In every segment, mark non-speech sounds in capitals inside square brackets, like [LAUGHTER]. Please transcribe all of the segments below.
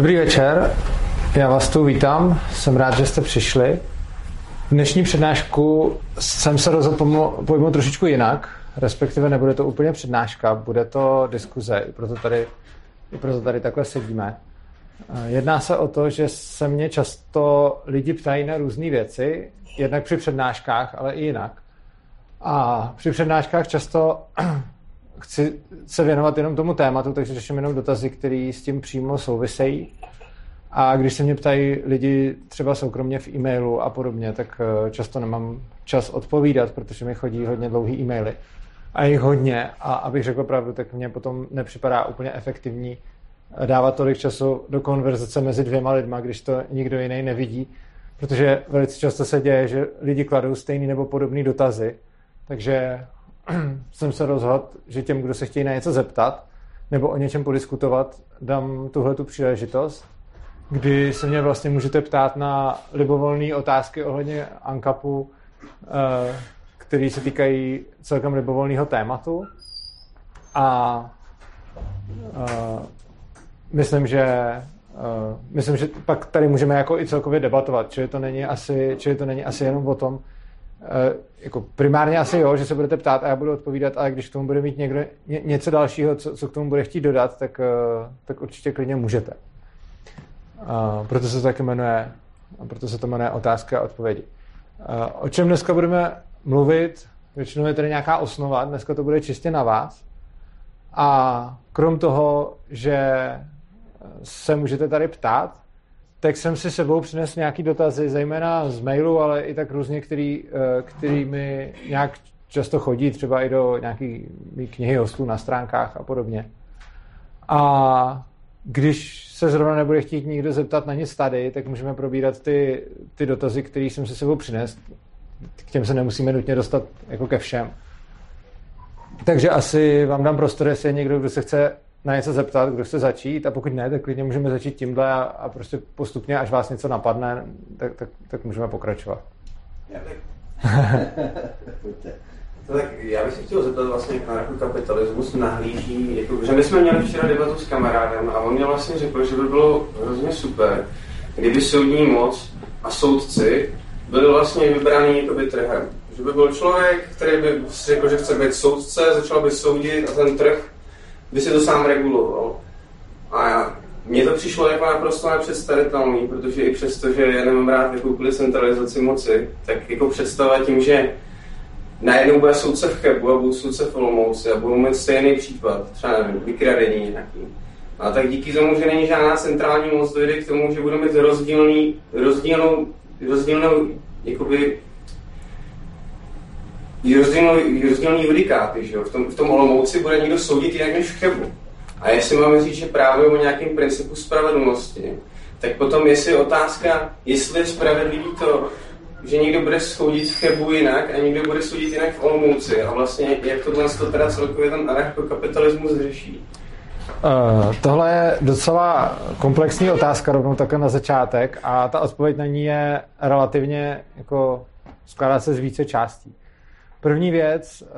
Dobrý večer, já vás tu vítám, jsem rád, že jste přišli. Dnešní přednášku jsem se rozhodl pojmout trošičku jinak, respektive nebude to úplně přednáška, bude to diskuze, i proto tady, i proto tady takhle sedíme. Jedná se o to, že se mě často lidi ptají na různé věci, jednak při přednáškách, ale i jinak. A při přednáškách často chci se věnovat jenom tomu tématu, takže řeším jenom dotazy, které s tím přímo souvisejí. A když se mě ptají lidi třeba soukromně v e-mailu a podobně, tak eh, často nemám čas odpovídat, protože mi chodí hodně dlouhý e-maily. A jich hodně. A abych řekl pravdu, tak mně potom nepřipadá úplně efektivní eh, dávat tolik času do konverzace mezi dvěma lidma, když to nikdo jiný nevidí. Protože velice často se děje, že lidi kladou stejný nebo podobný dotazy. Takže [CLEARS THROAT] jsem se rozhodl, že těm, kdo se chtějí na něco zeptat nebo o něčem podiskutovat, dám tuhle tu příležitost, kdy se mě vlastně můžete ptát na libovolné otázky ohledně ANKAPu, eh, které se týkají celkem libovolného tématu. A uh, myslím, že uh, myslím, že pak tady můžeme jako i celkově debatovat, čili to není asi, čili to není asi jenom o tom, Eh, jako primárně asi jo, že se budete ptát a já budu odpovídat, ale když k tomu bude mít někdo ně, něco dalšího, co, co k tomu bude chtít dodat, tak, uh, tak určitě klidně můžete. Uh, proto se to taky jmenuje, proto se to jmenuje otázka a odpovědi. Uh, o čem dneska budeme mluvit, většinou je tady nějaká osnova, dneska to bude čistě na vás. A krom toho, že se můžete tady ptát, tak jsem si sebou přinesl nějaký dotazy, zejména z mailu, ale i tak různě, který, eh, který mi nějak často chodí, třeba i do nějaký knihy hostů na stránkách a podobně. A když se zrovna nebude chtít nikdo zeptat na nic tady, tak můžeme probírat ty, ty dotazy, které jsem si sebou přinesl. K těm se nemusíme nutně dostat jako ke všem. Takže asi vám dám prostor, jestli je někdo, kdo se chce na něco zeptat, kdo chce začít a pokud ne, tak klidně můžeme začít tímhle a, a prostě postupně, až vás něco napadne, tak, tak, tak můžeme pokračovat. Já bych... [LAUGHS] tak já bych se chtěl zeptat vlastně, jak kapitalismus nahlíží, jako, že my jsme měli včera debatu s kamarádem a on mě vlastně řekl, že by bylo hrozně super, kdyby soudní moc a soudci byli vlastně vybraný jakoby trhem. Že by byl člověk, který by řekl, že chce být soudce, začal by soudit a ten trh by si to sám reguloval. A já, mně to přišlo jako naprosto nepředstavitelný, protože i přesto, že já nemám rád jako centralizaci moci, tak jako představa tím, že najednou bude soudce v Chebu a budou soudce v Olomouci a budou mít stejný případ, třeba nevím, vykradení nějaký. A tak díky tomu, že není žádná centrální moc, dojde k tomu, že budeme mít rozdílný, rozdílnou, rozdílnou jakoby rozdílný, rozdílný judikáty, že jo? V tom, v tom Olomouci bude někdo soudit jinak než v Chebu. A jestli máme říct, že právě o nějakém principu spravedlnosti, tak potom jestli otázka, jestli je spravedlivý to, že někdo bude soudit v Chebu jinak a někdo bude soudit jinak v Olomouci a vlastně jak tohle to teda celkově ten anarchokapitalismus řeší. Uh, tohle je docela komplexní otázka rovnou takhle na začátek a ta odpověď na ní je relativně jako skládá se z více částí. První věc, uh,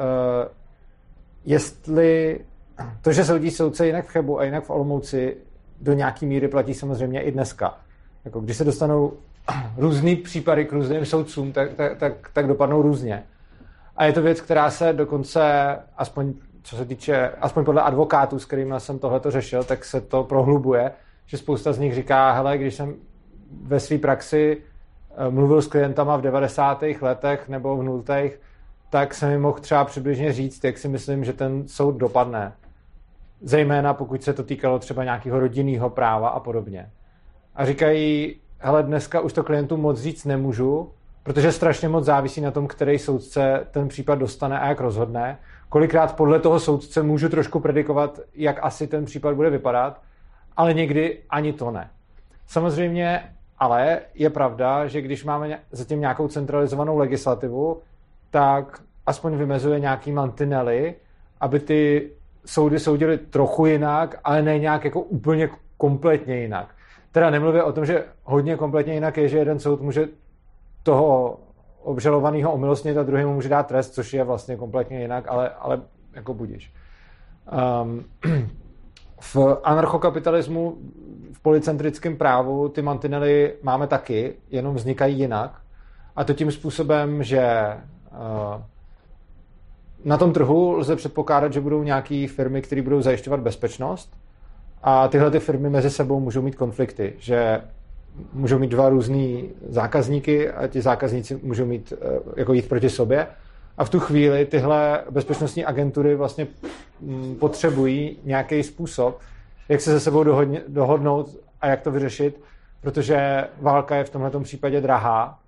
jestli to, že soudí soudce jinak v Chebu a jinak v Olomouci, do nějaký míry platí samozřejmě i dneska. Jako když se dostanou [CLEARS THROAT] různý případy k různým soudcům, tak, tak, tak, tak dopadnou různě. A je to věc, která se dokonce, aspoň co se týče, aspoň podle advokátů, s kterými jsem tohleto řešil, tak se to prohlubuje, že spousta z nich říká, hele, když jsem ve své praxi eh, mluvil s klientama v 90. letech nebo v 0 tak se mi mohl třeba přibližně říct, jak si myslím, že ten soud dopadne. Zejména pokud se to týkalo třeba nějakého rodinného práva a podobně. A říkají, hele, dneska už to klientům moc říct nemůžu, protože strašně moc závisí na tom, který soudce ten případ dostane a jak rozhodne. Kolikrát podle toho soudce můžu trošku predikovat, jak asi ten případ bude vypadat, ale někdy ani to ne. Samozřejmě ale je pravda, že když máme zatím nějakou centralizovanou legislativu, tak aspoň vymezuje nějaký mantinely, aby ty soudy soudily trochu jinak, ale ne nějak jako úplně kompletně jinak. Teda nemluvě o tom, že hodně kompletně jinak je, že jeden soud může toho obžalovaného omilostnit a druhý mu může dát trest, což je vlastně kompletně jinak, ale, ale jako budíš. Um, [CLEARS THROAT] v anarchokapitalismu, v policentrickém právu ty mantinely máme taky, jenom vznikají jinak. A to tím způsobem, že na tom trhu lze předpokládat, že budou nějaké firmy, které budou zajišťovat bezpečnost a tyhle ty firmy mezi sebou můžou mít konflikty, že můžou mít dva různý zákazníky a ti zákazníci můžou mít, eh, jako jít proti sobě. A v tu chvíli tyhle bezpečnostní agentury vlastně mm, potřebují nějaký způsob, jak se se sebou dohodnout a jak to vyřešit, protože válka je v tomto případě drahá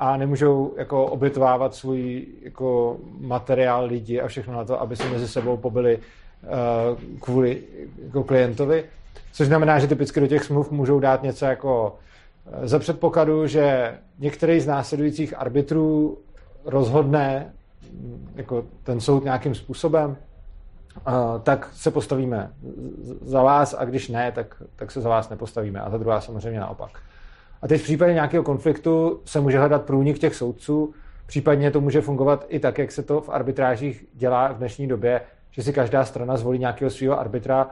a nemůžou jako obětovávat svůj jako materiál lidi a všechno na to, aby se mezi sebou pobili uh, kvůli jako klientovi. Což znamená, že typicky do těch smluv můžou dát něco jako uh, za předpokladu, že některý z následujících arbitrů rozhodne jako ten soud nějakým způsobem, tak se postavíme za vás a když ne, tak, tak se za vás nepostavíme. A za druhá samozřejmě naopak. A teď v případě nějakého konfliktu se může hledat průnik těch soudců, případně to může fungovat i tak, jak se to v arbitrážích dělá v dnešní době, že si každá strana zvolí nějakého svého arbitra,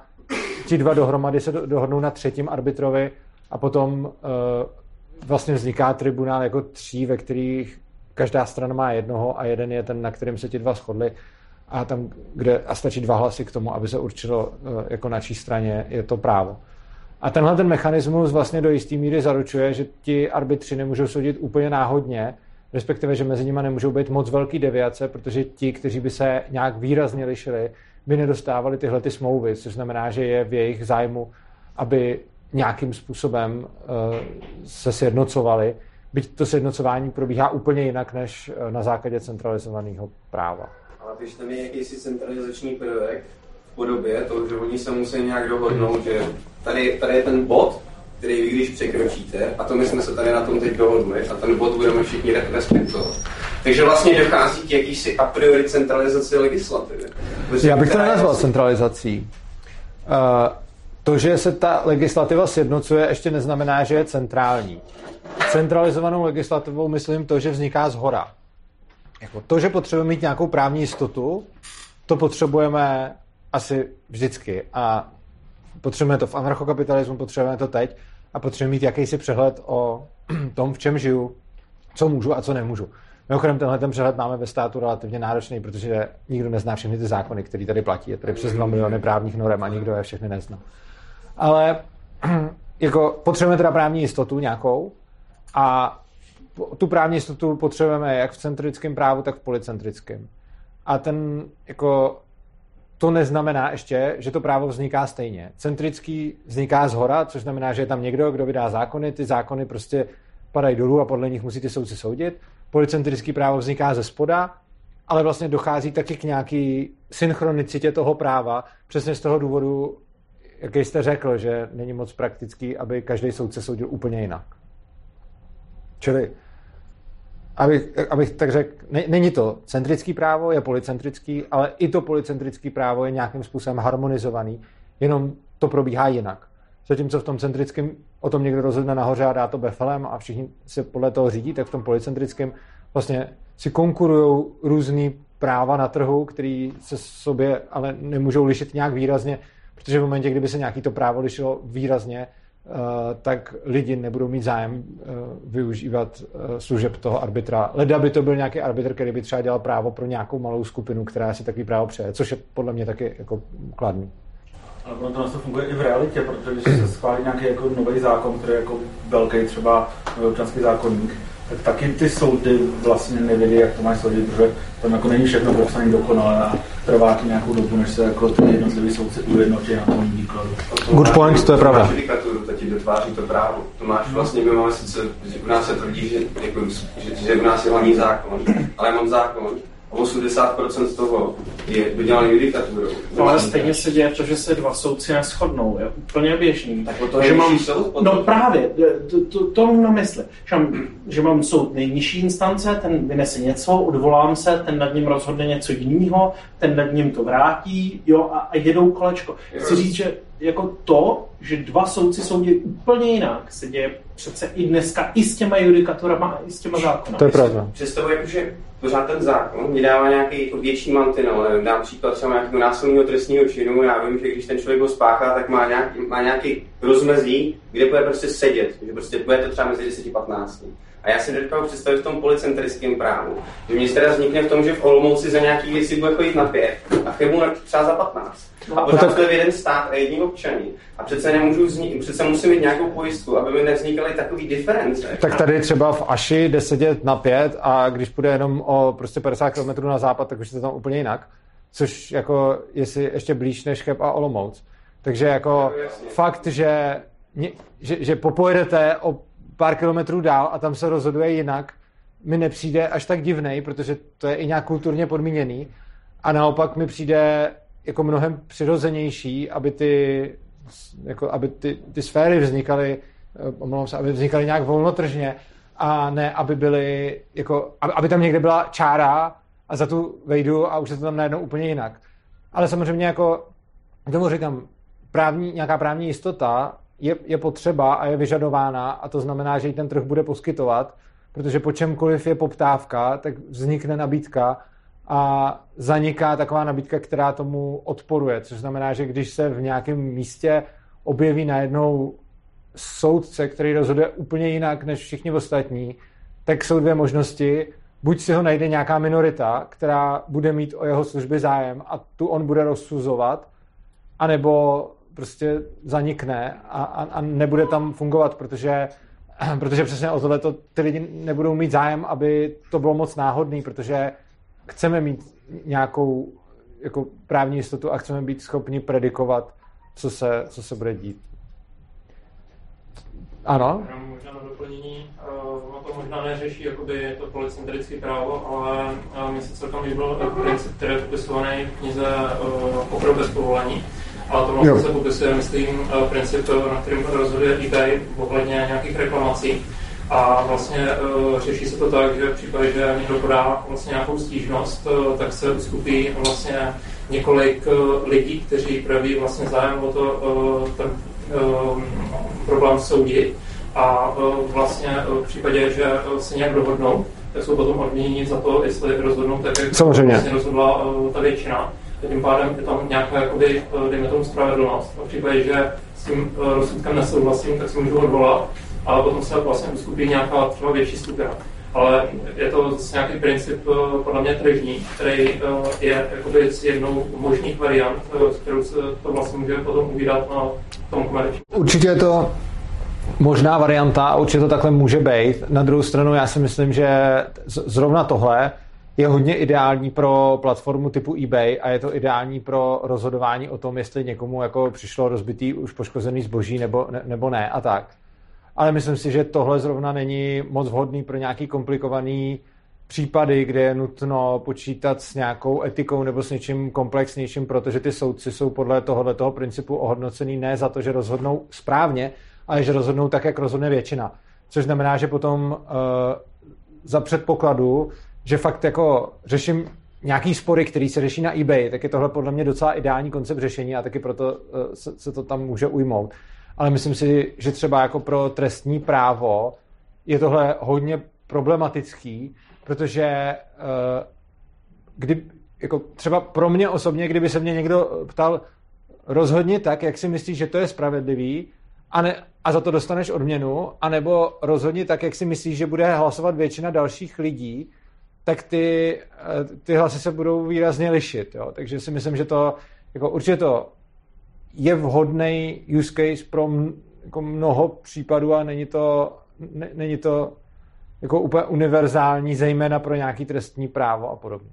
ti dva dohromady se dohodnou na třetím arbitrovi a potom uh, vlastně vzniká tribunál jako tří, ve kterých každá strana má jednoho a jeden je ten, na kterém se ti dva shodli a tam, kde a stačí dva hlasy k tomu, aby se určilo, eh, jako na čí straně je to právo. A tenhle ten mechanismus vlastně do jisté míry zaručuje, že ti arbitři nemůžou soudit úplně náhodně, respektive, že mezi nimi nemůžou být moc velký deviace, protože ti, kteří by se nějak výrazně lišili, by nedostávali tyhle ty smlouvy, což znamená, že je v jejich zájmu, aby nějakým způsobem uh, se sjednocovali byť to sjednocování probíhá úplně jinak než eh, na základě centralizovaného práva. Ale tam je jakýsi centralizační prvek podobě toho, že oni se musí nějak dohodnout, že tady, tady je ten bod, který vy když překročíte, a to my jsme se tady na tom teď dohodli, a ten bod budeme všichni respektovat. Takže vlastně dochází k jakýsi a priori centralizaci legislativy. Já bych to nenazval centralizací. Uh, to, že se ta legislativa sjednocuje, ještě neznamená, že je centrální centralizovanou legislativou myslím to, že vzniká z hora. Jako to, že potřebujeme mít nějakou právní jistotu, to potřebujeme asi vždycky. A potřebujeme to v anarchokapitalismu, potřebujeme to teď a potřebujeme mít jakýsi přehled o [CLEARS THROAT] tom, v čem žiju, co můžu a co nemůžu. Mimochodem, tenhle ten přehled máme ve státu relativně náročný, protože nikdo nezná všechny ty zákony, které tady platí. Je tady přes 2 miliony právních norem a nikdo je všechny nezná. Ale [CLEARS THROAT] jako potřebujeme teda právní jistotu nějakou a tu právní jistotu potřebujeme jak v centrickém právu, tak v policentrickém. A ten jako to neznamená ještě, že to právo vzniká stejně. Centrický vzniká z hora, což znamená, že je tam někdo, kdo vydá zákony, ty zákony prostě padají dolů a podle nich musí ty soudci soudit. Policentrický právo vzniká ze spoda, ale vlastně dochází taky k nějaký synchronicitě toho práva, přesně z toho důvodu, jak jste řekl, že není moc praktický, aby každý soudce soudil úplně jinak. Čili, abych, abych tak řekl, ne, není to centrický právo, je policentrický, ale i to policentrický právo je nějakým způsobem harmonizovaný, jenom to probíhá jinak. Zatímco v tom centrickém o tom někdo rozhodne nahoře a dá to befelem a všichni se podle toho řídí, tak v tom policentrickém vlastně si konkurují různý práva na trhu, který se sobě ale nemůžou lišit nějak výrazně, protože v momentě, kdyby se nějaký to právo lišilo výrazně, tak lidi nebudou mít zájem eh, využívat eh, služeb toho arbitra. Leda by to byl nějaký arbitr, který by třeba dělal právo pro nějakou malou skupinu, která si takový právo přeje, což je podle mě taky jako kladný. Ale ono to vlastně funguje i v realitě, protože když se schválí nějaký jako nový zákon, který je jako velký třeba občanský zákonník, tak taky ty soudy vlastně nevědí, jak to mají soudit, protože tam jako není všechno popsané dokonale a trvá to nějakou dobu, než se jako ty jednotliví soudci ujednotí na tom výkladu. Good point, to je pravda. Judikaturu, to ti dotváří to právo. To máš vlastně, my máme sice, že u nás se tvrdí, že, jako, že, že u nás je hlavní zákon, ale mám zákon, 80% z toho je dodělaný judikaturou. No, ale stejně se děje to, že se dva soudci neschodnou. Je úplně běžný. Tak to je že mám, soud, No právě, to, to, to mám na mysli. Že mám, že mám soud nejnižší instance, ten vynese něco, odvolám se, ten nad ním rozhodne něco jiného, ten nad ním to vrátí, jo, a, a jedou kolečko. Chci říct, že jako to, že dva soudci soudí úplně jinak, se děje přece i dneska i s těma judikaturama a i s těma zákony. To je pravda. Představuji, jakože pořád ten zákon mi dává nějaký jako větší mantinel, dám příklad třeba nějakého násilného trestního činu, já vím, že když ten člověk ho spáchá, tak má nějaký, má nějaký rozmezí, kde bude prostě sedět, že prostě bude to třeba mezi 10 a 15. A já si dokážu představit v tom policentrickém právu, že mě teda vznikne v tom, že v Olomouci za nějaký věci bude chodit na pět a v Chebu třeba za 15. A pořád tak- to je jeden stát a jední občani. A přece nemůžu vznik, přece musím mít nějakou pojistku, aby mi nevznikaly takový diference. Tak tady třeba v Aši jde sedět na pět a když půjde jenom o prostě 50 km na západ, tak už je to tam úplně jinak. Což jako je si ještě blíž než Cheb a Olomouc. Takže jako No, jasně. fakt, že, že, že popojedete o pár kilometrů dál a tam se rozhoduje jinak, mi nepřijde až tak divnej, protože to je i nějak kulturně podmíněný. A naopak mi přijde jako mnohem přirozenější, aby ty, jako, aby ty, ty sféry vznikaly, eh, omlouvám se, aby vznikaly nějak volnotržně a ne, aby byly, jako, aby, aby tam někde byla čára a za tu vejdu a už je to tam najednou úplně jinak. Ale samozřejmě jako, tomu říkám, právní, nějaká právní jistota je, je potřeba a je vyžadována a to znamená, že ji ten trh bude poskytovat, protože po čemkoliv je poptávka, tak vznikne nabídka a zaniká taková nabídka, která tomu odporuje, což znamená, že když se v nějakém místě objeví najednou soudce, který rozhoduje úplně jinak než všichni ostatní, tak jsou dvě možnosti. Buď si ho najde nějaká minorita, která bude mít o jeho služby zájem a tu on bude rozsuzovat, anebo prostě zanikne a, a, a nebude tam fungovat, protože, [CLEARS THROAT] protože přesně o tohle ty lidi nebudou mít zájem, aby to bylo moc náhodný, protože chceme mít nějakou jako právní jistotu a chceme být schopni predikovat, co se, co se bude dít. Ano? Možná na doplnění, uh, ono to možná neřeší jakoby to policentrické právo, ale uh, mně se celkem líbil princip, který je popisovaný v knize uh, Pokrok bez povolení. Ale to vlastně Jo. se popisuje, myslím, uh, princip, uh, na kterým rozhoduje eBay ohledně nějakých reklamací. A vlastně uh, řeší se to tak, že v případě, že někdo podá vlastně nějakou stížnost, uh, tak se uskupí vlastně několik uh, lidí, kteří projeví vlastně zájem o to uh, ten uh, problém soudit. A uh, vlastně uh, v případě, že uh, se nějak dohodnou, tak jsou potom odměněni za to, jestli rozhodnou tak, jak Samozřejmě. vlastně rozhodla uh, ta většina. Tím pádem je tam nějaká, jakoby, uh, dejme tomu, spravedlnost. A v případě, že s tím uh, rozsudkem nesouhlasím, tak si můžu odvolat, ale potom se vlastně uskupí nějaká třeba větší skupina. Ale je to zase nějaký princip uh, podle mě tržní, který je jakoby z jednou možných variant, kterou se to vlastně může potom uvídat na tom komerčním. Určitě to možná varianta určitě to takhle může být. Na druhou stranu já si myslím, že zrovna tohle je hodně ideální pro platformu typu eBay a je to ideální pro rozhodování o tom, jestli někomu jako přišlo rozbitý už poškozený zboží nebo ne, nebo ne a tak. Ale myslím si, že tohle zrovna není moc vhodný pro nějaký komplikovaný případy, kde je nutno počítat s nějakou etikou nebo s něčím komplexnějším, protože ty soudci jsou podle tohoto principu ohodnocený ne za to, že rozhodnou správně, ale že rozhodnou tak, jak rozhodne většina. Což znamená, že potom uh, za předpokladu, že fakt jako řeším nějaký spory, který se řeší na eBay, tak je tohle podle mě docela ideální koncept řešení a taky proto uh, se, se to tam může ujmout. Ale myslím si, že třeba jako pro trestní právo je tohle hodně problematický, protože uh, kdy, jako třeba pro mě osobně, kdyby se mě někdo ptal rozhodně tak, jak si myslíš, že to je spravedlivý a, ne, a za to dostaneš odměnu, anebo rozhodně tak, jak si myslíš, že bude hlasovat většina dalších lidí, tak ty, eh, ty hlasy se budou výrazně lišit. Jo? Takže si myslím, že to jako určitě to je vhodný use case pro jako mnoho případů a není to, ne, není to jako úplně univerzální, zejména pro nějaký trestní právo a podobně.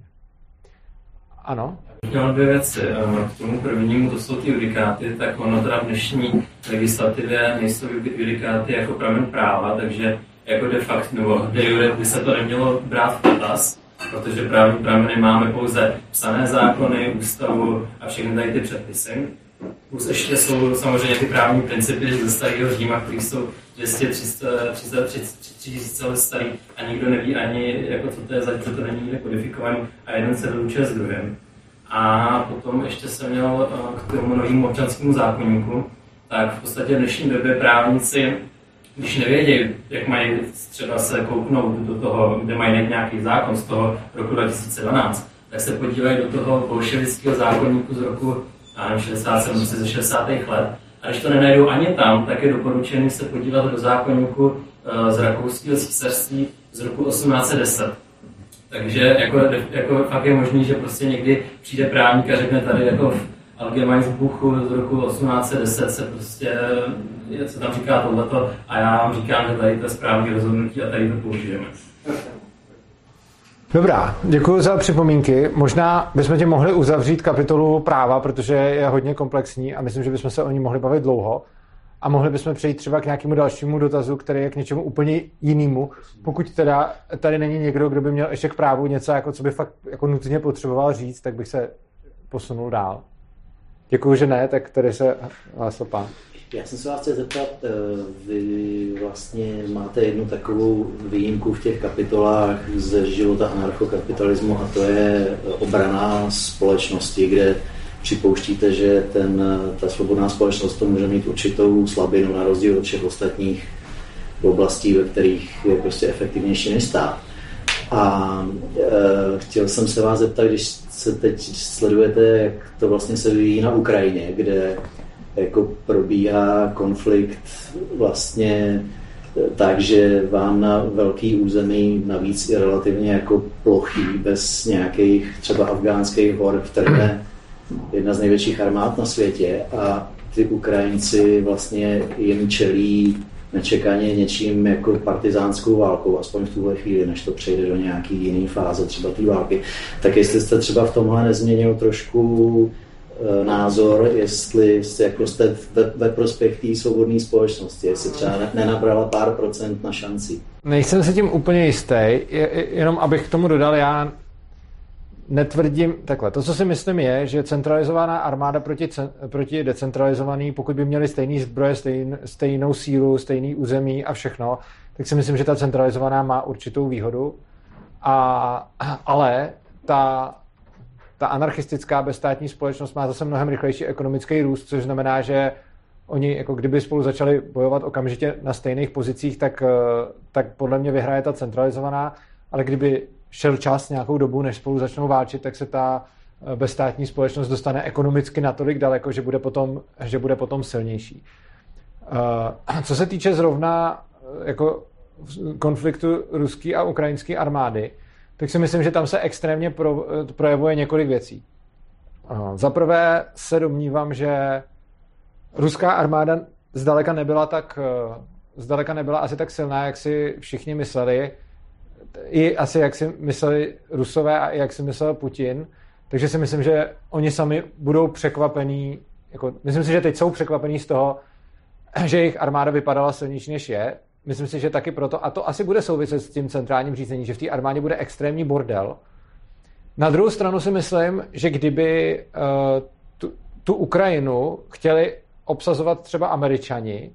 Ano? Říkám dvě věci. Eh, K tomu prvnímu, to jsou ty judikáty, tak ono teda v dnešní legislativě nejsou judikáty jako pramen práva, takže jako de facto, nebo de jure by se to nemělo brát v potaz, protože právní prameny máme pouze psané zákony, ústavu a všechny tady ty předpisy. Plus ještě jsou samozřejmě ty právní principy ze starého Říma, které jsou 200, 300, 300, 3000 let starý a nikdo neví ani, jako co to je, za co to není nikde kodifikovaný a jeden se vylučuje s druhým. A potom ještě jsem měl k tomu novému občanskému zákonníku, tak v podstatě v dnešní době právníci, když nevědějí, jak mají třeba se kouknout do toho, kde mají nějaký zákon z toho roku 2012, tak se podívají do toho bolševického zákonníku z roku 67 ze 60. let. A když to nenajdou ani tam, tak je doporučený se podívat do zákonníku eh, z rakouského císařství z roku 1810. Takže jako, jako fakt je možný, že prostě někdy přijde právník a řekne tady jako v Buchu z roku 1810 se prostě, se tam říká tohleto a já vám říkám, že tady to je správný rozhodnutí a tady to použijeme. Dobrá, děkuji za připomínky. Možná bychom tě mohli uzavřít kapitolu práva, protože je hodně komplexní a myslím, že bychom se o ní mohli bavit dlouho. A mohli bychom přejít třeba k nějakému dalšímu dotazu, který je k něčemu úplně jinému. Pokud teda tady není někdo, kdo by měl ještě k právu něco, jako co by fakt jako nutně potřeboval říct, tak bych se posunul dál. Děkuji, že ne, tak tady se hlásil pán. Já jsem se vás chtěl zeptat, eh, vy vlastně máte jednu takovou výjimku v těch kapitolách ze života anarchokapitalismu a to je obrana společnosti, kde připouštíte, že ten, ta svobodná společnost to může mít určitou slabinu na rozdíl od všech ostatních oblastí, ve kterých je prostě efektivnější než stát. A e, chtěl jsem se vás zeptat, když se teď sledujete, jak to vlastně se vyvíjí na Ukrajině, kde jako probíhá konflikt vlastně takže vám na velký území, navíc i relativně jako plochý, bez nějakých třeba afgánských hor, je jedna z největších armád na světě a ty Ukrajinci vlastně jim čelí nečekaně něčím jako partizánskou válkou, aspoň v tuhle chvíli, než to přejde do nějaký jiný fáze třeba té války. Tak jestli jste třeba v tomhle nezměnil trošku e, názor, jestli jako jste ve, ve prospěch té svobodné společnosti, jestli třeba nenabrala pár procent na šanci. Nejsem si tím úplně jistý, jenom abych k tomu dodal, já netvrdím, takhle, to, co si myslím je, že centralizovaná armáda proti, proti decentralizovaný, pokud by měli stejný zbroje, stejn, stejnou sílu, stejný území a všechno, tak si myslím, že ta centralizovaná má určitou výhodu. A, ale ta, ta anarchistická bezstátní společnost má zase mnohem rychlejší ekonomický růst, což znamená, že oni, jako kdyby spolu začali bojovat okamžitě na stejných pozicích, tak, tak podle mě vyhraje ta centralizovaná, ale kdyby šel čas nějakou dobu, než spolu začnou válčit, tak se ta eh, bezstátní společnost dostane ekonomicky natolik daleko, že bude potom, že bude potom silnější. Eh, [CLEARS THROAT] co se týče zrovna eh, jako konfliktu ruské a ukrajinské armády, tak si myslím, že tam se extrémně pro, projevuje několik věcí. Za prvé se domnívám, že ruská armáda zdaleka nebyla tak zdaleka nebyla asi tak silná, jak si všichni mysleli i asi jak si mysleli Rusové a i jak si myslel Putin. Takže si myslím, že oni sami budou překvapení, jako, myslím si, že teď jsou překvapení z toho, [CLEARS THROAT] že jejich armáda vypadala silnější než je. Myslím si, že taky proto, a to asi bude souviset s tím centrálním řízením, že v té armádě bude extrémní bordel. Na druhou stranu si myslím, že kdyby uh, tu, tu Ukrajinu chtěli obsazovat třeba američani,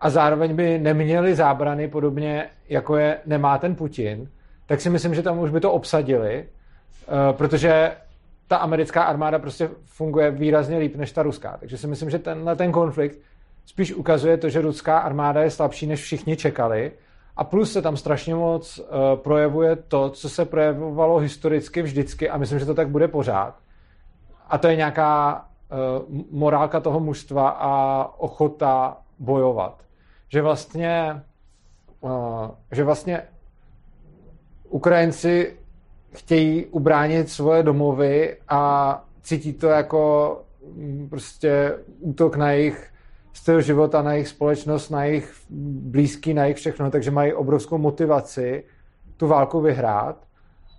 a zároveň by neměli zábrany podobně, jako je nemá ten Putin, tak si myslím, že tam už by to obsadili, eh, protože ta americká armáda prostě funguje výrazně líp než ta ruská. Takže si myslím, že tenhle ten konflikt spíš ukazuje to, že ruská armáda je slabší, než všichni čekali. A plus se tam strašně moc uh, projevuje to, co se projevovalo historicky vždycky a myslím, že to tak bude pořád. A to je nějaká uh, morálka toho mužstva a ochota bojovat že vlastně, uh, že vlastně Ukrajinci chtějí ubránit svoje domovy a cítí to jako mm, prostě útok na jejich styl života, na jejich společnost, na jejich blízký, na jejich všechno, takže mají obrovskou motivaci tu válku vyhrát.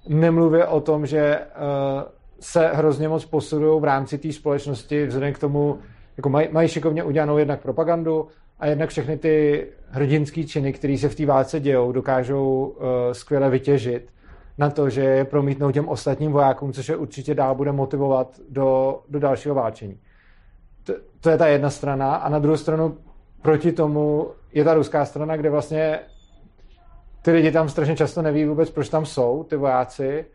Nemluvě o tom, že uh, se hrozně moc posudují v rámci té společnosti vzhledem k tomu, jako mají, mají šikovně udělanou jednak propagandu, a jednak všechny ty hrdinské činy, které se v té válce dějou, dokážou uh, skvěle vytěžit na to, že je promítnou těm ostatním vojákům, což je určitě dál bude motivovat do, do dalšího válčení. To, to je ta jedna strana. A na druhou stranu proti tomu je ta ruská strana, kde vlastně ty lidi tam strašně často neví vůbec, proč tam jsou, ty vojáci.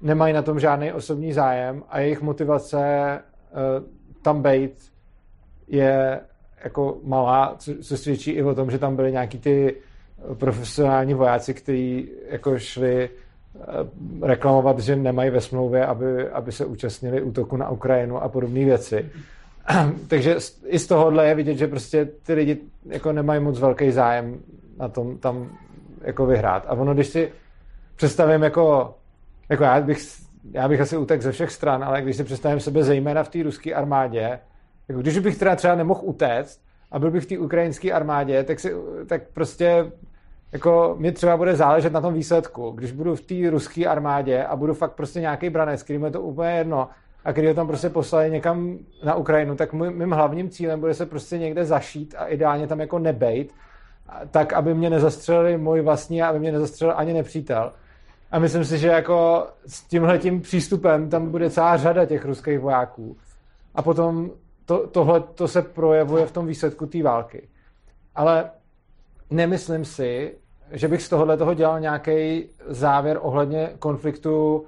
nemají na tom žádný osobní zájem a jejich motivace uh, tam být je jako malá, co, co svědčí i o tom, že tam byly nějaký ty profesionální vojáci, kteří jako šli eh, reklamovat, že nemají ve smlouvě, aby, aby se účastnili útoku na Ukrajinu a podobné věci. [CLEARS THROAT] Takže i z tohohle je vidět, že prostě ty lidi jako nemají moc velký zájem na tom tam jako vyhrát. A ono, když si představím jako, jako já bych, já bych asi utek ze všech stran, ale když si představím sebe zejména v té ruské armádě, jako když bych teda třeba nemohl utéct a byl bych v té ukrajinské armádě, tak, si, tak prostě jako mě třeba bude záležet na tom výsledku. Když budu v té ruské armádě a budu fakt prostě nějaký branec, který je to úplně jedno, a když ho tam prostě poslali někam na Ukrajinu, tak můj, mým hlavním cílem bude se prostě někde zašít a ideálně tam jako nebejt, tak, aby mě nezastřelili můj vlastní a aby mě nezastřelil ani nepřítel. A myslím si, že jako s tímhle tím přístupem tam bude celá řada těch ruských vojáků. A potom to, tohle to se projevuje v tom výsledku té války. Ale nemyslím si, že bych z tohohle toho dělal nějaký závěr ohledně konfliktu uh,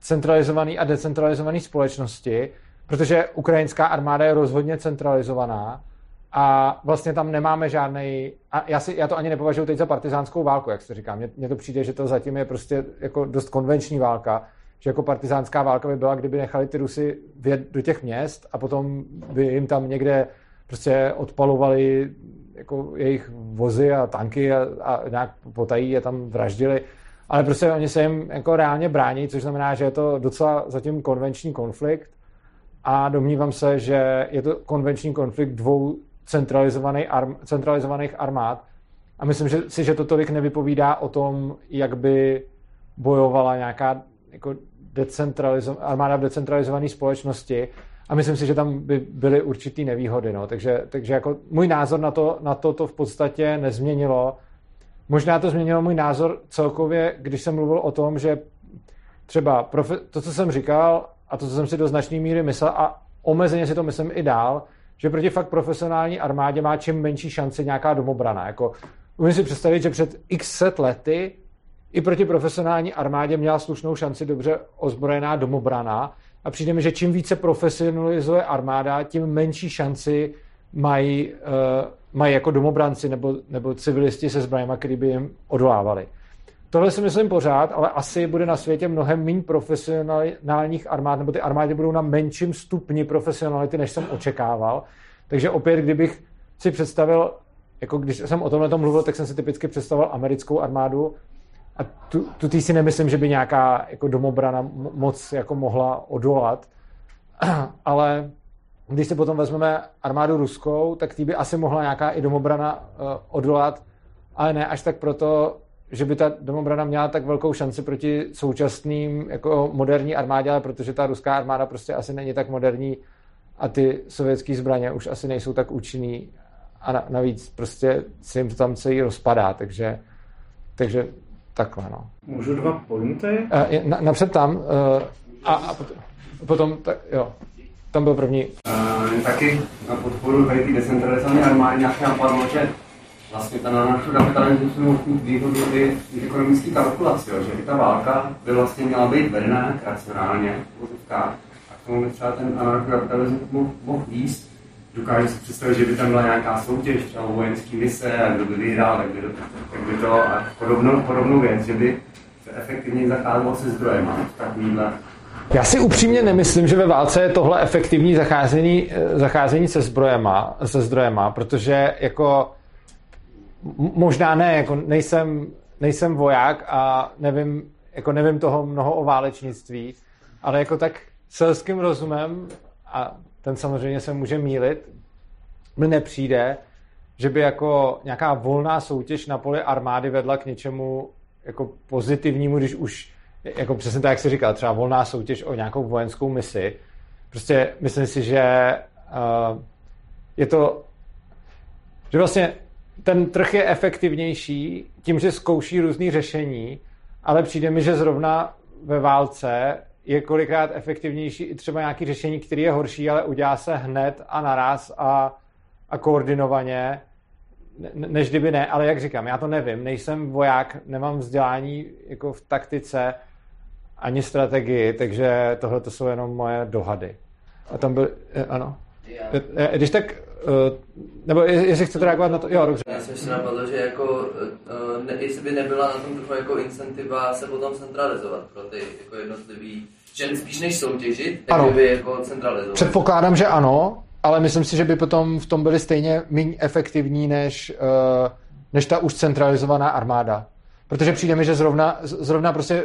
centralizované a decentralizované společnosti, protože ukrajinská armáda je rozhodně centralizovaná a vlastně tam nemáme žádný. A já, si, já to ani nepovažuji teď za partizánskou válku, jak se říká. Mně to přijde, že to zatím je prostě jako dost konvenční válka, že jako partizánská válka by byla, kdyby nechali ty Rusy vjet do těch měst a potom by jim tam někde prostě odpalovali jako jejich vozy a tanky a, a nějak potají je tam vraždili. Ale prostě oni se jim jako reálně brání, což znamená, že je to docela zatím konvenční konflikt a domnívám se, že je to konvenční konflikt dvou centralizovaných, arm, centralizovaných armád a myslím že, si, že to tolik nevypovídá o tom, jak by bojovala nějaká jako decentralizo- armáda v decentralizované společnosti a myslím si, že tam by byly určitý nevýhody. No. Takže, takže jako můj názor na to, na to to v podstatě nezměnilo. Možná to změnilo můj názor celkově, když jsem mluvil o tom, že třeba profe- to, co jsem říkal a to, co jsem si do značné míry myslel a omezeně si to myslím i dál, že proti fakt profesionální armádě má čím menší šanci nějaká domobrana. Jako, umím si představit, že před x set lety i proti profesionální armádě měla slušnou šanci dobře ozbrojená domobrana a přijde mi, že čím více profesionalizuje armáda, tím menší šanci mají, uh, mají jako domobranci nebo, nebo civilisti se zbraněma, který by jim odolávali. Tohle si myslím pořád, ale asi bude na světě mnohem méně profesionálních armád, nebo ty armády budou na menším stupni profesionality, než jsem očekával. Takže opět, kdybych si představil, jako když jsem o tomhle tom mluvil, tak jsem si typicky představil americkou armádu, a tu, tu si nemyslím, že by nějaká jako domobrana moc jako mohla odolat, [CLEARS THROAT] ale když si potom vezmeme armádu ruskou, tak tý by asi mohla nějaká i domobrana uh, odolat, ale ne až tak proto, že by ta domobrana měla tak velkou šanci proti současným jako moderní armádě, ale protože ta ruská armáda prostě asi není tak moderní a ty sovětské zbraně už asi nejsou tak účinný a navíc prostě se jim to tam celý rozpadá, takže, takže Takhle, no. Můžu dva pointy? Uh, na, napřed tam uh, a, a potom, potom tak, jo, tam byl první. Uh, taky na podporu tady té decentralizované armády nějak napadlo, že vlastně ta anarchokapitalismus měl mít výhodu i ekonomické kalkulace, že by ta válka by vlastně měla být vedena racionálně v a k tomu by třeba ten anarchokapitalismus mohl, mohl jíst dokážu si představit, že by tam byla nějaká soutěž, třeba vojenský mise a kdo by vyhrál, tak by, to, tak by to a podobnou, podobnou věc, že by se efektivně zacházelo se zdrojem takovýhle. Já si upřímně nemyslím, že ve válce je tohle efektivní zacházení, zacházení se, zbrojema, se zdrojema, protože jako možná ne, jako nejsem, nejsem voják a nevím, jako nevím toho mnoho o válečnictví, ale jako tak selským rozumem a ten samozřejmě se může mílit, mi nepřijde, že by jako nějaká volná soutěž na poli armády vedla k něčemu jako pozitivnímu, když už, jako přesně tak, jak jsi říkal, třeba volná soutěž o nějakou vojenskou misi. Prostě myslím si, že uh, je to, že vlastně ten trh je efektivnější tím, že zkouší různý řešení, ale přijde mi, že zrovna ve válce je kolikrát efektivnější i třeba nějaký řešení, který je horší, ale udělá se hned a naraz a, a koordinovaně, než kdyby ne. Ale jak říkám, já to nevím, nejsem voják, nemám vzdělání jako v taktice ani strategii, takže tohle to jsou jenom moje dohady. A tam byl, eh, ano. Já. Eh, Když tak, eh, nebo jestli chcete reagovat na to, jo, dobře. Já jsem si napadl, že jako, eh, ne, jestli by nebyla na tom trhu jako incentiva se potom centralizovat pro ty jako jednotlivý, že spíš než soutěžit, tak Ano. by jako centralizovat. Předpokládám, že ano, ale myslím si, že by potom v tom byli stejně méně efektivní než, eh, než ta už centralizovaná armáda. Protože přijde mi, že zrovna, zrovna prostě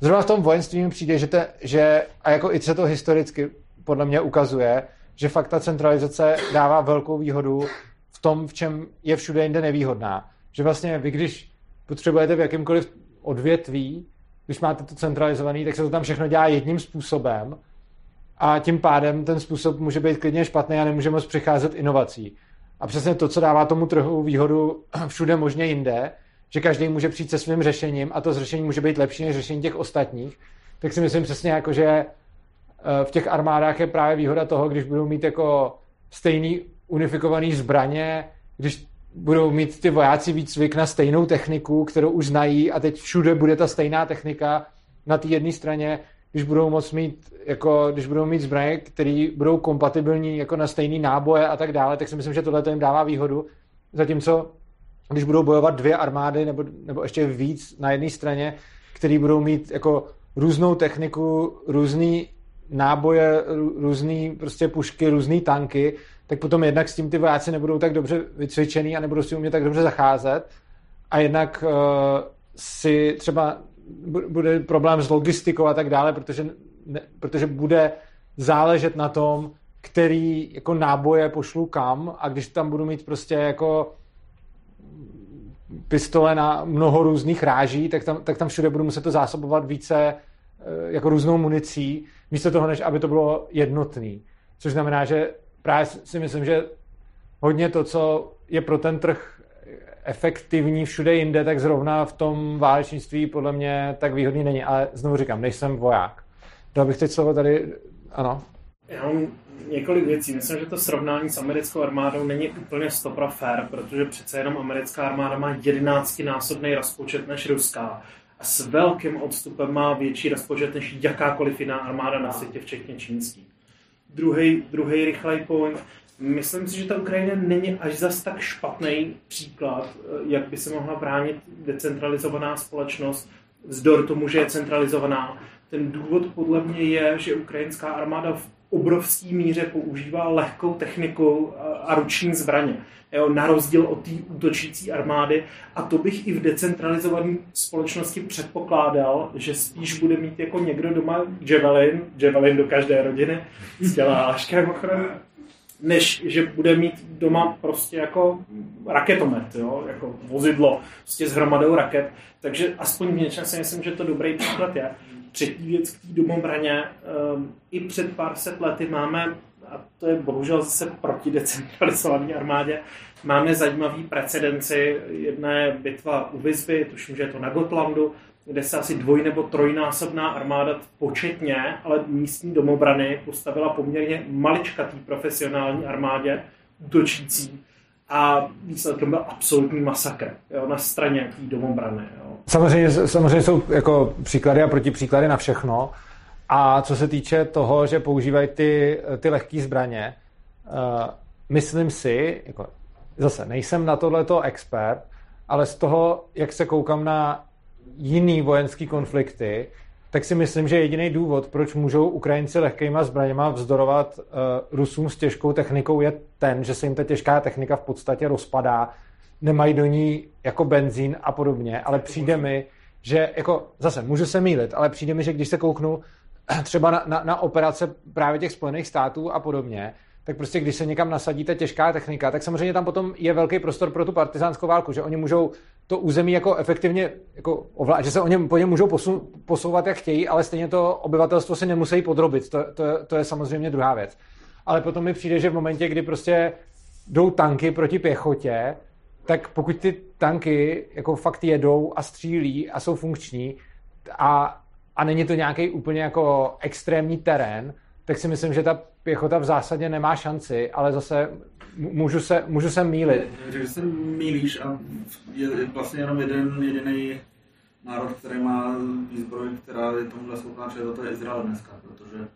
zrovna v tom vojenství mi přijde, že, te, že a jako i se to historicky podle mě ukazuje, že fakt ta centralizace dává velkou výhodu v tom, v čem je všude jinde nevýhodná. Že vlastně vy, když potřebujete v jakýmkoliv odvětví, když máte to centralizovaný, tak se to tam všechno dělá jedním způsobem a tím pádem ten způsob může být klidně špatný a nemůže moc přicházet inovací. A přesně to, co dává tomu trhu výhodu [CLEARS THROAT] všude možně jinde, že každý může přijít se svým řešením a to řešení může být lepší než řešení těch ostatních, tak si myslím přesně jako, že v těch armádách je právě výhoda toho, když budou mít jako stejný unifikovaný zbraně, když budou mít ty vojáci výcvik na stejnou techniku, kterou už znají a teď všude bude ta stejná technika na té jedné straně, když budou moct mít, jako, když budou mít zbraně, které budou kompatibilní jako na stejný náboje a tak dále, tak si myslím, že tohle to jim dává výhodu. Zatímco, když budou bojovat dvě armády nebo, nebo ještě víc na jedné straně, které budou mít jako různou techniku, různý náboje, rů- různý prostě pušky, různý tanky, tak potom jednak s tím ty vojáci nebudou tak dobře vycvičený a nebudou si umět tak dobře zacházet. A jednak uh, si třeba bu- bude problém s logistikou a tak dále, protože, ne, protože bude záležet na tom, který jako náboje pošlu kam a když tam budu mít prostě jako pistole na mnoho různých ráží, tak tam, tak tam všude budu muset to zásobovat více jako různou municí, místo toho, než aby to bylo jednotný. Což znamená, že právě si myslím, že hodně to, co je pro ten trh efektivní všude jinde, tak zrovna v tom válečnictví podle mě tak výhodný není. Ale znovu říkám, nejsem voják. Dal bych teď slovo tady, ano. Já mám několik věcí. Myslím, že to srovnání s americkou armádou není úplně stopra fair, protože přece jenom americká armáda má 11-násobný rozpočet než ruská s velkým odstupem má větší rozpočet než jakákoliv jiná armáda na světě, včetně čínský. Druhý, druhý rychlej point. Myslím si, že ta Ukrajina není až zas tak špatný příklad, eh, jak by se mohla bránit decentralizovaná společnost, vzdor tomu, že je centralizovaná. Ten důvod podle mě je, že ukrajinská armáda v obrovské míře používá lehkou techniku a- ruční zbraně. Jo, na rozdíl od té útočící armády. A to bych i v decentralizované společnosti předpokládal, že spíš bude mít jako někdo doma Javelin, Javelin do každé rodiny, s těláškem ochrany, než že bude mít doma prostě jako raketomet, jo? jako vozidlo prostě s hromadou raket. Takže aspoň v něčem si myslím, že to dobrý příklad je. Třetí věc k té domobraně. Um, I před pár set lety máme, a to je bohužel zase proti decentralizované armádě, máme zajímavý precedenci. Jedna je bitva u Vizby, tuším, že je to na Gotlandu, kde se asi dvoj nebo trojnásobná armáda početně, ale místní domobrany postavila poměrně maličkatý profesionální armádě útočící a výsledkem byl absolutní masakr jo, na straně té domobrany. Jo. Samozřejmě, samozřejmě jsou jako příklady a protipříklady na všechno. A co se týče toho, že používají ty, ty lehké zbraně, uh, myslím si, jako, zase nejsem na tohleto expert, ale z toho, jak se koukám na jiný vojenský konflikty, tak si myslím, že jediný důvod, proč můžou Ukrajinci lehkýma zbraněma vzdorovat uh, Rusům s těžkou technikou, je ten, že se jim ta těžká technika v podstatě rozpadá, nemají do ní jako benzín a podobně, ale přijde mi, že jako zase můžu se mýlit, ale přijde mi, že když se kouknu [CLEARS THROAT] třeba na, na, na operace právě těch Spojených států a podobně, tak prostě když se někam nasadí ta těžká technika, tak samozřejmě tam potom je velký prostor pro tu partizánskou válku, že oni můžou to území jako efektivně jako ovládat, že se o něm, po něm můžou posu, posouvat, jak chtějí, ale stejně to obyvatelstvo si nemusí podrobit. To, to, to je samozřejmě druhá věc. Ale potom mi přijde, že v momentě, kdy prostě jdou tanky proti pěchotě, tak pokud ty tanky jako fakt jedou a střílí a jsou funkční a, a není to nějaký úplně jako extrémní terén, tak si myslím, že ta pěchota v zásadě nemá šanci, ale zase můžu se, můžu se mýlit. Že se mýlíš a je vlastně jenom jeden jediný národ, který má výzbroj, která je tomuhle schopná čelit, to je Izrael dneska, protože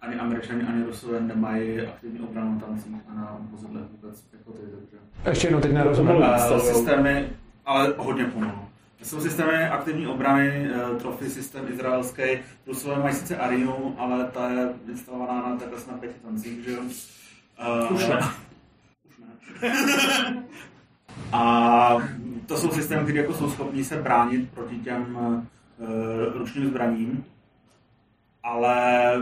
ani američani, ani rusové nemají aktivní obranu tancích a na vozidlech vůbec pěchoty, takže... Ještě jednou teď nerozumím. Systémy, ale hodně pomalu. Jsou systémy aktivní obrany, uh, trofy systém izraelský, rusové mají sice Ariu, ale ta je instalovaná na takhle na pěti tancích, že jo? Uh, Už ne. Už ne. A to jsou systémy, které jako jsou schopní se bránit proti těm uh, ručním zbraním, ale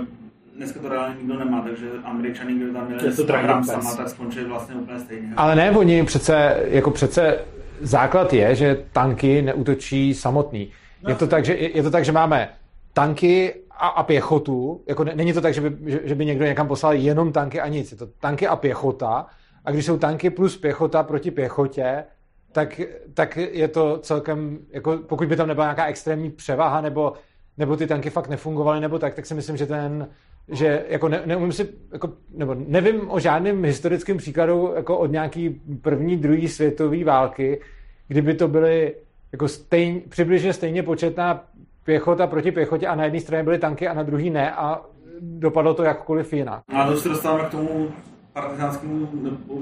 dneska to reálně nikdo nemá, takže američani, kdyby tam měli to sama, tak skončili vlastně úplně stejně. Ale ne, oni přece, jako přece základ je, že tanky neútočí samotný. Je to tak, že, je to tak, že máme tanky a, a pěchotu. Jako ne, není to tak, že by, že, že by někdo někam poslal jenom tanky a nic. Je to tanky a pěchota. A když jsou tanky plus pěchota proti pěchotě, tak, tak je to celkem, jako pokud by tam nebyla nějaká extrémní převaha, nebo, nebo ty tanky fakt nefungovaly, nebo tak, tak si myslím, že ten, že jako ne, neumím si, jako, nebo nevím o žádném historickém příkladu jako od nějaký první, druhé světové války, kdyby to byly jako stejn, přibližně stejně početná pěchota proti pěchotě a na jedné straně byly tanky a na druhé ne a dopadlo to jakkoliv jinak. A to se dostáváme k tomu partizánskému, nebo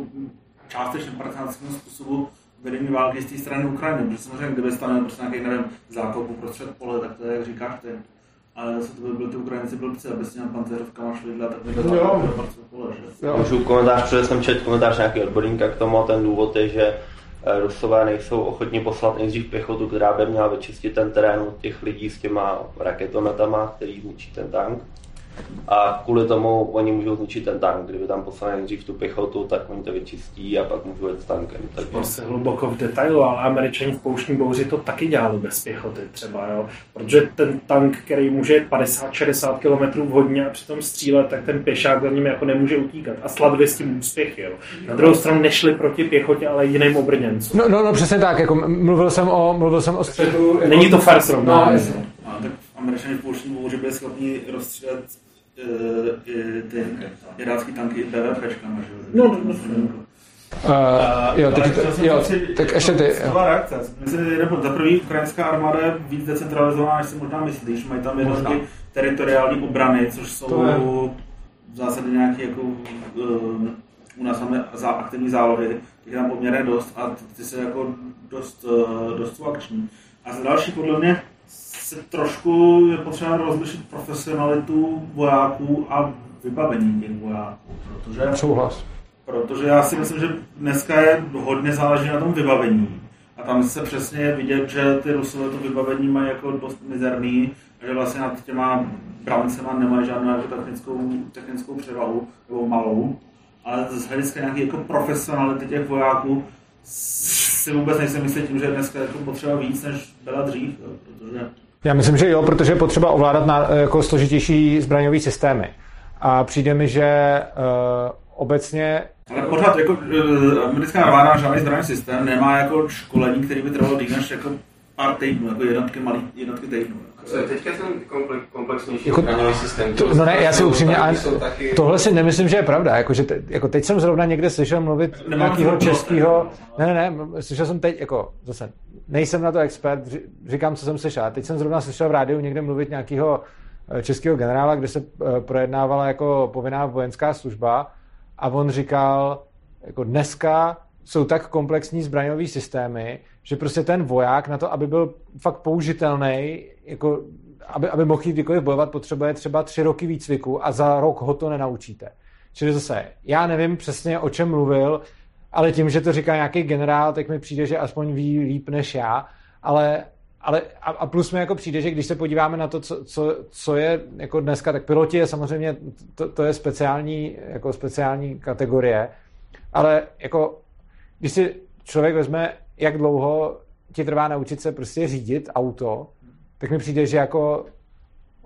částečně partizánskému způsobu vedení války z té strany Ukrajiny, protože samozřejmě kdyby stane prostě nějaký, nevím, zákop uprostřed pole, tak to je, jak říkáš ty. Ale zase to by byli ty Ukrajinci blbci, aby s těmi pancerovkama šli dle, tak by to Jo. Jo. Můžu komentář, protože jsem četl komentář nějaký odborníka k tomu a ten důvod je, že eh, Rusové nejsou ochotni poslat nejdřív pěchotu, která by měla vyčistit ten terén od těch lidí s těma raketometama, který zničí ten tank. A kvůli tomu oni můžou zničit ten tank. Kdyby tam poslali nejdřív tu pěchotu, tak oni to vyčistí a pak můžou jet s tankem. Takže... se hluboko v detailu, ale američani v pouštní bouři to taky dělali bez pěchoty třeba, jo. Protože ten tank, který může jet 50-60 km hodně a přitom střílet, tak ten pěšák za ním jako nemůže utíkat. A sladově s tím úspěch, jo. Na druhou stranu nešli proti pěchotě, ale jiným obrněncům. No, no, no přesně tak, jako mluvil jsem o, mluvil jsem o střetu. Jako, Není to fair No, srovnání. jasně. A tak američani v pouštní bouři byli schopni rozstřílet uh, ty irácký tanky BVPčkama, že jo? No, no, no. Uh, jo, teď, jsem jo, říct, tak ještě ty. Skvělá reakce. Myslím, že nebo za prvý ukrajinská armáda je víc decentralizovaná, než si možná myslíš. Mají tam jednotky Možná. teritoriální obrany, což jsou To je- v zásadě nějaké jako uh, u nás máme za aktivní zálohy, těch je tam poměrně dost a ty- se jako dost, uh, dost jsou akční. A za další podle mě se trošku je potřeba rozlišit profesionalitu vojáků a vybavení těch vojáků, protože Souhlas. Protože já si myslím, že dneska je hodně záleží na tom vybavení. A tam se přesně je vidět, že ty Rusové to vybavení mají jako dost mizerný a že vlastně nad těma brancema nemají žádnou jako technickou, technickou převahu, nebo malou. Ale z hlediska nějaké jako profesionality těch vojáků si vůbec nejsem jistý tím, že je dneska jako potřeba víc, než byla dřív, protože Já myslím, že jo, protože je potřeba ovládat na, jako složitější zbraňové systémy. A přijde mi, že uh, obecně Ale pořád jako eh, americká armáda žádný zbraný systém nemá jako školení, který by trvalo díl než jako pár týdnů, jako jednotky malý, jednotky týdnů. Co je teďka ten komple- komplexnější Jako- zbraňový systém? To, no ne, já si upřímně, ale taky... tohle si nemyslím, že je pravda. Jako, že te, jako teď jsem zrovna někde slyšel mluvit Nemám nějakého českého... Ne, ne, ne, slyšel jsem teď, jako zase, nejsem na to expert, říkám, co jsem slyšel. Teď jsem zrovna slyšel v rádiu někde mluvit nějakého eh, českého generála, kde se eh, projednávala jako povinná vojenská služba a on říkal, jako dneska jsou tak komplexní zbraňové systémy, že prostě ten voják na to, aby byl fakt použitelný, jako aby, aby mohl jít kdykoliv bojovat, potřebuje třeba tři roky výcviku a za rok ho to nenaučíte. Čili zase, já nevím přesně, o čem mluvil, ale tím, že to říká nějaký generál, tak mi přijde, že aspoň ví líp než já, ale, ale a, a plus mi jako přijde, že když se podíváme na to, co, co, co je jako dneska, tak piloti je samozřejmě, to, to je speciální, jako speciální kategorie, ale jako když si člověk vezme, jak dlouho ti trvá naučit se prostě řídit auto, tak mi přijde, že jako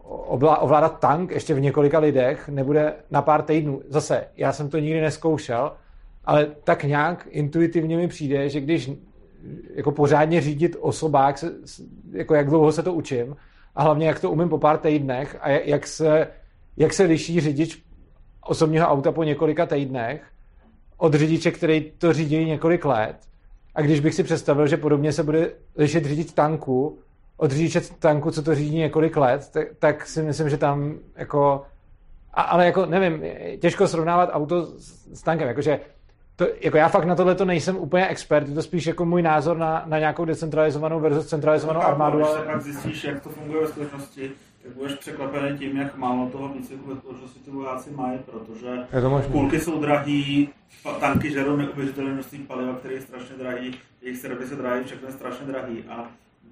ovlá- ovládat tank ještě v několika lidech nebude na pár týdnů. Zase, já jsem to nikdy neskoušel, ale tak nějak intuitivně mi přijde, že když jako pořádně řídit osobák, jako jak dlouho se to učím a hlavně jak to umím po pár týdnech a jak- jak se, jak se liší řidič osobního auta po několika týdnech od řidiče, který to řídí několik let. A když bych si představil, že podobně se bude lišit řidič tanku od řidiče tanku, co to řídí několik let, tak, tak si myslím, že tam jako a, ale jako nevím, těžko srovnávat auto s, s tankem, jakože to, jako já fakt na tohle to nejsem úplně expert, je to spíš jako můj názor na, na nějakou decentralizovanou versus centralizovanou armádu. Ale... Když se zjistíš, jak to funguje ve skutečnosti, tak budeš překvapený tím, jak málo toho výcviku ve společnosti ty vojáci mají, protože kulky jsou drahý, tanky žerou neuvěřitelné množství paliva, které je strašně drahý, jejich servisy drahý, všechno je strašně drahý a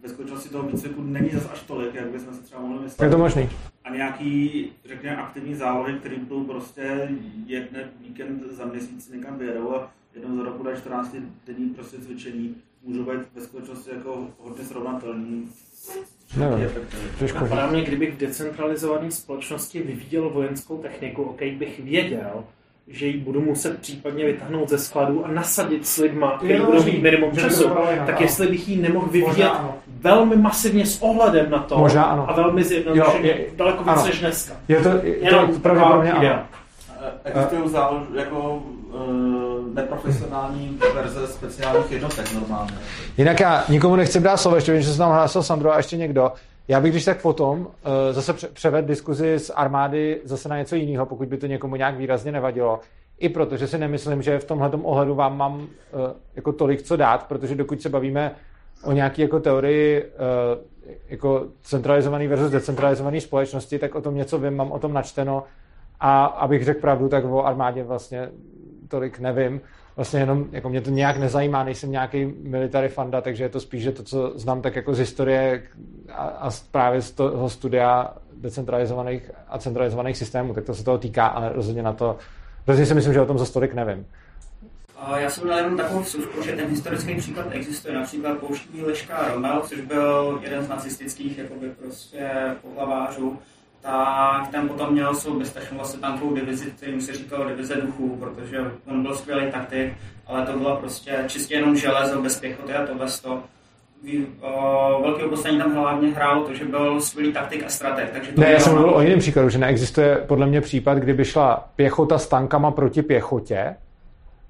ve skutečnosti toho výcviku není zase až tolik, jak bychom si třeba mohli myslet. Je to možný. A nějaký, řekněme, aktivní zálohy, který budou prostě jedné víkend za měsíc někam vyjedou a jednou za roku dají 14 denní prostě cvičení, můžou být ve skutečnosti jako hodně srovnatelný. Nevím, Napadá mě, kdybych v decentralizované společnosti vyvíjel vojenskou techniku, ok, bych věděl, že ji budu muset případně vytáhnout ze skladu a nasadit s lidma, který budou mít minimum času, tak jestli bych ji nemohl vyvíjet velmi masivně s ohledem na to Možná ano. a velmi zjednodušeně, daleko víc než dneska. Je to, je to, to pravděpodobně ano. Existují zálož, jako uh, neprofesionální verze speciálních jednotek normálně. Jinak já nikomu nechci dát slovo, ještě vím, že se tam hlásil Sandro a ještě někdo. Já bych když tak potom uh, zase převed diskuzi z armády zase na něco jiného, pokud by to někomu nějak výrazně nevadilo. I proto, že si nemyslím, že v tomhle ohledu vám mám uh, jako tolik co dát, protože dokud se bavíme o nějaké jako teorii uh, jako centralizovaný versus decentralizovaný společnosti, tak o tom něco vím, mám o tom načteno a abych řekl pravdu, tak o armádě vlastně tolik nevím. Vlastně jenom, jako mě to nějak nezajímá, nejsem nějaký military fanda, takže je to spíš, že to, co znám tak jako z historie a, a právě z toho studia decentralizovaných a centralizovaných systémů, tak to se toho týká, ale rozhodně na to, rozhodně si myslím, že o tom za tolik nevím. Já jsem měl jenom takovou vsuvku, že ten historický příklad existuje. Například pouštní Leška Rommel, což byl jeden z nacistických jakoby prostě pohlavářů, tak ten potom měl svou bezpečnou vlastně tankovou divizi, kterým se říkalo divize duchů, protože on byl skvělý taktik, ale to bylo prostě čistě jenom železo bez pěchoty a tohle to. Velký oblastení tam hlavně hrál to, že byl skvělý taktik a strateg. Takže to ne, já jsem mluvil o jiném příkladu, že neexistuje podle mě případ, kdyby šla pěchota s tankama proti pěchotě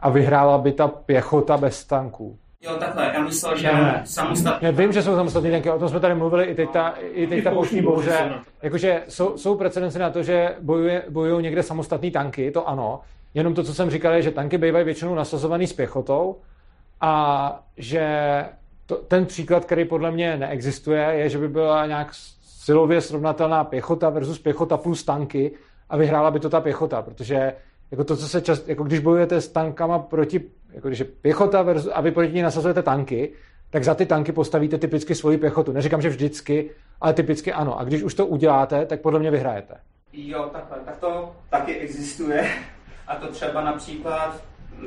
a vyhrála by ta pěchota bez tanků. Jo, takhle, já myslel, že ne, samostatně. Vím, že jsou samostatné tanky, o tom jsme tady mluvili i teď ta, i teď ta pouštní bouře. Jakože jsou, jsou precedenci na to, že bojuje, bojují někde samostatné tanky, to ano. Jenom to, co jsem říkal, je, že tanky bývají většinou nasazovaný s pěchotou a že to, ten příklad, který podle mě neexistuje, je, že by byla nějak silově srovnatelná pěchota versus pěchota plus tanky a vyhrála by to ta pěchota, protože jako to, co se čas, jako když bojujete s tankama proti jako když je pěchota versus, a vy proti ní nasazujete tanky, tak za ty tanky postavíte typicky svoji pěchotu. Neříkám, že vždycky, ale typicky ano. A když už to uděláte, tak podle mě vyhrajete. Jo, takhle. Tak to taky existuje. A to třeba například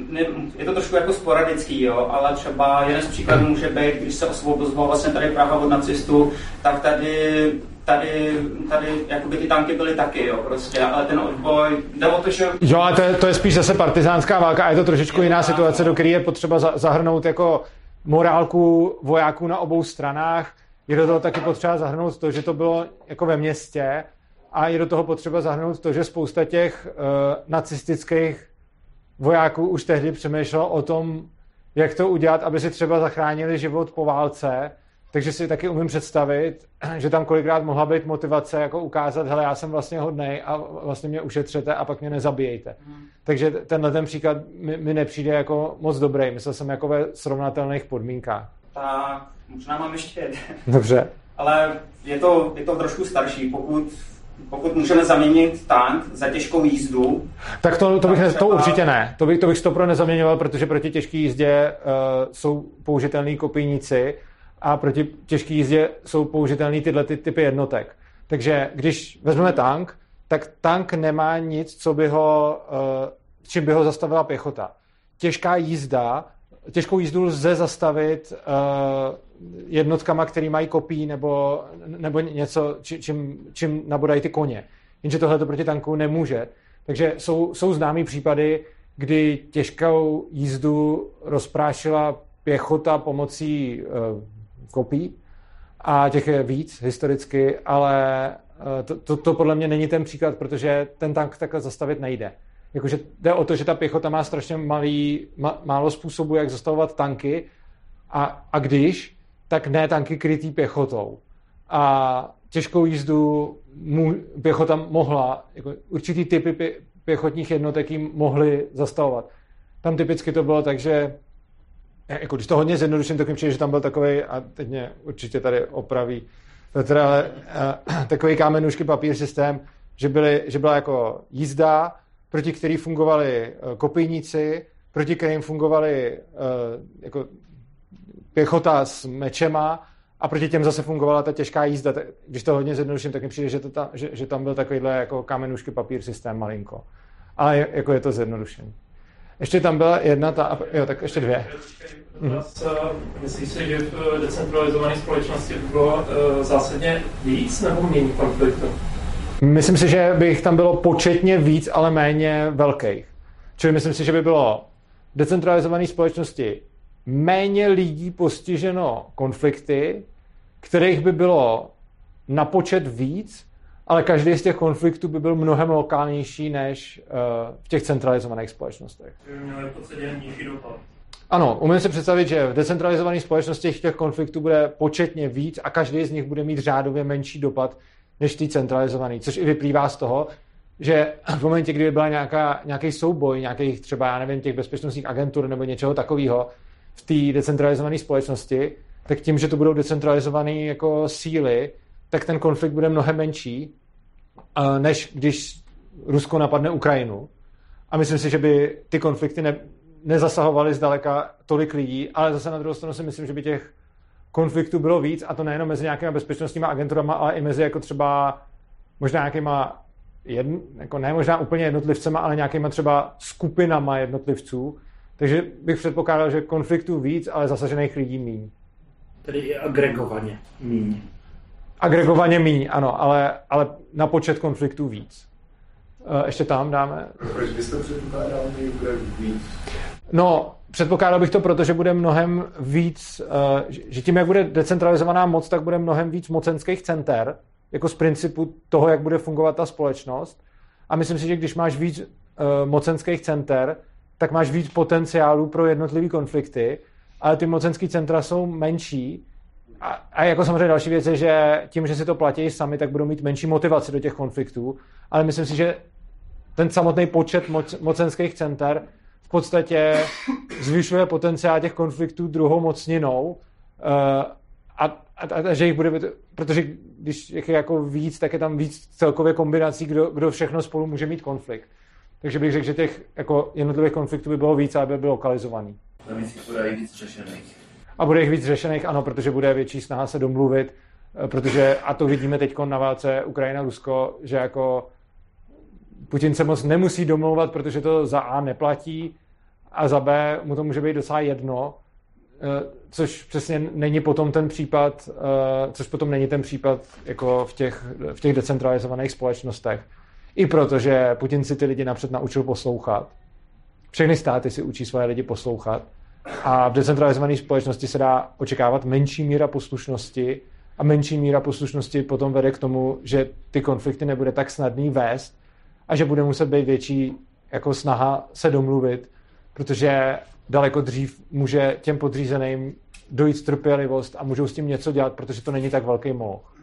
ne, je to trošku jako sporadický, jo, ale třeba jeden z příkladů může být, když se osvobozoval vlastně tady Praha od nacistů, tak tady tady, tady jakoby ty tanky byly taky, jo, prostě, ale ten odboj, jde o to, že... Jo, ale to je, to je spíš zase partizánská válka a je to trošičku je jiná situace, do které je potřeba zahrnout jako morálku vojáků na obou stranách. Je do toho taky potřeba zahrnout to, že to bylo jako ve městě a je do toho potřeba zahrnout to, že spousta těch uh, nacistických vojáků už tehdy přemýšlelo o tom, jak to udělat, aby si třeba zachránili život po válce takže si taky umím představit, [CLEARS THROAT] že tam kolikrát mohla být motivace jako ukázat, hele, já jsem vlastně hodnej a vlastně mě ušetřete a pak mě nezabijejte. Hmm. Takže tenhle ten příklad mi, mi nepřijde jako moc dobrý. Myslel jsem jako ve srovnatelných podmínkách. Tak, možná mám ještě jeden. [LAUGHS] Dobře. Ale je to, je to trošku starší. Pokud pokud můžeme zaměnit tank za těžkou jízdu. Tak to, to, bych ne, to určitě ne. To bych, to bych stopro nezaměňoval, protože proti těžké jízdě uh, jsou použitelní kopijníci a proti těžké jízdě jsou použitelné tyhle ty typy jednotek. Takže když vezmeme tank, tak tank nemá nic, co by ho, eh, čím by ho zastavila pěchota. Těžká jízda, těžkou jízdu lze zastavit eh, jednotkama, které mají kopí nebo, nebo něco, čím, čím nabodají ty koně. Jenže tohle to proti tanku nemůže. Takže jsou, jsou známý případy, kdy těžkou jízdu rozprášila pěchota pomocí kopí a těch je víc historicky, ale eh, to, to, to podle mě není ten příklad, protože ten tank takhle zastavit nejde. Jakože jde o to, že ta pěchota má strašně malý, ma, málo způsobů, jak zastavovat tanky a, a když, tak ne tanky krytý pěchotou. a těžkou jízdu mu, pěchota mohla, jako určitý typy pě, pěchotních jednotek jim mohly zastavovat. Tam typicky to bylo tak, že jako když to hodně zjednoduším, tak mi přijde, že tam byl takový, a teď mě určitě tady opraví Petr, ale [CLEARS THROAT] uh, takový kámenušky papír systém, že, byly, že byla jako jízda, proti který fungovali uh, kopijníci, proti kterým fungovali uh, jako pěchota s mečema a proti těm zase fungovala ta těžká jízda. Když to hodně zjednoduším, tak mi přijde, že, to ta, že, že tam byl takovýhle jako kámenušky papír systém malinko. Ale jako je to zjednodušení. Ještě tam byla jedna ta, jo, tak ještě dvě. Mhm. Myslíš si, že v decentralizované společnosti by bylo uh, zásadně víc nebo méně konfliktů? Myslím si, že by jich tam bylo početně víc, ale méně velkých. Čili myslím si, že by bylo v decentralizované společnosti méně lidí postiženo konflikty, kterých by bylo na počet víc, ale každý z těch konfliktů by byl mnohem lokálnější než uh, v těch centralizovaných společnostech. By měli v podstatě nižší dopad. Ano, umím si představit, že v decentralizovaných společnostech těch konfliktů bude početně víc a každý z nich bude mít řádově menší dopad než ty centralizovaný, což i vyplývá z toho, že v momentě, kdy byla nějaká, nějaký souboj, nějakých třeba, já nevím, těch bezpečnostních agentur nebo něčeho takového v té decentralizované společnosti, tak tím, že to budou decentralizované jako síly, tak ten konflikt bude mnohem menší, než když Rusko napadne Ukrajinu. A myslím si, že by ty konflikty ne, nezasahovaly zdaleka tolik lidí, ale zase na druhou stranu si myslím, že by těch konfliktů bylo víc, a to nejenom mezi nějakými bezpečnostními agenturama, ale i mezi jako třeba možná nějakýma jedn, jako ne možná úplně jednotlivcema, ale nějakýma třeba skupinama jednotlivců. Takže bych předpokládal, že konfliktů víc, ale zasažených lidí míň. Tedy i agregovaně míň. Agregovaně míň, ano, ale, ale na počet konfliktů víc. Eh, ještě tam dáme. Proč byste předpokládal, že bude víc? No, předpokládal bych to, protože bude mnohem víc, eh, že tím, jak bude decentralizovaná moc, tak bude mnohem víc mocenských center, jako z principu toho, jak bude fungovat ta společnost. A myslím si, že když máš víc eh, mocenských center, tak máš víc potenciálu pro jednotlivé konflikty, ale ty mocenské centra jsou menší. A, a jako samozřejmě další věc je, že tím, že si to platí sami, tak budou mít menší motivaci do těch konfliktů. Ale myslím si, že ten samotný počet moc, mocenských center v podstatě zvyšuje potenciál těch konfliktů druhou mocninou uh, a, a, a, že jich bude, protože když je jako víc, tak je tam víc celkově kombinací, kdo, kdo všechno spolu může mít konflikt. Takže bych řekl, že těch jako jednotlivých konfliktů by bylo víc, aby byl lokalizovaný. I víc řešených. A bude jich víc řešených, ano, protože bude větší snaha se domluvit, eh, protože, a to vidíme teď na válce Ukrajina-Rusko, že jako Putin se moc nemusí domlouvat, protože to za A neplatí a za B mu to může být docela jedno, eh, což přesně není potom ten případ, eh, což potom není ten případ jako v těch, v těch decentralizovaných společnostech. I protože Putin si ty lidi napřed naučil poslouchat. Všechny státy si učí svoje lidi poslouchat. A v decentralizované společnosti se dá očekávat menší míra poslušnosti a menší míra poslušnosti potom vede k tomu, že ty konflikty nebude tak snadný vést a že bude muset být větší jako snaha se domluvit, protože daleko dřív může těm podřízeným dojít trpělivost a můžou s tím něco dělat, protože to není tak velký moloch.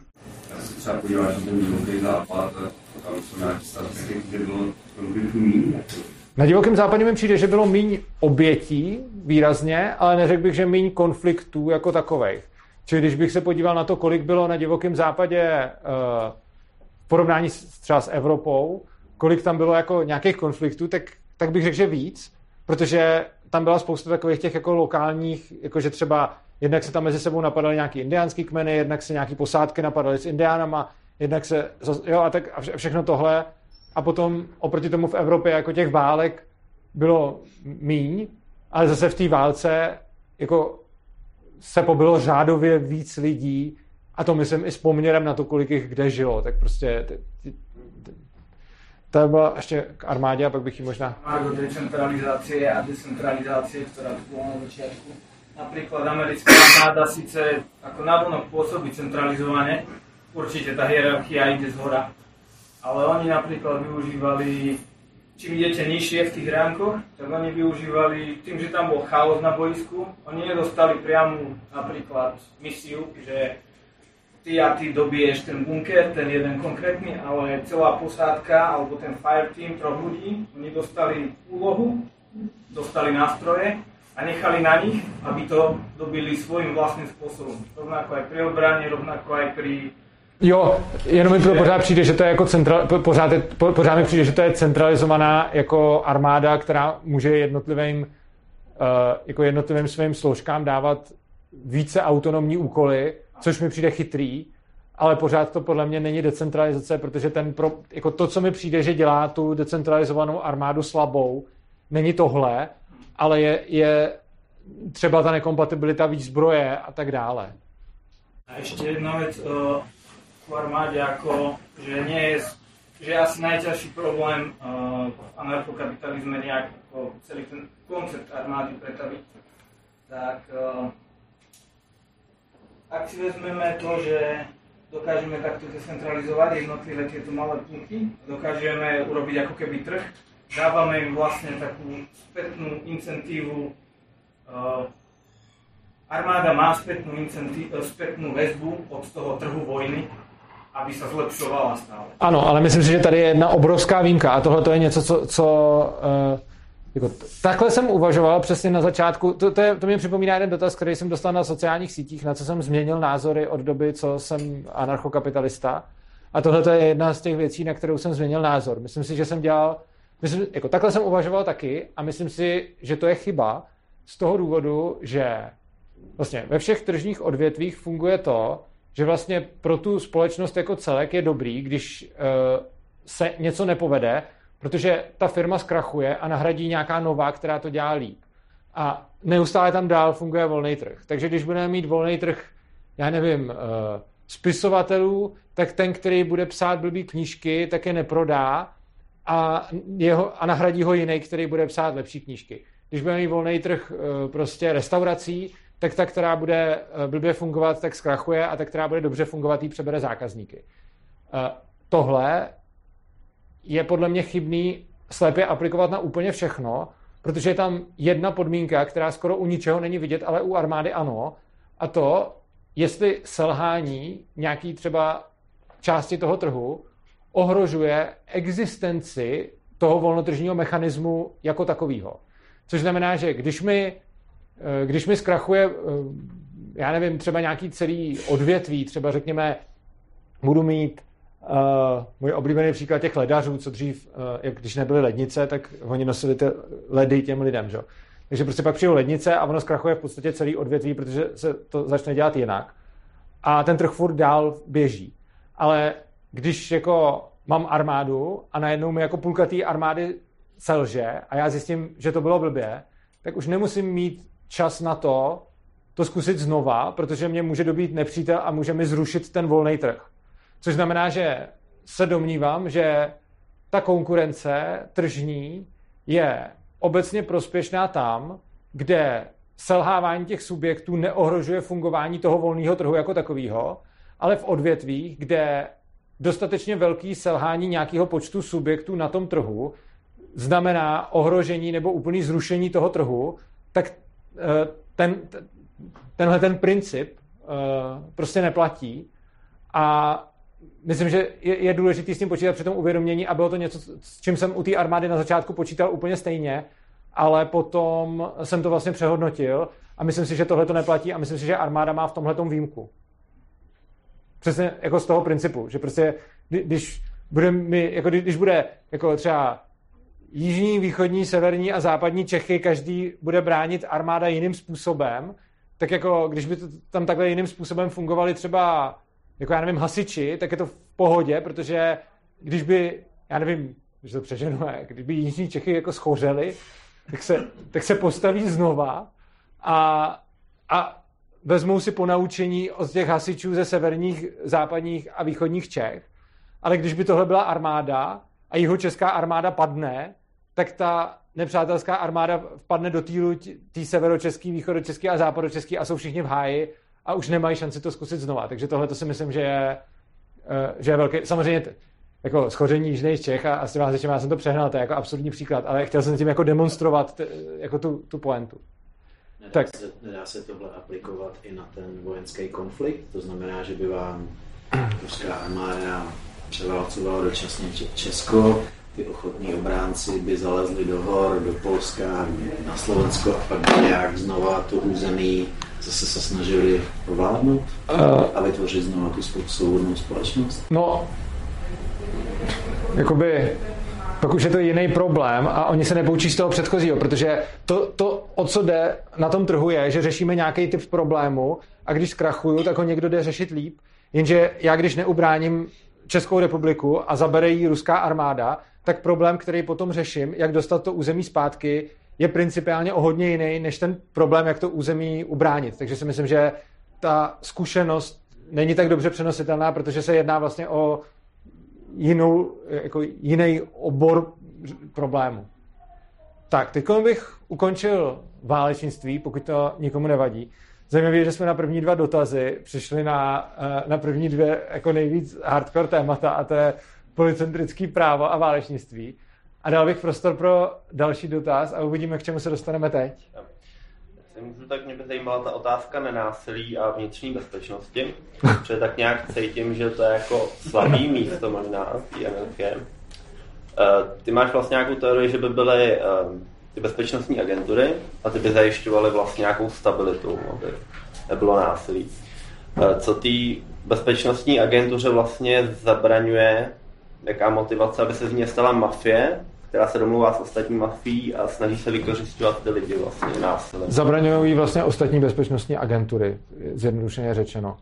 Já se třeba podívat na ten západ, tam jsou nějaké statistiky, kde bylo konfliktů míň. Na divokém západě mi přijde, že bylo míň obětí výrazně, ale neřekl bych, že míň konfliktů jako takových. Čili když bych se podíval na to, kolik bylo na divokém západě uh, v porovnání s, třeba s Evropou, kolik tam bylo jako nějakých konfliktů, tak, tak bych řekl, že víc, protože tam byla spousta takových těch jako lokálních, jakože třeba jednak se tam mezi sebou napadaly nějaký indiánský kmeny, jednak se nějaký posádky napadaly s indiánama, jednak se, jo, a, tak, a všechno tohle. A potom oproti tomu v Evropě jako těch válek bylo míň, ale zase v té válce jako se pobylo řádově víc lidí a to myslím i s poměrem na to, kolik jich kde žilo, tak prostě ty, ty, ty, to byla ještě k armádě a pak bych ji možná... Margo decentralizácie a decentralizácie, ktorá tu na začiatku. Napríklad americká armáda síce ako navonok pôsobí centralizovane, určite tá hierarchia ide z hora, ale oni napríklad využívali, čím idete nižšie v tých ránkoch, tak oni využívali, tým, že tam bol chaos na boisku, oni nedostali priamu napríklad misiu, že ty a ty dobiješ ten bunker, ten jeden konkrétny, ale celá posádka alebo ten fire team troch ľudí, oni dostali úlohu, dostali nástroje a nechali na nich, aby to dobili svým vlastním způsobem. Rovnako aj pri obraně, rovnako aj pri Jo, jenom mi to pořád přijde, že to je jako central, pořád, je, pořád mi přijde, že to je centralizovaná jako armáda, která může jednotlivým, uh, jako jednotlivým svým složkám dávat více autonomní úkoly, což mi přijde chytrý, ale pořád to podle mě není decentralizace, protože ten pro, jako to, co mi přijde, že dělá tu decentralizovanou armádu slabou, není tohle, ale je, je třeba ta nekompatibilita výzbroje a tak dále. A ještě jedna věc uh, v armádě, jako, že nie je, že asi nejtěžší problém uh, v anarchokapitalismu nějak jako celý ten koncept armády pretavit. Tak uh, ak si vezmeme to, že dokážeme takto decentralizovat jednotlivé tieto malé punky, dokážeme urobiť ako keby trh, dávame im vlastne takú spätnú incentívu. Uh, armáda má spätnú, incentív, spätnú väzbu od toho trhu vojny, aby se zlepšovala stále. Ano, ale myslím si, že tady je jedna obrovská výjimka a tohle to je něco, co, co uh, jako, takhle jsem uvažoval přesně na začátku. To, to, je, to mě připomíná jeden dotaz, který jsem dostal na sociálních sítích, na co jsem změnil názory od doby, co jsem anarchokapitalista. A tohle to je jedna z těch věcí, na kterou jsem změnil názor. Myslím si, že jsem dělal, myslím, jako takhle jsem uvažoval taky a myslím si, že to je chyba z toho důvodu, že vlastně ve všech tržních odvětvích funguje to, že vlastně pro tu společnost jako celek je dobrý, když uh, se něco nepovede, protože ta firma zkrachuje a nahradí nějaká nová, která to dělá líp. A neustále tam dál funguje volný trh. Takže když budeme mít volný trh, já nevím, uh, spisovatelů, tak ten, který bude psát blbý knížky, tak je neprodá a, jeho, a nahradí ho jiný, který bude psát lepší knížky. Když budeme mít volný trh uh, prostě restaurací, tak ta, která bude uh, blbě fungovat, tak zkrachuje a ta, která bude dobře fungovat, jí přebere zákazníky. Tohle je podle mě chybný slepě aplikovat na úplně všechno, protože je tam jedna podmínka, která skoro u ničeho není vidět, ale u armády ano, a to, jestli selhání nějaký třeba části toho trhu ohrožuje existenci toho volnotržního mechanismu jako takového. Což znamená, že když mi, eh, když mi zkrachuje, eh, já nevím, třeba nějaký celý odvětví, třeba řekněme, budu mít Uh, můj oblíbený příklad těch ledařů, co dřív, uh, jak když nebyly lednice, tak oni nosili ty ledy těm lidem, že? Takže prostě pak přijou lednice a ono zkrachuje v podstatě celý odvětví, protože se to začne dělat jinak. A ten trh furt dál běží. Ale když jako mám armádu a najednou mi jako půlka té armády selže a já zjistím, že to bylo blbě, tak už nemusím mít čas na to, to zkusit znova, protože mě může dobít nepřítel a může mi zrušit ten volný trh. Což znamená, že se domnívám, že ta konkurence tržní je obecně prospěšná tam, kde selhávání těch subjektů neohrožuje fungování toho volného trhu jako takového, ale v odvětvích, kde dostatečně velký selhání nějakého počtu subjektů na tom trhu znamená ohrožení nebo úplný zrušení toho trhu, tak ten, tenhle ten princip eh, prostě neplatí a myslím, že je, je důležité s tím počítat při tom uvědomění a bylo to něco, s čím jsem u té armády na začátku počítal úplně stejně, ale potom jsem to vlastně přehodnotil a myslím si, že tohle to neplatí a myslím si, že armáda má v tomhle výjimku. Přesně jako z toho principu, že prostě když bude, mi, jako když bude jako třeba jižní, východní, severní a západní Čechy, každý bude bránit armáda jiným způsobem, tak jako když by to tam takhle jiným způsobem fungovali třeba jako já nevím, hasiči, tak je to v pohodě, protože když by, já nevím, že to přeženu, kdyby Jižní Čechy jako schořeli, tak se, tak se postaví znova a, a vezmou si ponaučení od těch hasičů ze severních, západních a východních Čech. Ale když by tohle byla armáda a jeho česká armáda padne, tak ta nepřátelská armáda vpadne do týlu tý severočeský, východočeský a západočeský a jsou všichni v háji a už nemají šanci to zkusit znova. Takže tohle to si myslím, že je, eh, že je velký. Samozřejmě jako schoření jižních Čech a, a s těma já jsem to přehnal, to je jako absurdní příklad, ale chtěl jsem tím jako demonstrovat t, jako tu, tu poentu. Nedá, Tak. se, nedá se tohle aplikovat i na ten vojenský konflikt? To znamená, že by vám ruská armáda převálcovala dočasně Če- Česko, ty ochotní obránci by zalezli do hor, do Polska, na Slovensko a pak by nějak znova to území zase se snažili ovládnout a vytvořit znova tu svobodnou společnost? No, jakoby, pak už je to jiný problém a oni se nepoučí z toho předchozího, protože to, to, o co jde na tom trhu je, že řešíme nějaký typ problému a když zkrachuju, tak ho někdo jde řešit líp. Jenže já, když neubráním Českou republiku a zabere jí ruská armáda, tak problém, který potom řeším, jak dostat to území zpátky, je principiálně o hodně jiný, než ten problém, jak to území ubránit. Takže si myslím, že ta zkušenost není tak dobře přenositelná, protože se jedná vlastně o jinou, jako jiný obor problému. Tak, teď bych ukončil válečnictví, pokud to nikomu nevadí. Zajímavé, je, že jsme na první dva dotazy přišli na, eh, na první dvě jako nejvíc hardcore témata a to je policentrický právo a válečnictví. A dal bych prostor pro další dotaz a uvidíme, k čemu se dostaneme teď. Můžu, tak mě by zajímala ta otázka nenásilí a vnitřní bezpečnosti, [LAUGHS] protože tak nějak cítím, že to je jako slabý místo možná té anarchie. Eh, Ty máš vlastně nějakou teorii, že by byly eh, ty bezpečnostní agentury a ty by zajišťovaly vlastně nějakou stabilitu, aby nebylo násilí. Eh, Co té bezpečnostní agentuře vlastně zabraňuje, jaká motivace, aby se z ní stala mafie, která se domluvá s ostatní mafií a snaží se vykořišťovat ty lidi vlastně násilím. Zabraňují jí vlastně ostatní bezpečnostní agentury, zjednodušeně řečeno.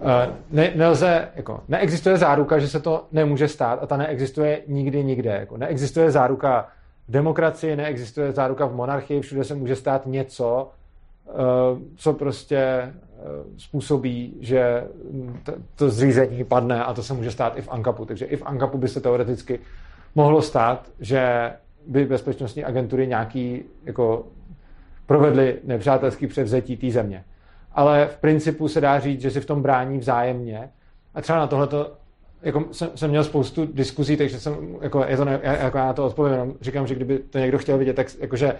Eh, Ne, nelze, jako, neexistuje záruka, že se to nemůže stát a ta neexistuje nikdy nikde. Jako, neexistuje záruka demokracii, neexistuje záruka v monarchii, všude se může stát něco, eh, co prostě eh, způsobí, že to zřízení padne a to se může stát i v ANKAPu. Takže i v ANKAPu by se teoreticky mohlo stát, že by bezpečnostní agentury nějaký jako provedly nepřátelský převzetí té země. Ale v principu se dá říct, že si v tom brání vzájemně. A třeba na tohleto jako jsem, jsem, měl spoustu diskuzí, takže jsem, jako, je to ne, jako já to odpovím, říkám, že kdyby to někdo chtěl vidět, tak jakože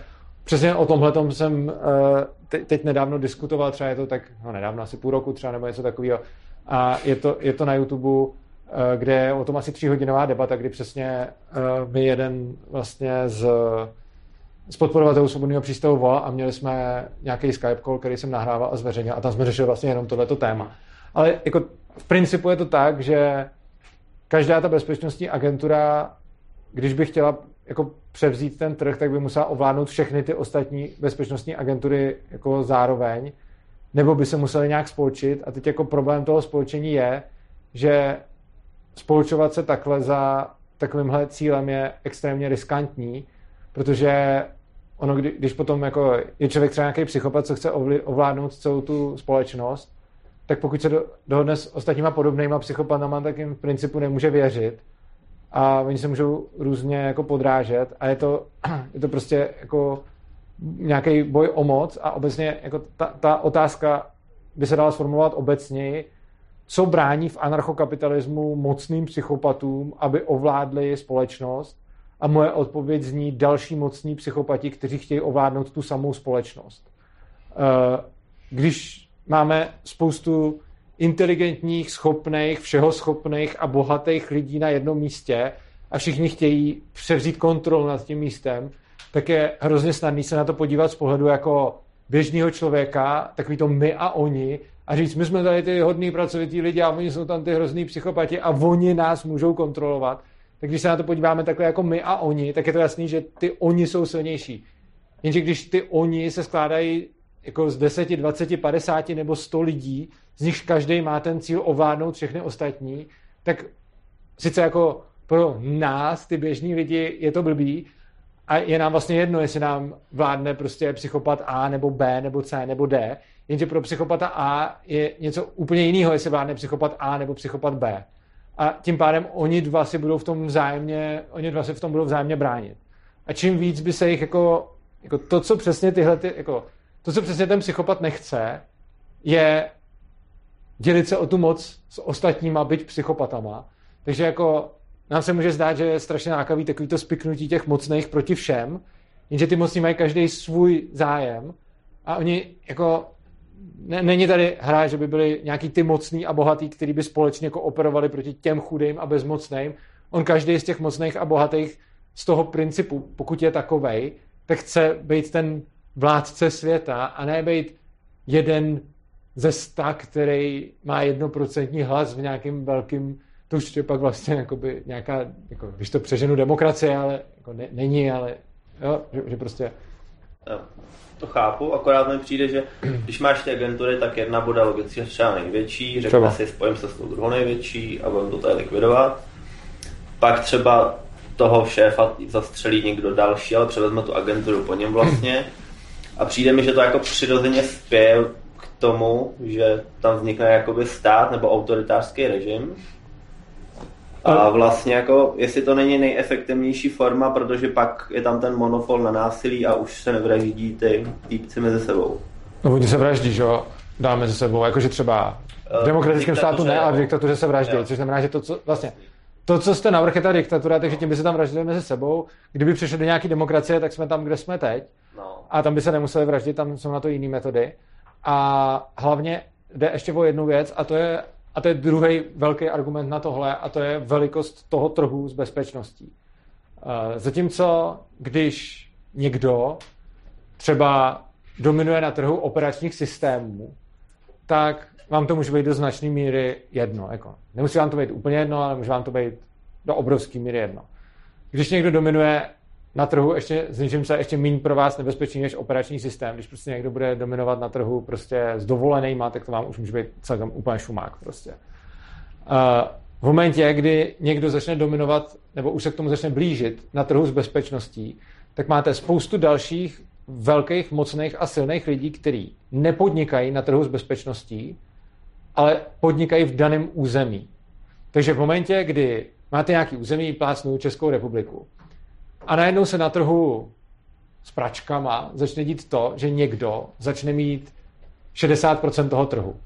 přesně o tomhle jsem eh, te, teď nedávno diskutoval, třeba je to tak, no nedávno, asi půl roku třeba, nebo něco takového. A je to, je to na YouTube, eh, kde je o tom asi tříhodinová debata, kdy přesně eh, mi jeden vlastně z z podporovatelů svobodného přístavu volal a měli jsme nějaký Skype call, který jsem nahrával a zveřejnil a tam jsme řešili vlastně jenom tohleto téma. Ale jako v principu je to tak, že každá ta bezpečnostní agentura, když by chtěla jako převzít ten trh, tak by musela ovládnout všechny ty ostatní bezpečnostní agentury jako zároveň, nebo by se museli nějak spolčit. A teď jako problém toho spolčení je, že spolčovat se takhle za takovýmhle cílem je extrémně riskantní, protože ono, kdy, když potom jako je člověk třeba nějaký psychopat, co chce ovládnout celou tu společnost, tak pokud se do, dohodne s ostatníma podobnýma psychopatama, tak jim v principu nemůže věřit a oni se můžou různě jako podrážet a je to, [CLEARS THROAT] je to prostě jako nějaký boj o moc a obecně jako ta, ta otázka by se dala sformulovat obecněji, co brání v anarchokapitalismu mocným psychopatům, aby ovládli společnost a moje odpověď zní další mocní psychopati, kteří chtějí ovládnout tu samou společnost. Eh, Když máme spoustu inteligentních, schopných, všeho schopných a bohatých lidí na jednom místě a všichni chtějí převzít kontrolu nad tím místem, tak je hrozně snadný se na to podívat z pohledu jako běžného člověka, takový to my a oni, a říct, my jsme tady ty hodní pracovití lidi a oni jsou tam ty hrozný psychopati a oni nás můžou kontrolovat. Tak když se na to podíváme takhle jako my a oni, tak je to jasný, že ty oni jsou silnější. Jenže když ty oni se skládají jako z 10, 20, 50 nebo 100 lidí, z nichž každý má ten cíl ovládnout všechny ostatní, tak sice jako pro nás, ty běžní lidi, je to blbý a je nám vlastně jedno, jestli nám vládne prostě psychopat A nebo B nebo C nebo D, jenže pro psychopata A je něco úplně jiného, jestli vládne psychopat A nebo psychopat B. A tím pádem oni dva si budou v tom vzájemně, oni dva si v tom budou vzájemně bránit. A čím víc by se jich jako, jako to, co přesně tyhle, ty, jako, to, co přesně ten psychopat nechce, je dělit se o tu moc s ostatníma, byť psychopatama. Takže jako nám se může zdát, že je strašně nákavý takovýto spiknutí těch mocných proti všem, jenže ty mocní mají každý svůj zájem A oni jako ne, není tady hra, že by byli nějaký ty mocný a bohatý, který by společně jako operovali proti těm chudým a bezmocným. On každý z těch mocných a bohatých z toho principu, pokud je takovej, tak chce být ten vládce světa a ne být jeden ze sta, který má jednoprocentní hlas v nějakém velkém, to už je pak vlastně jakoby nějaká, jako, když to přeženu demokracie, ale jako ne, není, ale jo, že, že prostě Jo, to chápu, akorát mi přijde, že [CLEARS THROAT] když máš ty agentury, tak jedna bude logicky třeba největší, řekne Třeba. si, spojím se s tou druhou největší a budeme to tady likvidovat. Pak třeba toho šéfa zastřelí někdo další, ale převezme tu agenturu po něm vlastně. A přijde mi, že to jako přirozeně spěje k tomu, že tam vznikne jakoby stát nebo autoritářský režim. A vlastně jako, jestli to není nejefektivnější forma, protože pak je tam ten monopol na násilí a už se nevraždí ty týpci mezi sebou. No oni se vraždí, že jo, dáme ze sebou, jakože třeba v Eh, demokratickém diktatuře, státu ne, ale v diktatuře se vraždí, což znamená, že to, co vlastně, to, co jste navrh, je ta diktatura, takže tím by se tam vraždili mezi sebou. Kdyby přišli do nějaké demokracie, tak jsme tam, kde jsme teď. No. A tam by se nemuseli vraždit, tam jsou na to jiné metody. A hlavně jde ještě o jednu věc, a to je, a to je druhý velký argument na tohle, a to je velikost toho trhu s bezpečností. Eh, Zatímco, když někdo třeba dominuje na trhu operačních systémů, tak vám to může být do značné míry jedno. Jako. Nemusí vám to být úplně jedno, ale může vám to být do obrovské míry jedno. Když někdo dominuje na trhu ještě s něčím, je ještě méně pro vás nebezpečný než operační systém, když prostě někdo bude dominovat na trhu prostě s dovolenýma, tak to vám už může být celkem úplně šumák prostě. Uh, v momentě, kdy někdo začne dominovat, nebo už se k tomu začne blížit na trhu s bezpečností, tak máte spoustu dalších velkých, mocných a silných lidí, kteří nepodnikají na trhu s bezpečností, ale podnikají v daném území. Takže v momentě, kdy máte nějaký území, plácnou Českou republiku, a najednou se na trhu s pračkama začne dít to, že někdo začne mít 60% toho trhu.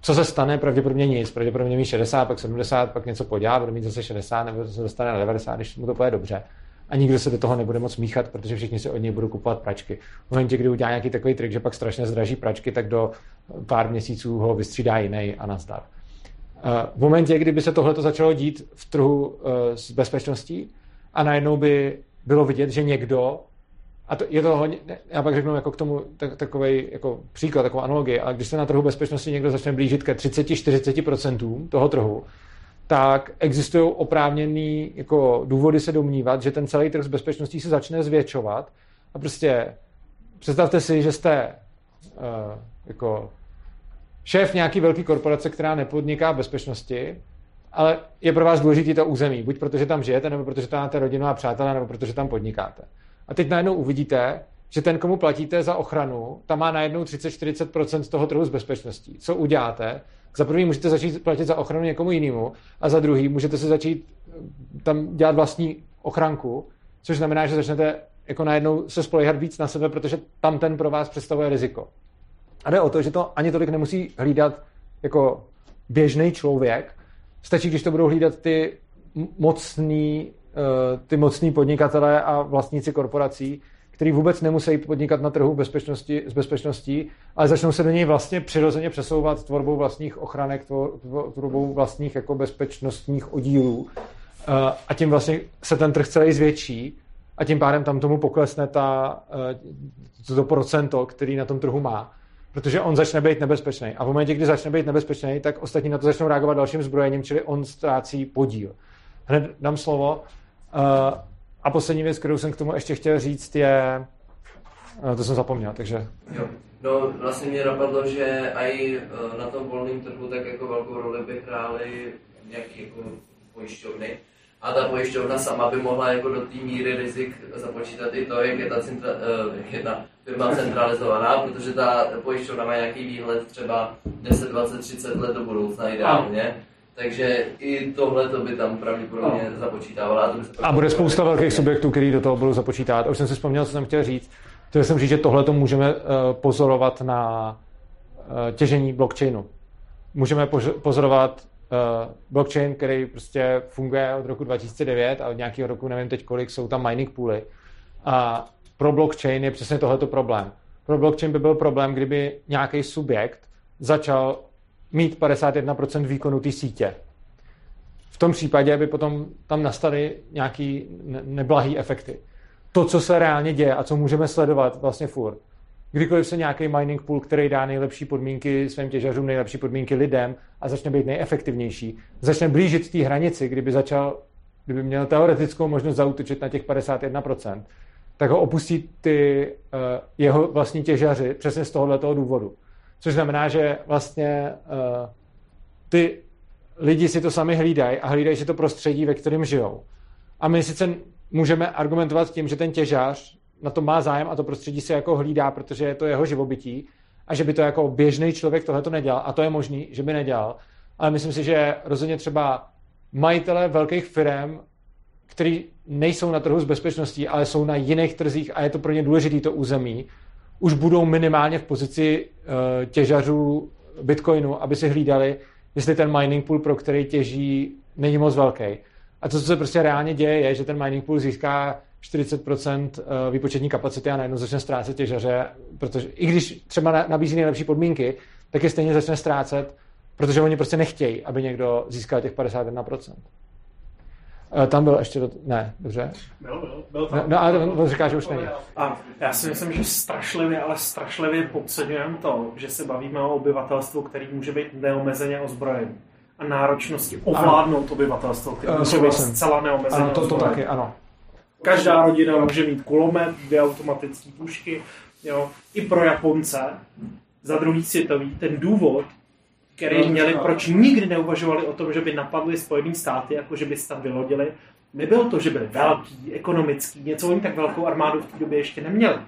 Co se stane? Pravděpodobně nic. Pravděpodobně mít 60, pak 70, pak něco podělá, bude mít zase 60, nebo se dostane na 90, když mu to půjde dobře. A nikdo se do toho nebude moc míchat, protože všichni si od něj budou kupovat pračky. V momentě, kdy udělá nějaký takový trik, že pak strašně zdraží pračky, tak do pár měsíců ho vystřídá jiný a nazdar. Eh, V momentě, kdyby se tohle začalo dít v trhu eh, s bezpečností a najednou by bylo vidět, že někdo, a to, je to hodně, já pak řeknu jako k tomu tak, takový jako příklad, takovou analogii, ale když se na trhu bezpečnosti někdo začne blížit ke 30-40% toho trhu, tak existují oprávněný jako důvody se domnívat, že ten celý trh s bezpečností se začne zvětšovat a prostě představte si, že jste uh, jako šéf nějaký velký korporace, která nepodniká v bezpečnosti, ale je pro vás důležitý to území, buď protože tam žijete, nebo protože tam máte rodinu a přátelé, nebo protože tam podnikáte. A teď najednou uvidíte, že ten, komu platíte za ochranu, tam má najednou 30-40% z toho trhu s bezpečností. Co uděláte? Za prvý můžete začít platit za ochranu někomu jinému a za druhý můžete se začít eh, tam dělat vlastní ochranku, což znamená, že začnete jako najednou se spolehat víc na sebe, protože tam ten pro vás představuje riziko. A jde o to, že to ani tolik nemusí hlídat jako běžný člověk, stačí, když to budou hlídat ty mocný, eh, ty mocný podnikatelé a vlastníci korporací, který vůbec nemusí podnikat na trhu bezpečnosti, s bezpečností, ale začnou se do něj vlastně přirozeně přesouvat tvorbou vlastních ochranek, tvor- tvor- tvorbou vlastních jako bezpečnostních oddílů. Eh, A tím vlastně se ten trh celý zvětší a tím pádem tam tomu poklesne ta, eh, to procento, který na tom trhu má. Protože on začne být nebezpečný. A v momentě, kdy začne být nebezpečný, tak ostatní na to začnou reagovat dalším zbrojením, čili on ztrácí podíl. Hned dám slovo. Eh, A poslední věc, kterou jsem k tomu ještě chtěl říct, je... eh, To jsem zapomněl, takže... Jo. No, vlastně mě napadlo, že i eh, na tom volném trhu tak jako velkou roli by hrály nějaké jako pojišťovny. A ta pojišťovna sama by mohla jako do té míry rizik započítat i to, jak je ta, centra, eh, jak je ta firma centralizovaná, protože ta pojišťovna má nějaký výhled třeba 10, 20, 30 let do budoucna ideálně. Takže i tohle to by tam pravděpodobně započítávala. A, bude spousta velkých subjektů, který do toho budou započítat. A už jsem si vzpomněl, co jsem chtěl říct. Chtěl jsem říct, že tohle to můžeme eh, pozorovat na eh, těžení blockchainu. Můžeme pozorovat eh, blockchain, který prostě funguje od roku 2009 a od nějakého roku, nevím teď kolik, jsou tam mining pooly. A pro blockchain je přesně tohleto problém. Pro blockchain by byl problém, kdyby nějaký subjekt začal mít 51% výkonu té sítě. V tom případě by potom tam nastaly nějaký neblahý efekty. To, co se reálně děje a co můžeme sledovat vlastně furt, kdykoliv se nějaký mining pool, který dá nejlepší podmínky svým těžařům, nejlepší podmínky lidem a začne být nejefektivnější, začne blížit té hranici, kdyby začal, kdyby měl teoretickou možnost zautočit na těch 51%, tak ho opustí ty uh, jeho vlastní těžaři přesně z tohoto důvodu. Což znamená, že vlastně uh, ty lidi si to sami hlídají a hlídají si to prostředí, ve kterém žijou. A my sice můžeme argumentovat tím, že ten těžař na to má zájem a to prostředí si jako hlídá, protože je to jeho živobytí a že by to jako běžný člověk tohle to nedělal. A to je možný, že by nedělal. Ale myslím si, že rozhodně třeba majitele velkých firm, který nejsou na trhu s bezpečností, ale jsou na jiných trzích a je to pro ně důležité to území, už budou minimálně v pozici uh, těžařů Bitcoinu, aby si hlídali, jestli ten mining pool, pro který těží, není moc velký. A to, co se prostě reálně děje, je, že ten mining pool získá 40% eh, výpočetní kapacity a najednou začne ztrácet těžaře, protože i když třeba nabízí nejlepší podmínky, tak je stejně začne ztrácet, protože oni prostě nechtějí, aby někdo získal těch 51%. Eh, tam byl ještě, do... ne, dobře. Byl, byl, byl tam. No, no ale on říká, že už není. A já si myslím, že strašlivě, ale strašlivě podceňujeme to, že se bavíme o obyvatelstvu, který může být neomezeně ozbrojený a náročnosti ovládnout ano. obyvatelstvo, které může být zcela neomezeně Ano, to, to taky, ano. Každá rodina může mít kulomet, dvě automatické pušky. Jo. I pro Japonce za druhý světový ten důvod, který no, měli, proč nikdy neuvažovali o tom, že by napadli Spojené státy, jako že by se tam vylodili, nebylo to, že byli velký, ekonomický, něco oni tak velkou armádu v té době ještě neměli.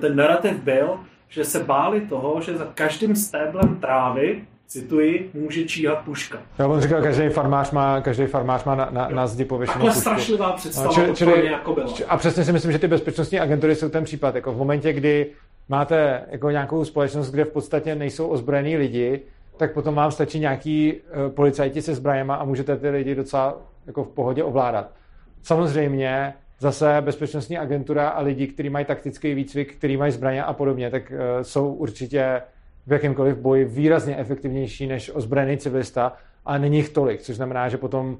Ten narrativ byl, že se báli toho, že za každým stéblem trávy cituji, může číhat puška. Já bych říkal, každý farmář má, každý farmář má na, na, na zdi pověšenou pušku. strašlivá představa čili, čili, jako byla. A přesně si myslím, že ty bezpečnostní agentury jsou ten případ. Jako v momentě, kdy máte jako nějakou společnost, kde v podstatě nejsou ozbrojení lidi, tak potom vám stačí nějaký uh, policajti se zbrajema a můžete ty lidi docela jako v pohodě ovládat. Samozřejmě zase bezpečnostní agentura a lidi, kteří mají taktický výcvik, kteří mají zbraně a podobně, tak uh, jsou určitě v jakémkoliv boji výrazně efektivnější než ozbrojený civilista a není jich tolik, což znamená, že potom uh,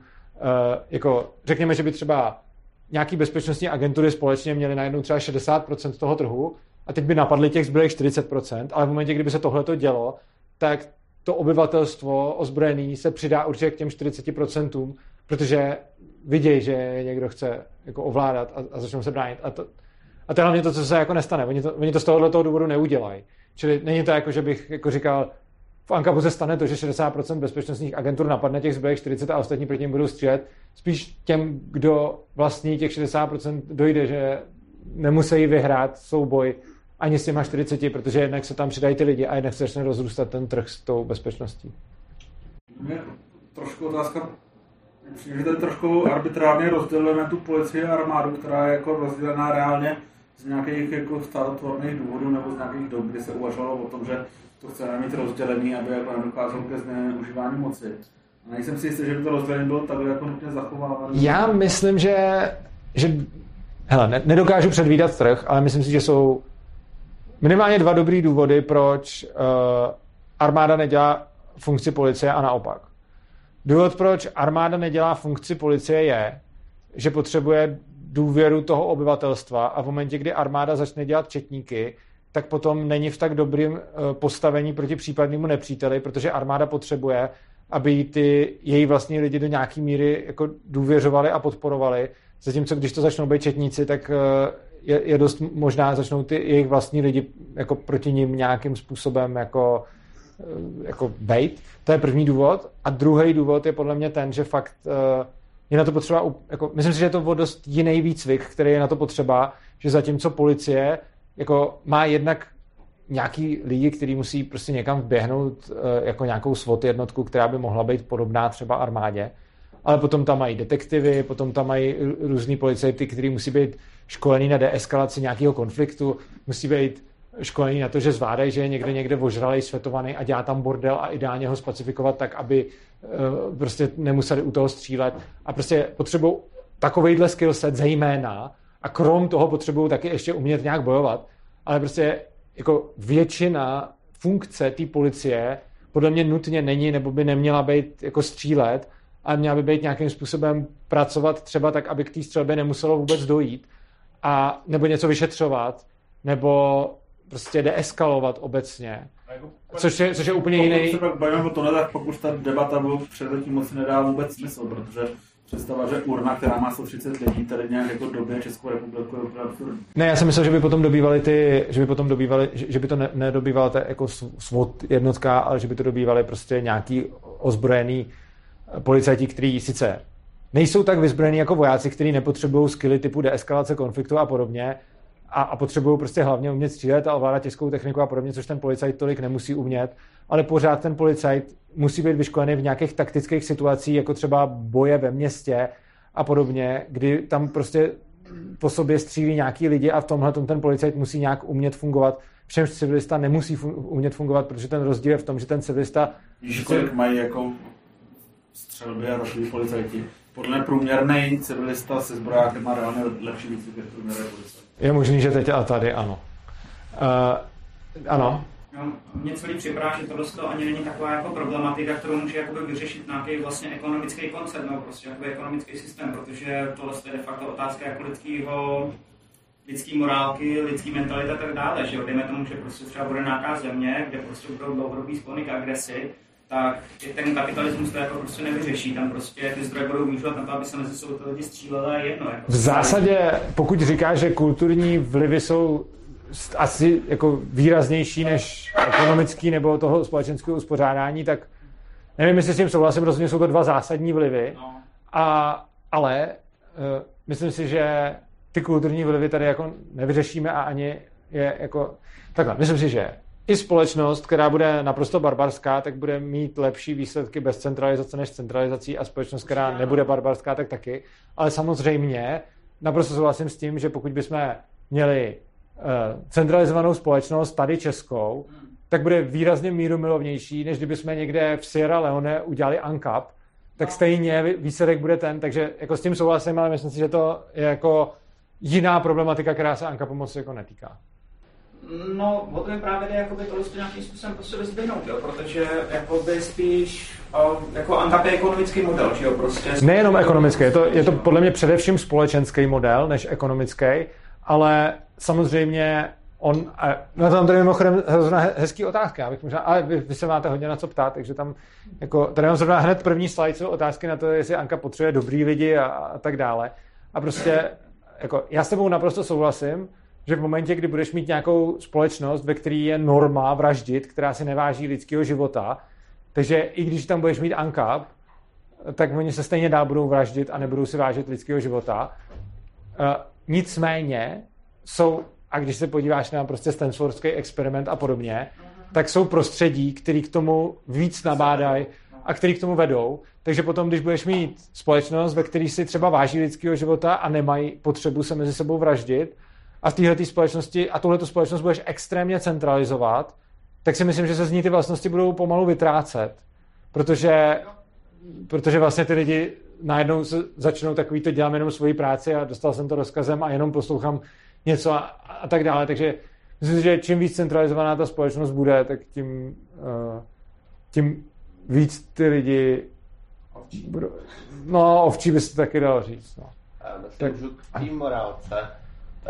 jako řekněme, že by třeba nějaký bezpečnostní agentury společně měly najednou třeba 60% toho trhu a teď by napadly těch zbylých 40%, ale v momentě, kdyby se tohle to dělo, tak to obyvatelstvo ozbrojený se přidá určitě k těm 40%, protože vidějí, že někdo chce jako ovládat a, a začnou se bránit. A to, a to je hlavně to, co se jako nestane. Oni to, oni to z tohohle důvodu neudělají. Čili není to jako, že bych jako říkal, v Ankabu se stane to, že 60% bezpečnostních agentur napadne těch zbylých 40 a ostatní proti ním budou střílet. Spíš těm, kdo vlastní těch 60% dojde, že nemusí vyhrát souboj ani s těma 40, protože jednak se tam přidají ty lidi a jednak se začne rozrůstat ten trh s tou bezpečností. Mě trošku otázka, že to trošku arbitrárně rozdělujeme tu policii a armádu, která je jako rozdělená reálně z nějakých jako státotvorných důvodů nebo z nějakých dob, kdy se uvažovalo o tom, že to chceme mít rozdělený, aby jako nedocházelo ke zneužívání moci. A nejsem si jistý, že by to rozdělení bylo takhle jako nutně zachovávané. Já myslím, že, že hele, ne, nedokážu předvídat trh, ale myslím si, že jsou minimálně dva dobrý důvody, proč uh, armáda nedělá funkci policie a naopak. Důvod, proč armáda nedělá funkci policie je, že potřebuje důvěru toho obyvatelstva a v momentě, kdy armáda začne dělat četníky, tak potom není v tak dobrým eh, postavení proti případnému nepříteli, protože armáda potřebuje, aby ty její vlastní lidi do nějaké míry jako důvěřovali a podporovali. Zatímco když to začnou být četníci, tak eh, je, je dost možná začnou ty jejich vlastní lidi jako proti ním nějakým způsobem jako, eh, jako bejt. To je první důvod. A druhý důvod je podle mě ten, že fakt je na to potřeba, jako, myslím si, že je to o dost jiný výcvik, který je na to potřeba, že zatímco policie jako má jednak nějaký lidi, kteří musí prostě někam vběhnout eh, jako nějakou SWAT jednotku, která by mohla být podobná třeba armádě, ale potom tam mají detektivy, potom tam mají různý policajty, kteří musí být školení na deeskalaci nějakého konfliktu, musí být školení na to, že zvládají, že je někde někde ožralej, svetovaný a dělá tam bordel a ideálně ho spacifikovat tak, aby prostě nemuseli u toho střílet. A prostě potřebují takovejhle skillset zejména a krom toho potřebují taky ještě umět nějak bojovat. Ale prostě jako většina funkce té policie podle mě nutně není, nebo by neměla být jako střílet, ale měla by být nějakým způsobem pracovat třeba tak, aby k té střelbě nemuselo vůbec dojít, a nebo něco vyšetřovat, nebo prostě deeskalovat obecně. Což je, což je úplně pokud jiný... se pak bavíme o tohle, tak pokud ta debata byl předtím moc nedá vůbec smysl, protože představa, že urna, která má 130 lidí, tady nějak jako době Českou republiku je úplně absurdní. Ne, já jsem myslel, že by potom dobývali ty, že by potom dobývali, že, že by to ne, nedobývala ta jako SWAT jednotka, ale že by to dobývali prostě nějaký ozbrojený policajti, kteří sice nejsou tak vyzbrojení jako vojáci, kteří nepotřebují skilly typu deeskalace konfliktu a podobně, a, a potřebují prostě hlavně umět střílet a ovládat těžkou techniku a podobně, což ten policajt tolik nemusí umět, ale pořád ten policajt musí být vyškolený v nějakých taktických situacích, jako třeba boje ve městě a podobně, kdy tam prostě po sobě střílí nějaký lidi a v tomhle ten policajt musí nějak umět fungovat. Všem civilista nemusí fun- umět fungovat, protože ten rozdíl je v tom, že ten civilista... Víš, kolik mají jako střelby a takový policajti? Podle mě průměrný civilista se zbrojákem má reálně lepší výcvik než průměrný policajt. Je možný, že teď a tady ano. Uh, ano. No, mě celý připadá, že tohle to ani není taková jako problematika, kterou může jakoby vyřešit nějaký vlastně ekonomický koncept, nebo prostě jakoby ekonomický systém, protože tohle je de facto otázka jako lidského lidský morálky, lidský mentality a tak dále, že jo, dejme tomu, že prostě třeba bude nějaká země, kde prostě budou dlouhodobý sklony k agresi, tak ten kapitalismus to jako prostě nevyřeší, tam prostě ty zdroje budou využívat na to, aby se mezi sebou ty lidi stříleli jedno. Jako. V zásadě, pokud říká, že kulturní vlivy jsou asi jako výraznější než ekonomický nebo toho společenského uspořádání, tak nevím, jestli s tím souhlasím, rozhodně jsou to dva zásadní vlivy, a, ale uh, myslím si, že ty kulturní vlivy tady jako nevyřešíme a ani je jako... Takhle, myslím si, že i společnost, která bude naprosto barbarská, tak bude mít lepší výsledky bez centralizace než centralizací a společnost, která nebude barbarská, tak taky. Ale samozřejmě naprosto souhlasím s tím, že pokud bychom měli uh, centralizovanou společnost, tady českou, tak bude výrazně míru milovnější, než kdybychom někde v Sierra Leone udělali ANCAP, tak stejně výsledek bude ten, takže jako s tím souhlasím, ale myslím si, že to je jako jiná problematika, která se Anka pomoci jako netýká. No, o to je právě jde jakoby to nějakým způsobem po sobě zdvihnout, jo, protože jakoby spíš o, jako ekonomický model, že jo, prostě. Nejenom ekonomický, je to, je to podle mě především společenský model než ekonomický, ale samozřejmě on, a, no tam tady mimochodem zrovna hezký otázka, já bych možná, ale vy, vy, se máte hodně na co ptát, takže tam, jako, tady mám zrovna hned první slide, jsou otázky na to, jestli Anka potřebuje dobrý lidi a, a tak dále. A prostě, jako, já s tebou naprosto souhlasím, že v momentě, kdy budeš mít nějakou společnost, ve které je norma vraždit, která si neváží lidského života, takže i když tam budeš mít ANCAP, tak oni se stejně dál budou vraždit a nebudou si vážit lidského života. Uh, nicméně jsou, a když se podíváš na prostě Stanfordský experiment a podobně, tak jsou prostředí, který k tomu víc nabádají a který k tomu vedou. Takže potom, když budeš mít společnost, ve které si třeba váží lidského života a nemají potřebu se mezi sebou vraždit, a v této společnosti a tuhleto společnost budeš extrémně centralizovat, tak si myslím, že se z ní ty vlastnosti budou pomalu vytrácet. Protože, protože vlastně ty lidi najednou začnou takový to dělám jenom svoji práci a dostal jsem to rozkazem a jenom poslouchám něco a, a tak dále. Takže myslím si, že čím víc centralizovaná ta společnost bude, tak tím, uh, tím víc ty lidi budou, no ovčí by se taky dalo říct. No. Tak, můžu k té morálce.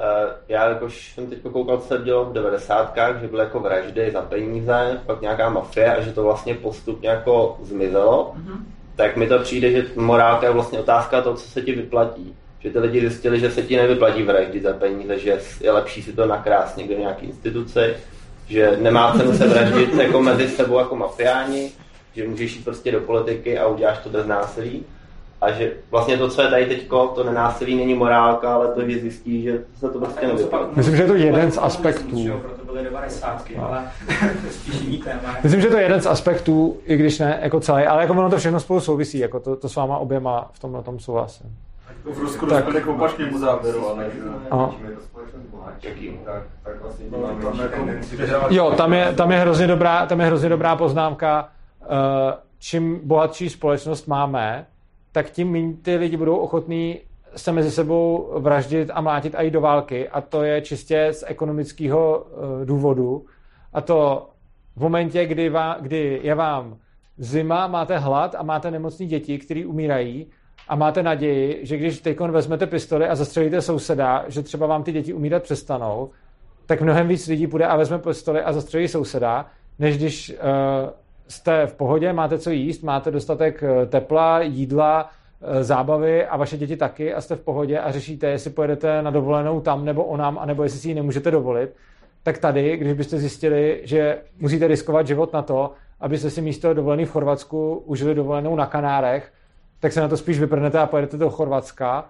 Uh, já jakož jsem teď koukal, co se dělo v 90. že byly jako vraždy za peníze, pak nějaká mafie a že to vlastně postupně jako zmizelo, mm-hmm. tak mi to přijde, že morálka je vlastně otázka toho, co se ti vyplatí. Že ty lidi zjistili, že se ti nevyplatí vraždit za peníze, že je lepší si to nakrást někde v nějaké instituci, že nemá cenu se vraždit jako mezi sebou jako mafiáni, že můžeš jít prostě do politiky a uděláš to bez násilí a že vlastně to, co je tady teďko, to nenásilí není morálka, ale to, že zjistí, že se to prostě nevyplatí. Myslím, že je to jeden z aspektů. Proto byly 90. No. ale [LAUGHS] spíš jiný téma. Myslím, že to je jeden z aspektů, i když ne jako celý, ale jako ono to všechno spolu souvisí, jako to, to s váma oběma v tom na tom souhlasím. V Rusku tak, tak k opačnému závěru, ale jako Jo, tam je, tam je hrozně dobrá, tam je hrozně dobrá poznámka. Uh, čím bohatší společnost máme, tak tím méně ty lidi budou ochotní se mezi sebou vraždit a mlátit a jít do války. A to je čistě z ekonomického uh, důvodu. A to v momentě, kdy, vám, kdy je vám zima, máte hlad a máte nemocní děti, který umírají a máte naději, že když teď vezmete pistoli a zastřelíte souseda, že třeba vám ty děti umírat přestanou, tak mnohem víc lidí půjde a vezme pistoli a zastřelí souseda, než když uh, jste v pohodě, máte co jíst, máte dostatek eh, tepla, jídla, uh, zábavy a vaše děti taky a jste v pohodě a řešíte, jestli pojedete na dovolenou tam nebo onam, anebo jestli si ji nemůžete dovolit, tak tady, když byste zjistili, že musíte riskovat život na to, abyste si místo dovolený v Chorvatsku užili dovolenou na Kanárech, tak se na to spíš vyprnete a pojedete do Chorvatska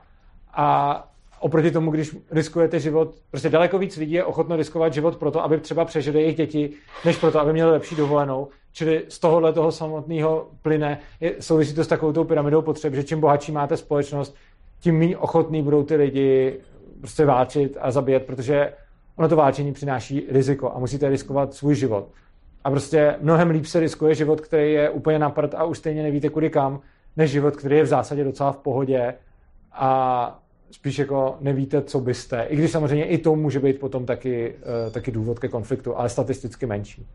a oproti tomu, když riskujete život, prostě daleko víc lidí je ochotno riskovat život proto, aby třeba přežili jejich děti, než proto, aby měli lepší dovolenou. Čili z tohohle toho samotného plyne je, souvisí to s takovou tou pyramidou potřeb, že čím bohatší máte společnost, tím méně ochotný budou ty lidi prostě válčit a zabíjet, protože ono to válčení přináší riziko a musíte riskovat svůj život. A prostě mnohem líp se riskuje život, který je úplně na prd a už stejně nevíte kudy kam, než život, který je v zásadě docela v pohodě a spíš jako nevíte, co byste. I když samozřejmě i to může být potom taky, uh, taky důvod ke konfliktu, ale statisticky menší.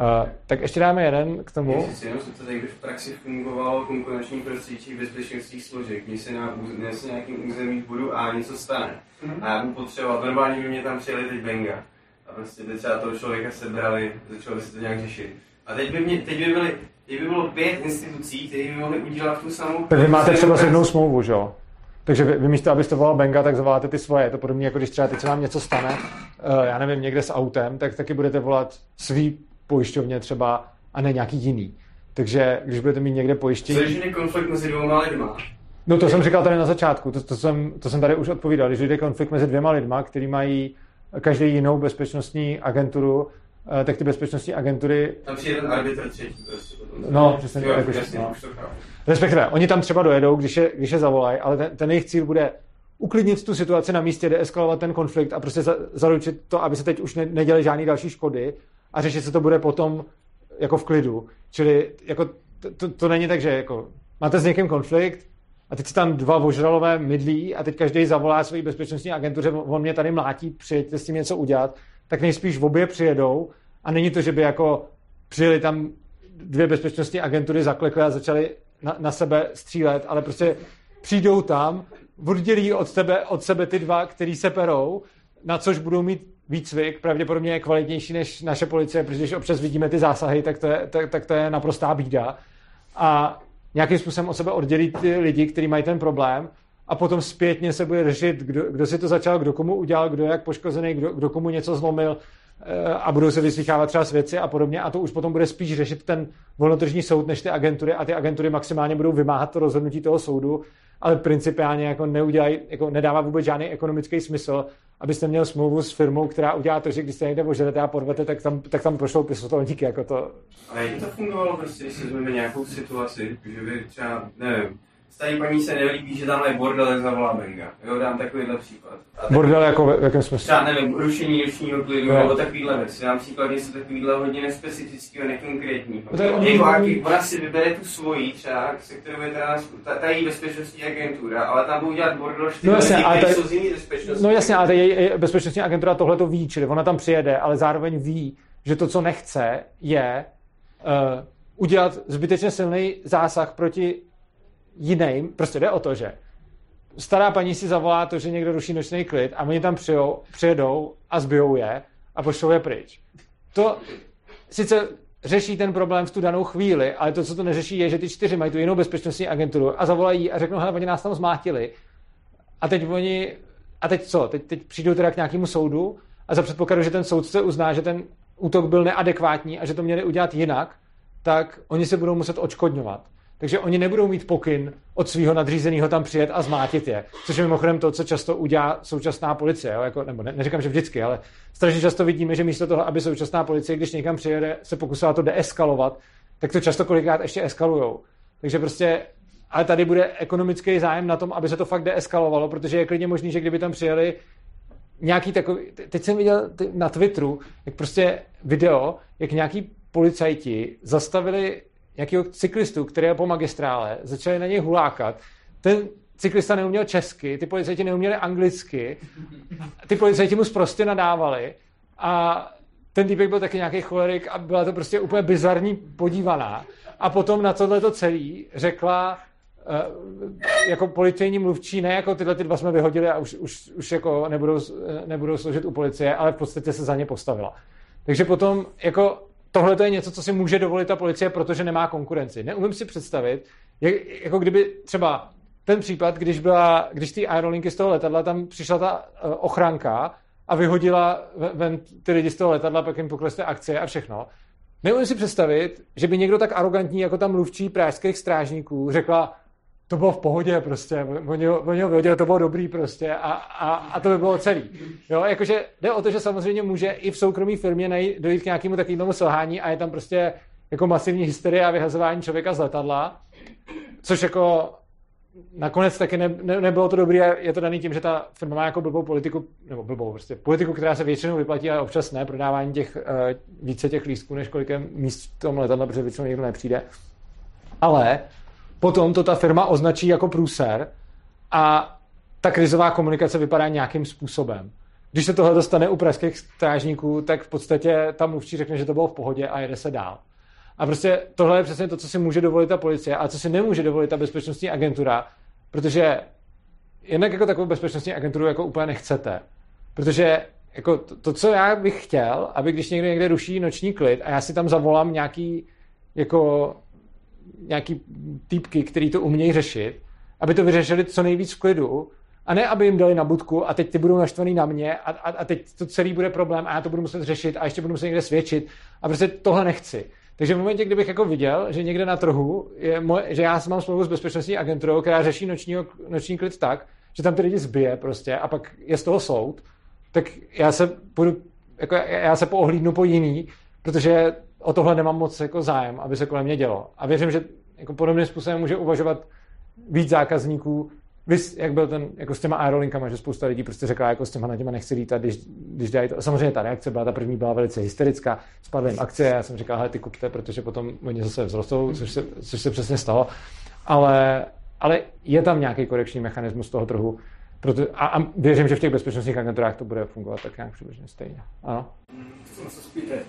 Uh, tak ještě dáme jeden k tomu. Jestli jenom se tady, když v praxi fungovalo konkurenční prostředí bezpečnostních složek, když se na, na nějakým území budu A něco stane. Mm-hmm. A já budu potřebovat, normálně by mě tam přijeli teď Benga. A prostě teď třeba toho člověka sebrali, začalo se to nějak řešit. A teď by, mě, teď by byly Teď by bylo pět institucí, které by mohly udělat tu samou... Tak vy máte třeba sednou smlouvu, že jo? Takže vy, vy místo, abyste volal Benga, tak zavoláte ty svoje. Je to podobně, jako když třeba teď se vám něco stane, uh, já nevím, někde s autem, tak taky budete volat svý pojišťovně třeba a ne nějaký jiný. Takže když budete mít někde pojištění... Co je konflikt mezi dvěma lidma? No to jsem říkal tady na začátku, to, to, jsem, to jsem tady už odpovídal. Když jde konflikt mezi dvěma lidma, který mají každý jinou bezpečnostní agenturu, Eh, tak ty bezpečnostní agentury... Tam přijde ten arbitr třetí. Prostě, no, přesně. Jo, jako, jasně, no. Respektive, oni tam třeba dojedou, když je, když je zavolají, ale ten, ten jejich cíl bude uklidnit tu situaci na místě, deeskalovat ten konflikt a prostě za, zaručit to, aby se teď už ne, neděly žádné další škody a řešit se to bude potom jako v klidu. Čili jako to, to, není tak, že jako máte s někým konflikt a teď si tam dva ožralové mydlí a teď každý zavolá své bezpečnostní agentuře, on mě tady mlátí, přijďte s tím něco udělat tak nejspíš v obě přijedou a není to, že by jako přijeli tam dvě bezpečnostní agentury, zaklekly a začaly na, na sebe střílet, ale prostě přijdou tam, oddělí od sebe, od sebe ty dva, který se perou, na což budou mít výcvik, pravděpodobně je kvalitnější než naše policie, protože když občas vidíme ty zásahy, tak to je, tak, tak to je naprostá bída. A nějakým způsobem od sebe oddělí ty lidi, kteří mají ten problém a potom zpětně se bude řešit, kdo, kdo si to začal, kdo komu udělal, kdo je jak poškozený, kdo, kdo komu něco zlomil eh, a budou se vyslychávat třeba svědci a podobně a to už potom bude spíš řešit ten volnotržní soud než ty agentury a ty agentury maximálně budou vymáhat to rozhodnutí toho soudu, ale principiálně jako neudělají, jako nedává vůbec žádný ekonomický smysl, abyste měl smlouvu s firmou, která udělá to, že když se někde ožerete a porvete, tak tam, tak tam prošlou pisotolníky, jako to. A jak to fungovalo, prostě, když se nějakou situaci, že by třeba, nevím, Starý paní se nelíbí, že tam je bordel, tak zavolá Benga. Jo, dám takovýhle příklad. A bordel jako v jakém smyslu? Třeba nevím, rušení nočního klidu nebo takovýhle věci. Dám příklad něco takovýhle hodně nespecifického, nekonkrétního. No ona si vybere tu svoji třeba, se kterou je teda ta, ta její bezpečnostní agentura, ale tam budou dělat bordel no jasně, ale ta, jsou z jiný bezpečnostní. No jasně, ale ta její bezpečnostní agentura tohle to ví, čili ona tam přijede, ale zároveň ví, že to, co nechce, je uh, udělat zbytečně silný zásah proti jiným, prostě jde o to, že stará paní si zavolá to, že někdo ruší nočný klid a oni tam přijou, přijedou a zbijou je a pošlou je pryč. To sice řeší ten problém v tu danou chvíli, ale to, co to neřeší, je, že ty čtyři mají tu jinou bezpečnostní agenturu a zavolají a řeknou, hele, oni nás tam zmátili. A teď oni, a teď co? Teď, teď přijdou teda k nějakému soudu a za předpokladu, že ten soudce uzná, že ten útok byl neadekvátní a že to měli udělat jinak, tak oni se budou muset odškodňovat. Takže oni nebudou mít pokyn od svého nadřízeného tam přijet a zmátit je. Což je mimochodem to, co často udělá současná policie. Jo? Jako, nebo ne, neříkám, že vždycky, ale strašně často vidíme, že místo toho, aby současná policie, když někam přijede, se pokusila to deeskalovat, tak to často kolikrát ještě eskalujou. Takže prostě, ale tady bude ekonomický zájem na tom, aby se to fakt deeskalovalo, protože je klidně možný, že kdyby tam přijeli nějaký takový, teď jsem viděl na Twitteru, jak prostě video, jak nějaký policajti zastavili nějakého cyklistu, který je po magistrále, začali na něj hulákat. Ten cyklista neuměl česky, ty policajti neuměli anglicky, ty policajti mu prostě nadávali a ten týpek byl taky nějaký cholerik a byla to prostě úplně bizarní podívaná. A potom na tohle to celý řekla uh, jako policejní mluvčí, ne jako tyhle ty dva jsme vyhodili a už, už, už jako nebudou, nebudou složit u policie, ale v podstatě se za ně postavila. Takže potom jako tohle to je něco, co si může dovolit ta policie, protože nemá konkurenci. Neumím si představit, jak, jako kdyby třeba ten případ, když, byla, když ty aerolinky z toho letadla, tam přišla ta uh, ochranka a vyhodila ven ty lidi z toho letadla, pak jim poklesly akcie a všechno. Neumím si představit, že by někdo tak arrogantní, jako tam mluvčí pražských strážníků, řekla, to bylo v pohodě prostě, oni ho, oni ho vyhodili, to bylo dobrý prostě a, a, a to by bylo celý. Jo, jakože jde o to, že samozřejmě může i v soukromé firmě najít, dojít k nějakému takovému selhání a je tam prostě jako masivní hysterie a vyhazování člověka z letadla, což jako nakonec taky ne, ne, nebylo to dobré, je to daný tím, že ta firma má jako blbou politiku, nebo blbou prostě, politiku, která se většinou vyplatí, ale občas ne, prodávání těch, uh, více těch lístků, než kolik je míst v tom letadle, protože většinou někdo nepřijde. Ale potom to ta firma označí jako průser a ta krizová komunikace vypadá nějakým způsobem. Když se tohle dostane u pražských strážníků, tak v podstatě tam mluvčí řekne, že to bylo v pohodě a jede se dál. A prostě tohle je přesně to, co si může dovolit ta policie a co si nemůže dovolit ta bezpečnostní agentura, protože jednak jako takovou bezpečnostní agenturu jako úplně nechcete. Protože jako to, to, co já bych chtěl, aby když někdo někde ruší noční klid a já si tam zavolám nějaký jako nějaký týpky, který to umějí řešit, aby to vyřešili co nejvíc v klidu, a ne, aby jim dali na budku a teď ty budou naštvaný na mě a, a, a teď to celý bude problém a já to budu muset řešit a ještě budu muset někde svědčit a prostě tohle nechci. Takže v momentě, kdybych jako viděl, že někde na trhu, je moje, že já mám smlouvu s bezpečnostní agenturou, která řeší nočního, noční klid tak, že tam ty lidi zbije prostě a pak je z toho soud, tak já se budu, jako já se poohlídnu po jiný, protože o tohle nemám moc jako zájem, aby se kolem mě dělo. A věřím, že jako podobným způsobem může uvažovat víc zákazníků, Vys, jak byl ten, jako s těma aerolinkama, že spousta lidí prostě řekla, jako s těma na těma nechci lítat, když, když dají to. Samozřejmě ta reakce byla, ta první byla velice hysterická, spadly jim akcie, já jsem říkal, hele, ty kupte, protože potom oni zase vzrostou, což se, což se přesně stalo. Ale, ale je tam nějaký korekční mechanismus toho trhu, proto, a, a, věřím, že v těch bezpečnostních agenturách to bude fungovat tak nějak přibližně stejně. Ano? Chcem se spýtať,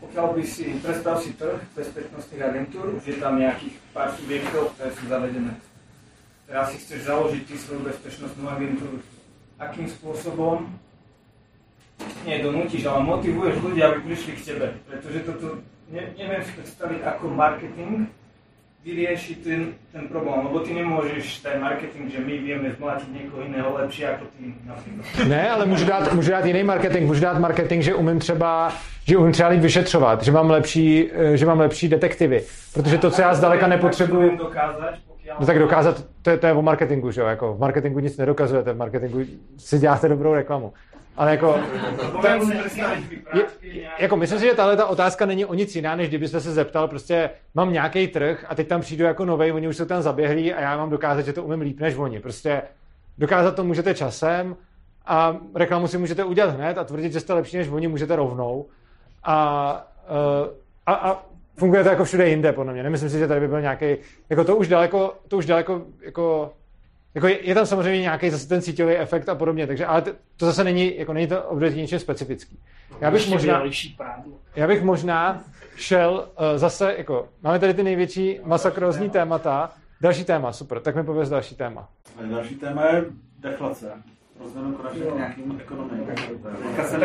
pokiaľ by si, predstav si trh bezpečnostných agentúr, že tam nejakých pár subjektov, ktoré sú zavedené teraz si chceš založiť ty svoju bezpečnostnú agentúru, akým spôsobom nie donútiš, ale motivuješ ľudí, aby prišli k tebe. Pretože toto ne, neviem si predstaviť ako marketing vyrieši ten, ten problém, lebo ty nemôžeš ten marketing, že my vieme zmlátiť niekoho iného lepšie ako ty. Ne, ale můžu dát, můžu dát jiný marketing, můžu dát marketing, že umím třeba, že umím třeba líp vyšetřovat, že mám lepší, eh, že mám lepší detektivy, protože to, co já zdaleka nepotřebuji... No tak dokázat, to je, to je o marketingu, že jo? Jako v marketingu nic nedokazujete, v marketingu si děláte dobrou reklamu. Ale jako, to, je, jako myslím si, že tahle ta otázka není o nic jiná, než kdybyste se zeptal, prostě mám nějaký trh a teď tam přijdu jako novej, oni už jsou tam zaběhlí a já mám dokázat, že to umím líp než oni. Prostě dokázat to můžete časem a reklamu si můžete udělat hned a tvrdit, že jste lepší než oni, můžete rovnou. A, eh, a, a funguje to jako všude jinde, podle mě. Nemyslím si, že tady by byl nějaký, jako to už daleko, to už daleko, jako, jako je, je tam samozřejmě nějaký zase ten síťový efekt a podobně, takže, ale to, to zase není, jako není to období něčím specifický. Já bych možná, já bych možná šel uh, zase, jako, máme tady ty největší masakrózní témata, další téma, super, tak mi pověz další téma. Další téma je deflace. Rozvedeme konečně k nějakým ekonomii. Tak se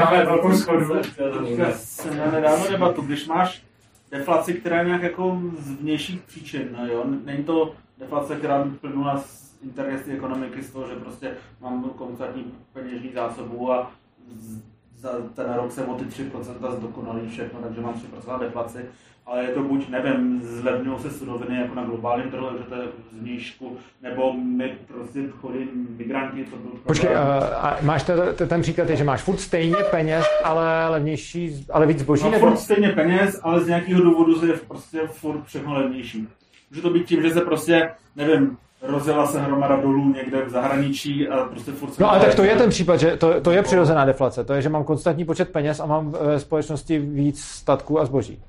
máme velkou schodu. Teďka nedávno debatu, když máš deflaci, která je nějak jako z vnějších příčin, no jo? Není to deflace, která by plnula z interní ekonomiky z toho, že prostě mám koncertní peněžní zásobu a za ten rok se o ty 3% zdokonalí všechno, takže mám 3% deflaci, ale je to buď, nevím, zlevňují se suroviny jako na globálním trhu, že to je z nížku, nebo my prostě chodí migranti, to byl Počkej, uh, a máš to, ten příklad, je, že máš furt stejně peněz, ale levnější, ale víc zboží? No, nebo? furt stejně peněz, ale z nějakého důvodu je prostě furt všechno levnější. Může to být tím, že se prostě, nevím, rozjela se hromada dolů někde v zahraničí a prostě furt No ale tak to je ten případ, že to, to je přirozená deflace. To je, že mám konstantní počet peněz a mám ve společnosti víc statků a zboží.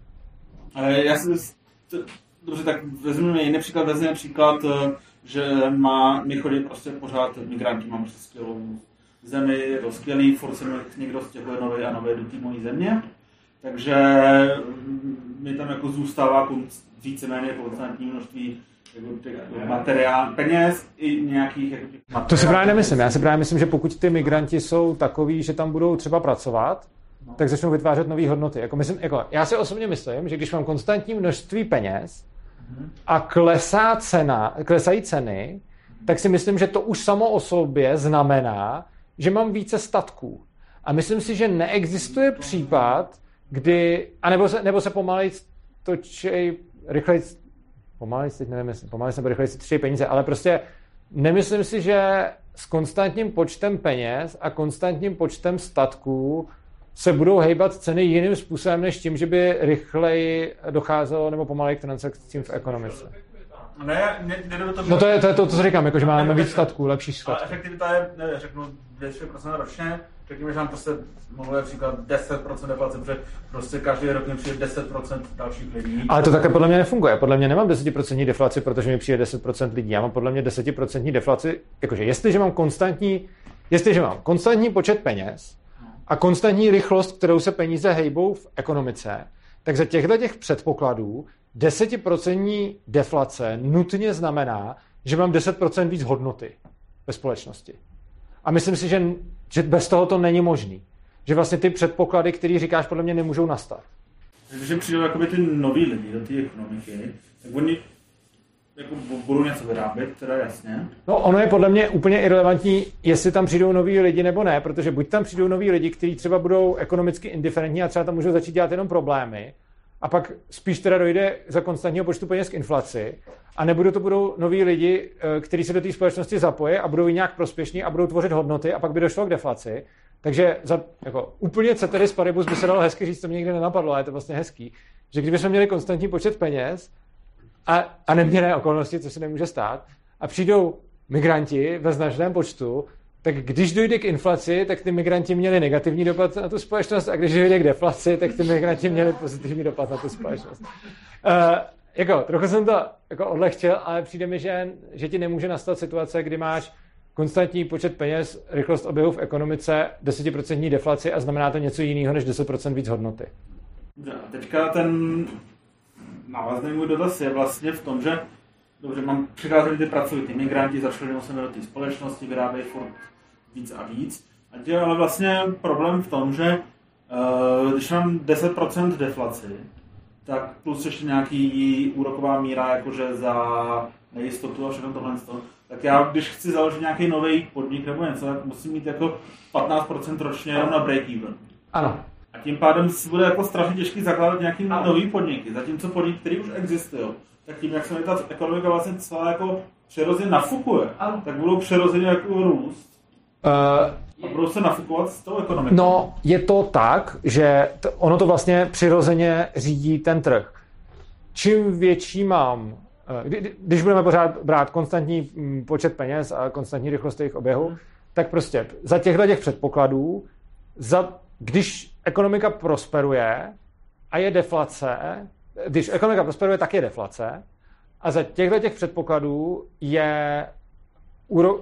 Ale já si, to, dobře, tak vezmeme jiný příklad, vezmeme příklad, eh, že má, my chodí prostě pořád migranti, mám prostě skvělou zemi, je to skvělý, furt se mi někdo stěhuje nové a nové do té mojí země, takže mi tam jako zůstává víceméně konstantní množství jako těch materiál, peněz i nějakých jako těch To si právě nemyslím. Já si právě myslím, že pokud ty migranti jsou takový, že tam budou třeba pracovat, no. tak začnou vytvářet nové hodnoty. Jako myslím, jako, já si osobně myslím, že když mám konstantní množství peněz a klesá cena, klesají ceny, tak si myslím, že to už samo o sobě znamená, že mám více statků. A myslím si, že neexistuje případ, kdy, anebo se, nebo se pomalej točej, rychleji, pomalej, teď nevím, jestli, pomalej nebo rychleji si peníze, ale prostě nemyslím si, že s konstantním počtem peněz a konstantním počtem statků se budou hejbat ceny jiným způsobem, než tím, že by rychleji docházelo nebo pomalej k transakcím v ekonomice. Ne, ne, ne to, no to je, to je to, co říkám, jako, že máme víc statků, lepší statků. Ale efektivita je, ne, řeknu, 200% ročně, řekněme, že nám prostě mohlo příklad 10% deflace, protože prostě každý rok mi přijde 10% dalších lidí. Ale to také podle mě nefunguje. Podle mě nemám 10% deflaci, protože mi přijde 10% lidí. Já mám podle mě 10% deflaci, jakože jestliže mám konstantní, jestliže mám konstantní počet peněz a konstantní rychlost, kterou se peníze hejbou v ekonomice, tak za těchto těch předpokladů 10% deflace nutně znamená, že mám 10% víc hodnoty ve společnosti. A myslím si, že, že bez toho to není možný. Že vlastně ty předpoklady, které říkáš, podle mě nemůžou nastat. Takže přijdou jakoby ty noví lidi do té ekonomiky, tak oni jako budou něco vyrábět, teda jasně. No ono je podle mě úplně irrelevantní, jestli tam přijdou noví lidi nebo ne, protože buď tam přijdou noví lidi, kteří třeba budou ekonomicky indiferentní a třeba tam můžou začít dělat jenom problémy, a pak spíš teda dojde za konstantního počtu peněz k inflaci, a nebudu to budou noví lidi, eh, kteří se do té společnosti zapojí a budou nějak prospěšní a budou tvořit hodnoty a pak by došlo k deflaci. Takže za, jako, úplně ceteris paribus by se dalo hezky říct, to mě nikdy nenapadlo, ale je to vlastně hezký, že kdybychom měli konstantní počet peněz a, a neměné okolnosti, co se nemůže stát, a přijdou migranti ve značném počtu, tak když dojde k inflaci, tak ty migranti měli negativní dopad na tu společnost a když dojde k deflaci, tak ty migranti měli pozitivní dopad na tu společnost. Uh, jako, trochu jsem to jako odlehčil, ale přijde mi, že, že ti nemůže nastat situace, kdy máš konstantní počet peněz, rychlost oběhu v ekonomice, 10% deflaci a znamená to něco jiného než 10% víc hodnoty. A teďka ten návazný můj dotaz je vlastně v tom, že dobře, mám přicházeli ty pracovitý migranti, začali se do té společnosti, vyrábějí furt víc a víc. A je ale vlastně problém v tom, že uh, když mám 10% deflaci, tak plus ještě nějaký úroková míra, jakože za nejistotu a všechno tohle, tak já, když chci založit nějaký nový podnik nebo něco, tak musím mít jako 15% ročně jenom na break-even. Ano. A tím pádem si bude jako strašně těžký zakládat nějaký ano. nový podniky. Zatímco podnik, který už existují, tak tím, jak se mi ta ekonomika vlastně celá jako přirozeně nafukuje, ano. tak budou přirozeně jako růst. Uh, a budou se nafukovat s tou ekonomikou? No, je to tak, že t- ono to vlastně přirozeně řídí ten trh. Čím větší mám, eh, kdy, když budeme pořád brát konstantní mm, počet peněz a konstantní rychlost jejich oběhu, hmm. tak prostě za těchto těch předpokladů, za, když ekonomika prosperuje a je deflace, když ekonomika prosperuje, tak je deflace, a za těchto těch předpokladů je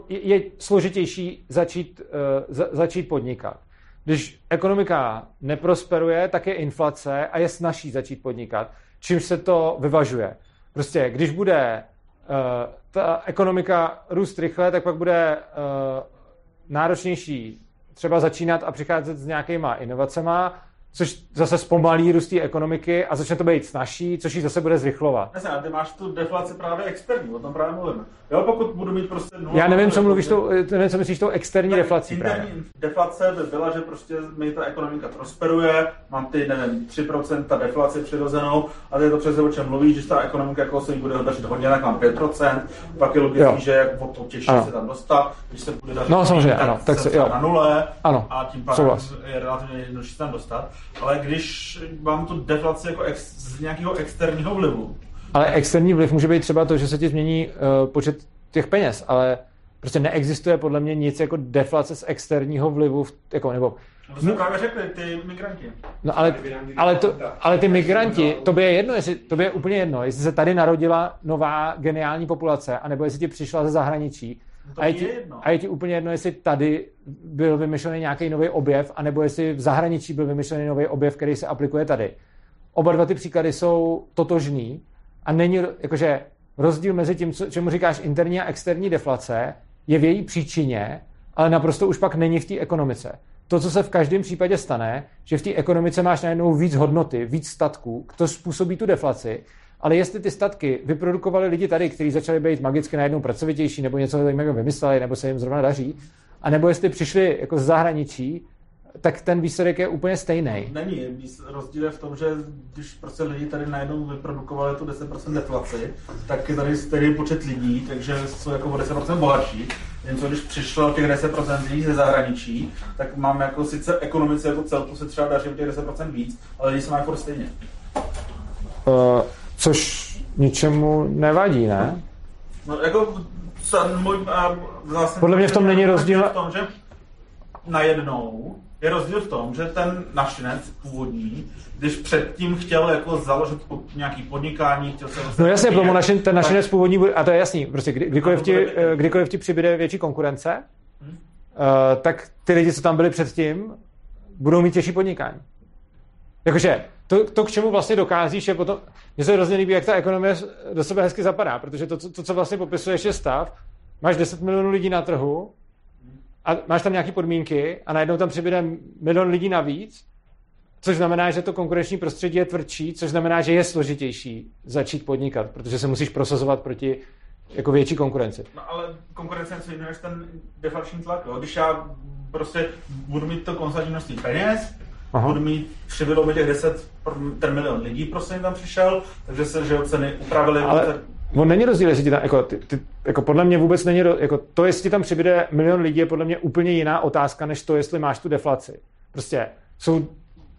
je složitější začít, uh, začít podnikat. Když ekonomika neprosperuje, tak je inflace a je snažší začít podnikat, čímž se to vyvažuje. Prostě když bude uh, ta ekonomika růst rychle, tak pak bude uh, náročnější třeba začínat a přicházet s nějakýma inovacema což zase zpomalí růst ekonomiky a začne to být snažší, což ji zase bude zrychlovat. Jasně, a ty máš tu deflaci právě externí, o tom právě mluvím. Jo, pokud budu mít prostě nula, Já nevím, co mluvíš, tou, nevím, co myslíš tou externí deflací interní právě. deflace by byla, že prostě mi ta ekonomika prosperuje, mám ty, nevím, 3% deflaci přirozenou, a to je to přesně o čem mluvíš, že ta ekonomika jako se bude dařit hodně, tak mám 5%, pak je logický, že jak o to těžší ano. se tam dostat, když se bude dařit no, samozřejmě, tak, ano, tak se, jo. na nule ano. a tím pádem je relativně jednodušší tam dostat. Ale když mám tu deflaci jako ex, z nějakého externího vlivu, ale externí vliv může být třeba to, že se ti změní uh, počet těch peněz, ale prostě neexistuje podle mě nic jako deflace z externího vlivu, jako, nebo No to jsme právě řekli, ty migranti. No ale, ale, to, ale ty migranti, to by je jedno, jestli, to by je úplně jedno, jestli se tady narodila nová geniální populace, anebo jestli ti přišla ze zahraničí. No to a, je ti, je jedno. a je ti úplně jedno, jestli tady byl vymyšlený nějaký nový objev, anebo jestli v zahraničí byl vymyšlený nový objev, který se aplikuje tady. Oba dva ty příklady jsou totožný a není, jakože rozdíl mezi tím, co, čemu říkáš interní a externí deflace, je v její příčině, ale naprosto už pak není v té ekonomice. To, co se v každém případě stane, že v té ekonomice máš najednou víc hodnoty, víc statků, to způsobí tu deflaci, ale jestli ty statky vyprodukovali lidi tady, kteří začali být magicky najednou pracovitější, nebo něco zajímavého vymysleli, nebo se jim zrovna daří, a nebo jestli přišli jako z zahraničí, tak ten výsledek je úplně stejný. Není, rozdíl je v tom, že když prostě lidi tady najednou vyprodukovali tu 10% deflaci, tak je tady stejný počet lidí, takže jsou jako o 10% bohatší. Jen co když přišlo těch 10% lidí ze zahraničí, tak máme jako sice ekonomice jako celku se třeba daří o těch 10% víc, ale lidi se mají furt stejně. Uh, což ničemu nevadí, ne? No jako ten můj, a zase Podle mě v tom není rozdíl- v tom, že najednou je rozdíl v tom, že ten našinec původní, když předtím chtěl jako založit nějaký podnikání, chtěl se No jasně, tomu našin, ten tak- našinec původní, bude- a to je jasný, prostě kdy, kdykoliv, ti, kdykoliv ti přibyde větší konkurence, Hmm. eh, tak ty lidi, co tam byli předtím, budou mít těžší podnikání. Jakože to, to, k čemu vlastně dokázíš, je potom... Mně se hrozně líbí, jak ta ekonomie do sebe hezky zapadá, protože to, co- to, co vlastně popisuješ, je stav, máš 10 milionů lidí na trhu a máš tam nějaké podmínky a najednou tam přibyde milion lidí navíc, což znamená, že to konkurenční prostředí je tvrdší, což znamená, že je složitější začít podnikat, protože se musíš prosazovat proti jako větší konkurenci. No ale konkurence je než ten deflační tlak. Jo? Když já prostě budu mít to konstantní množství peněz, Aha. budu mít, přibylo mi těch 10, pr- ten milion lidí prostě tam přišel, takže se že ceny upravily. Ale on není rozdíl, jestli ti tam, jako, ty, ty, jako podle mě vůbec není, jako to, jestli ti tam přibude milion lidí, je podle mě úplně jiná otázka, než to, jestli máš tu deflaci. Prostě jsou,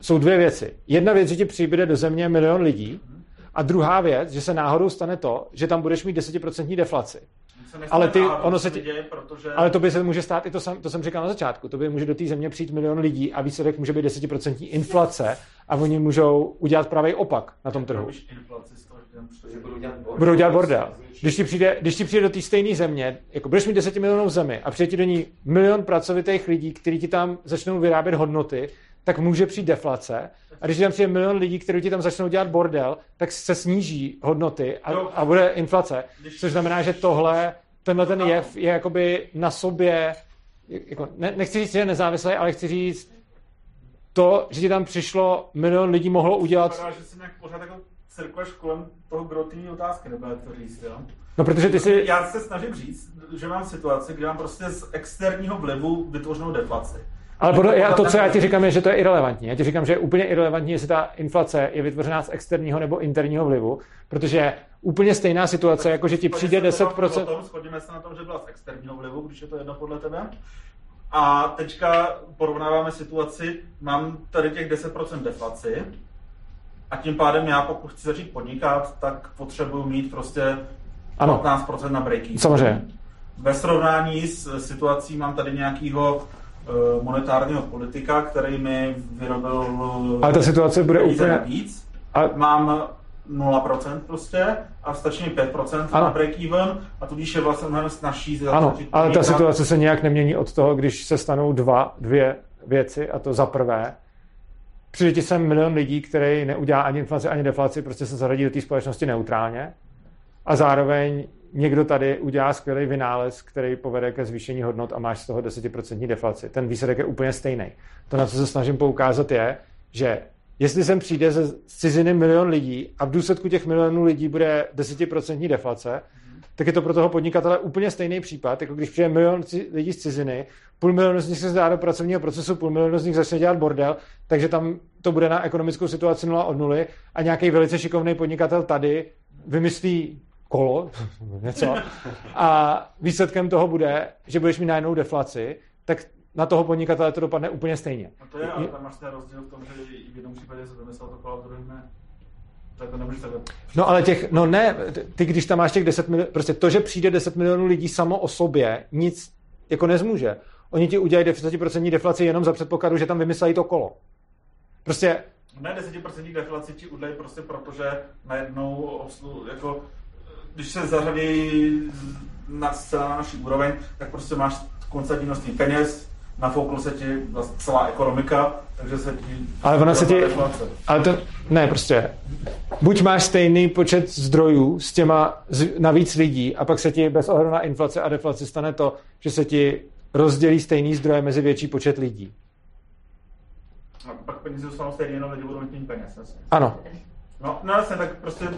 jsou dvě věci. Jedna věc, že ti přibude do země milion lidí, a druhá věc, že se náhodou stane to, že tam budeš mít 10% deflaci. Ale ty, náhodou, ono co se ti, děje, protože... ale to by se může stát, i to, jsem, to jsem říkal na začátku, to by může do té země přijít milion lidí a výsledek může být 10% inflace a oni můžou udělat pravý opak na tom trhu. Budou dělat bordel. Budou dělat bordel. Když ti přijde, když ti přijde do té stejné země, jako budeš mít 10 milionů zemi a přijde ti do ní milion pracovitých lidí, kteří ti tam začnou vyrábět hodnoty, tak může přijít deflace. A když tam přijde milion lidí, kteří ti tam začnou dělat bordel, tak se sníží hodnoty a, a bude inflace. Což znamená, že tohle, tenhle ten jev je jakoby na sobě, jako, ne, nechci říct, že je nezávislý, ale chci říct, to, že ti tam přišlo milion lidí, mohlo udělat Vypadá, že si nějak pořád jako cirkluješ kolem toho grotýní otázky, nebo jak to říct, jo? No, protože ty si- Já se snažím říct, že mám situaci, kdy mám prostě z externího vlivu vytvořenou deflaci. Ale podle, já, to, co já ti říkám, je, že to je irrelevantní. Já ti říkám, že je úplně irrelevantní, jestli ta inflace je vytvořená z externího nebo interního vlivu, protože úplně stejná situace, jako že ti přijde 10%. O tom, shodíme se na tom, že byla z externího vlivu, když je to jedno podle tebe. A teďka porovnáváme situaci, mám tady těch 10% deflaci a tím pádem já, pokud chci začít podnikat, tak potřebuji mít prostě Ano. 15% na breaky. Samozřejmě. Ve srovnání s situací mám tady nějakého monetárního politika, který mi vyrobil eh, Ale ta situace bude úplně- navíc. A- Mám 0% prostě a stačí mi 5% Ano. na break-even a tudíž je vlastně mnohem snažší Ano, ale ta situace se nějak nemění od toho, když se stanou dva, dvě věci, a to za prvé, přijde ti sem milion lidí, který neudělá ani inflaci, ani deflaci, prostě se zaradí do té společnosti neutrálně a zároveň někdo tady udělá skvělý vynález, který povede ke zvýšení hodnot a máš z toho 10% deflaci. Ten výsledek je úplně stejný. To, na co se snažím poukázat, je, že jestli sem přijde ze ciziny milion lidí a v důsledku těch milionů lidí bude 10% deflace, tak je to pro toho podnikatele úplně stejný případ, jako když přijde milion lidí z ciziny, půl milionu z nich se zdá do pracovního procesu, půl milionu z nich začne dělat bordel, takže tam to bude na ekonomickou situaci 0 od nuly a nějaký velice šikovný podnikatel tady vymyslí kolo, [LAUGHS] něco, a výsledkem toho bude, že budeš mít najednou deflaci, tak na toho podnikatele to dopadne úplně stejně. No to je, ale tam máš ten rozdíl v tom, že v jednom případě se vymyslel to kolo, v druhém ne. Tak to nemůžeš takhle. No ale těch, no ne, ty když tam máš těch 10 milionů, prostě to, že přijde 10 milionů lidí samo o sobě, nic jako nezmůže. oni ti udělají 10% deflaci jenom za předpokladu, že tam vymysleli to kolo. Prostě Ne 10% deflaci ti udělají prostě proto, že najednou obslu, jako, když se zařadí na zcela na naší úroveň, tak prostě máš koncertní množství peněz, nafoukl se ti vlastně celá ekonomika, takže se ti... Ale ona se ti... Deflace. Ale to... Ne, prostě. Buď máš stejný počet zdrojů s těma z, navíc lidí a pak se ti bez ohledu na inflace a deflaci stane to, že se ti rozdělí stejný zdroje mezi větší počet lidí. A pak peníze dostanou stejně, jenom lidi budou mít peněz. Jasně. Ano. No, no jasně, tak prostě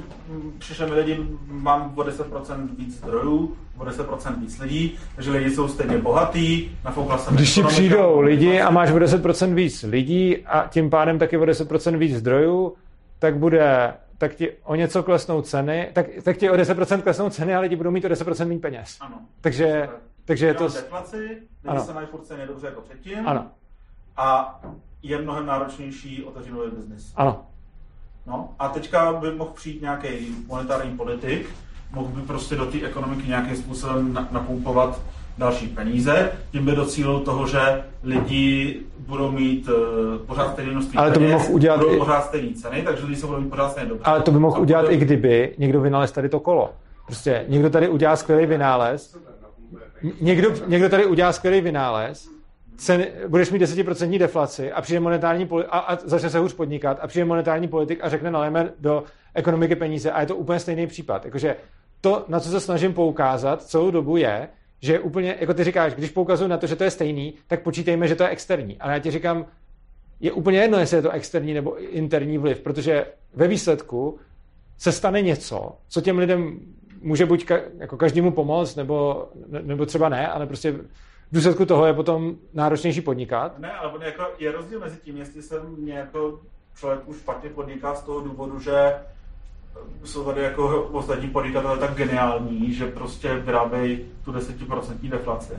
přišli mi lidi, mám o 10% víc zdrojů, o 10% víc lidí, takže lidi jsou stejně bohatý, nafoukla se mi Když ti přijdou lidi a máš o 10% víc lidí a tím pádem taky o 10% víc zdrojů, tak bude tak ti o něco klesnou ceny, tak, tak ti o 10% klesnou ceny a lidi budou mít o 10% méně peněz. Ano. Takže, takže je to... Deflaci, lidi Ano. se mají furt stejně dobře jako předtím. Ano. A je mnohem náročnější otevřít nový biznis. Ano. No, a teďka by mohl přijít nějaký monetární politik, mohl by prostě do té ekonomiky nějakým způsobem na- napumpovat další peníze, tím by docílil toho, že lidi budou mít uh, pořád stejné množství Ale to by peněz, mohl udělat budou i- pořád stejné ceny, takže lidi se budou mít pořád stejně dobře. Ale to by mohl udělat bude- i kdyby někdo vynalez tady to kolo. Prostě někdo tady udělá skvělý vynález, někdo, někdo tady udělá skvělý vynález, ceny, budeš mít 10% deflaci a přijde monetární poli- a, a začne se hůř podnikat a přijde monetární politik a řekne nalijeme do ekonomiky peníze a je to úplně stejný případ. Jakože to, na co se snažím poukázat celou dobu je, že úplně, jako ty říkáš, když poukazuju na to, že to je stejný, tak počítejme, že to je externí. Ale já ti říkám, je úplně jedno, jestli je to externí nebo interní vliv, protože ve výsledku se stane něco, co těm lidem může buď ka, jako každému pomoct, nebo, ne- nebo třeba ne, ale prostě v důsledku toho je potom náročnější podnikat. Ne, ale on jako je rozdíl mezi tím, jestli se mě jako člověk už špatně podniká z toho důvodu, že jsou tady jako ostatní podnikatelé tak geniální, že prostě vyrábějí tu 10% deflaci.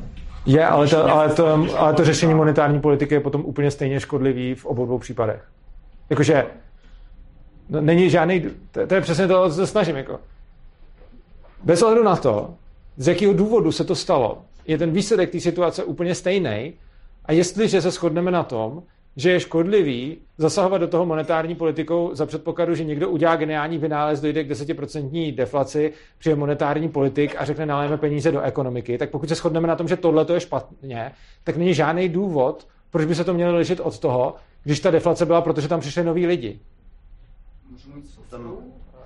Je, ale to, ale, to, ale to řešení monetární politiky je potom úplně stejně škodlivý v obou dvou případech. Jakože no, není žádný, to, to je přesně to, co se snažím. Jako. Bez ohledu na to, z jakého důvodu se to stalo, je ten výsledek té situace úplně stejný a jestliže se shodneme na tom, že je škodlivý zasahovat do toho monetární politikou za předpokladu, že někdo udělá geniální vynález, dojde k 10% deflaci, přijde monetární politik a řekne naléme peníze do ekonomiky, tak pokud se shodneme na tom, že tohle je špatně, tak není žádný důvod, proč by se to mělo lišit od toho, když ta deflace byla, protože tam přišli noví lidi. Můžu mít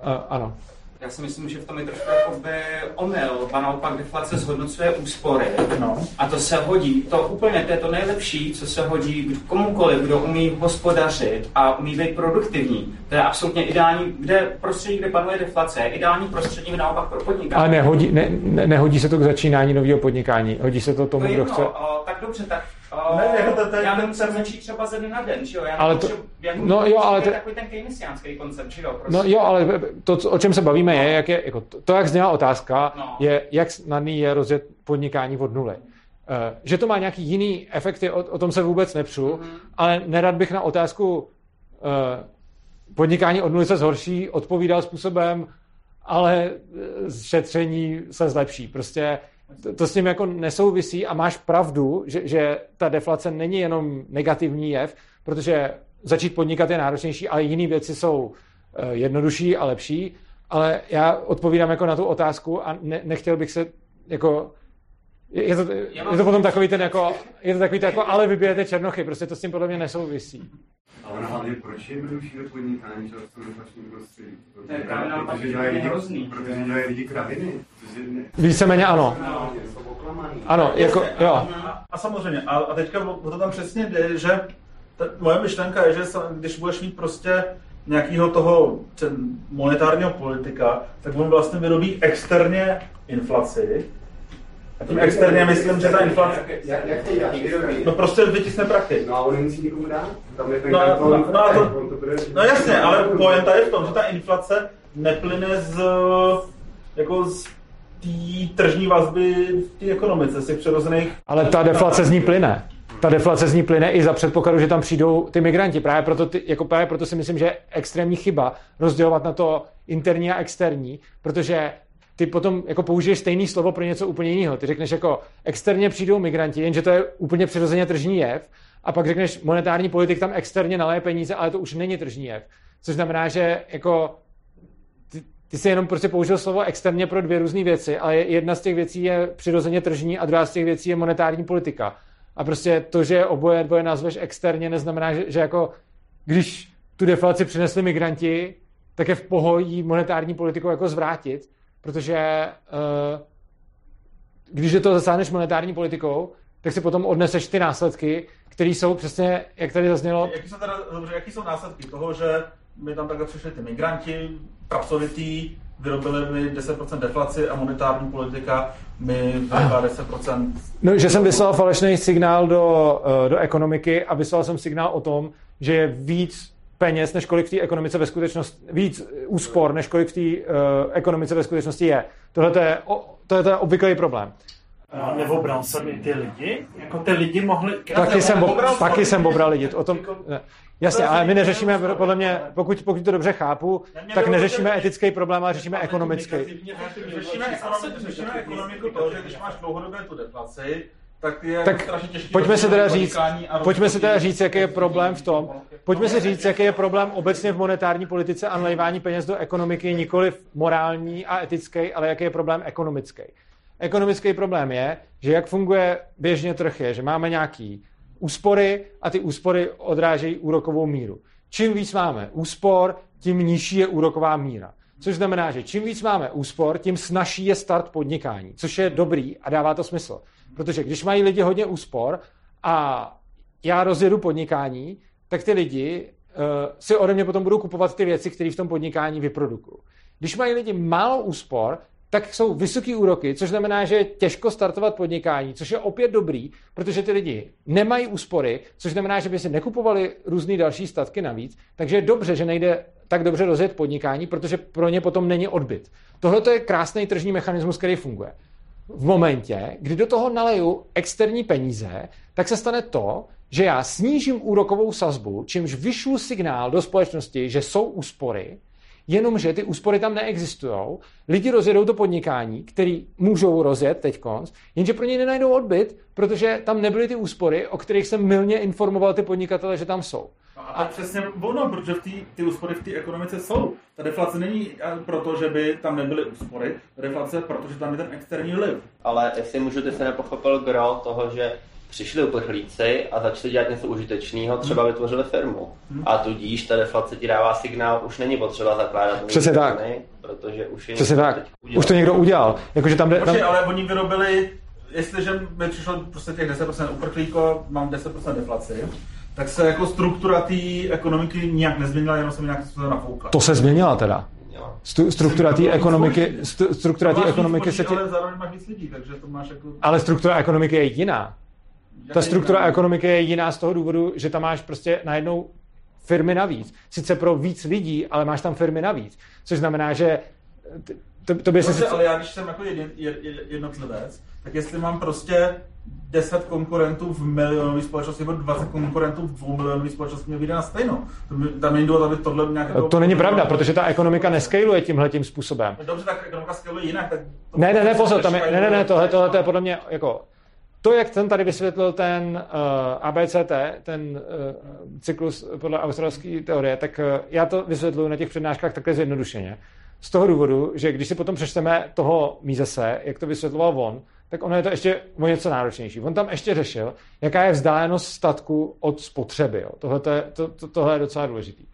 Uh, ano. Já si myslím, že v tom je trošku jakoby omyl, a naopak deflace zhodnocuje úspory. No. A to se hodí, to úplně, to je to nejlepší, co se hodí komukoliv, kdo umí hospodařit a umí být produktivní. To je absolutně ideální, kde prostředí, kde panuje deflace, je ideální prostředí naopak pro podnikání. Ale nehodí, ne, ne, nehodí se to k začínání nového podnikání. Hodí se to tomu, to je kdo jedno, chce. o, tak dobře, tak o, Ne, jako to- to je- já nemusím začít třeba ze dne na den, že jo? Já Ale to- jako, no jo, ale to to- je takový ten keynesiánský koncept, že jo? Prostě. No jo, ale to, o čem se bavíme, je, jak je jako to, to, jak zněla otázka, No. je, jak snadný je rozjet podnikání od nuly. Eh, Že to má nějaký jiný efekty, o, o tom se vůbec nepřu, Mhm. ale nerad bych na otázku eh, podnikání od nuly se zhorší, odpovídal způsobem, ale eh, šetření se zlepší. Prostě to, to s tím jako nesouvisí a máš pravdu, že, že ta deflace není jenom negativní jev, protože začít podnikat je náročnější, ale jiné věci jsou eh, jednodušší a lepší. Ale já odpovídám jako na tu otázku a ne, nechtěl bych se jako je, to, je to potom takový ten jako, je to takový ten jako, ale vybijete černochy, prostě to s tím podle mě nesouvisí. Ale hlavně proč je jednodušší do podnikání, tom deflačním prostředí? To je právě naopak Protože dělají lidi, hrozný. protože dělají lidi kraviny. Víceméně ano. Ano, jako, jo. A, samozřejmě, a, a teďka o to tam přesně jde, že ta, moje myšlenka je, že když budeš mít prostě nějakého toho monetárního politika, tak on vlastně vyrobí externě inflaci. A tím externě myslím, že ta inflace... Jak, jak to dělá? Vyrobí. No prostě vytisne prachy. No a on nemusí nikomu dát? Tam je ten No, no, no, a to-. No jasně, ale pointa je v tom, že ta inflace neplyne z, jako z té tržní vazby v té ekonomice, z těch přirozených... Ale ta deflace z ní plyne. Ta deflace z ní plyne i za předpokladu, že tam přijdou ty migranti. Právě proto, ty, jako právě proto si myslím, že je extrémní chyba rozdělovat na to interní a externí, protože ty potom jako použiješ stejný slovo pro něco úplně jiného. Ty řekneš jako externě přijdou migranti, jenže to je úplně přirozeně tržní jev, a pak řekneš monetární politik tam externě naleje peníze, ale to už není tržní jev. Což znamená, že jako ty, ty jsi jenom prostě použil slovo externě pro dvě různé věci, ale jedna z těch věcí je přirozeně tržní a druhá z těch věcí je monetární politika. A prostě to, že oboje dvoje nazveš externě, neznamená, že, že jako když tu deflaci přinesli migranti, tak je v pohodí monetární politikou jako zvrátit, protože uh, když je to zasáhneš monetární politikou, tak si potom odneseš ty následky, které jsou přesně, jak tady zaznělo. Jaký jsou, teda, dobře, jaký jsou následky toho, že my tam takhle přišli ty migranti, pracovitý, vyrobili mi 10% deflaci a monetární politika mi vyrobila 10%. No, že jsem vyslal falešný signál do, eh, do ekonomiky a vyslal jsem signál o tom, že je víc peněz, než kolik v té ekonomice ve skutečnosti, víc úspor, než kolik v té uh, ekonomice ve skutečnosti je. Tohle je, to je, to je obvyklý problém. A neobral jsem i ty lidi? Jako ty lidi mohli... Taky jsem, bo, taky jsem obral lidi. O tom, ne. Jasně, ale my neřešíme, podle mě, pokud, pokud to dobře chápu, tak neřešíme etický problém, ale řešíme ekonomický. Řešíme, řešíme ekonomiku to, že když máš dlouhodobě tu deflaci, tak je tak strašně těžké. Pojďme si teda říct, pojďme si teda říct, jaký je problém v tom, pojďme si říct, jaký je problém obecně v monetární politice a nalejvání peněz do ekonomiky, nikoli morální a etický, ale jaký je problém ekonomický. Ekonomický problém je, že jak funguje běžně trh je, že máme nějaký úspory a ty úspory odrážejí úrokovou míru. Čím víc máme úspor, tím nižší je úroková míra. Což znamená, že čím víc máme úspor, tím snažší je start podnikání, což je dobrý a dává to smysl. Protože když mají lidi hodně úspor a já rozjedu podnikání, tak ty lidi uh, si ode mě potom budou kupovat ty věci, které v tom podnikání vyprodukují. Když mají lidi málo úspor, tak jsou vysoké úroky, což znamená, že je těžko startovat podnikání, což je opět dobrý, protože ty lidi nemají úspory, což znamená, že by si nekupovali různé další statky navíc, takže je dobře, že nejde tak dobře rozjet podnikání, protože pro ně potom není odbyt. Tohle je krásný tržní mechanismus, který funguje. V momentě, kdy do toho naleju externí peníze, tak se stane to, že já snížím úrokovou sazbu, čímž vyšlu signál do společnosti, že jsou úspory, jenomže ty úspory tam neexistují. Lidi rozjedou to podnikání, který můžou rozjet teď konc, jenže pro ně nenajdou odbyt, protože tam nebyly ty úspory, o kterých jsem milně informoval ty podnikatele, že tam jsou. A, a přesně ono, protože v tý, ty úspory v té ekonomice jsou. Ta deflace není proto, že by tam nebyly úspory, ta deflace je proto, že tam je ten externí vliv. Ale jestli můžu, ty se nepochopil gro toho, že přišli uprchlíci a začali dělat něco užitečného, třeba hmm. vytvořili firmu. Hmm. A tudíž ta deflace ti dává signál, už není potřeba zakládat Přesně tak. Firmy, protože už je Přesně tak. Už to někdo udělal. Jakože tam, tam... Počkej, ale oni vyrobili, jestliže mi přišlo prostě těch 10% uprchlíků, mám 10% deflaci, tak se jako struktura té ekonomiky nijak nezměnila, jenom se mi nějak nafoukla. To se změnila teda. Stu, struktura té ekonomiky, stu, struktura té ekonomiky se ti... Ale zároveň máš víc lidí, takže to máš jako... Ale struktura ekonomiky je jiná. Ta struktura ekonomiky je jiná z toho důvodu, že tam máš prostě najednou firmy navíc. Sice pro víc lidí, ale máš tam firmy navíc. Což znamená, že to, to by se... Sice... Ale já když jsem jako jedin, jednotlivec, tak jestli mám prostě 10 konkurentů v milionové společnosti nebo 20 konkurentů v 2 milionové společnosti mě vyjde na stejno. Tam není důvod, aby tohle nějaké... To, to není pravda, protože ta ekonomika neskaluje tímhle tím způsobem. Dobře, tak ekonomika skaluje jinak. Tak ne, ne, ne, pozor, tam je, ne, ne, ne, tohle, tohle to je podle mě jako to, jak jsem tady vysvětlil ten uh, eh, ABCT, ten uh, cyklus podle australské teorie, tak uh, já to vysvětluji na těch přednáškách takhle zjednodušeně. Z toho důvodu, že když si potom přečteme toho Mízese, jak to vysvětloval on, tak ono je to ještě o něco náročnější. On tam ještě řešil, jaká je vzdálenost statku od spotřeby. Jo. Tohle, je, to, to, tohle je docela důležitý.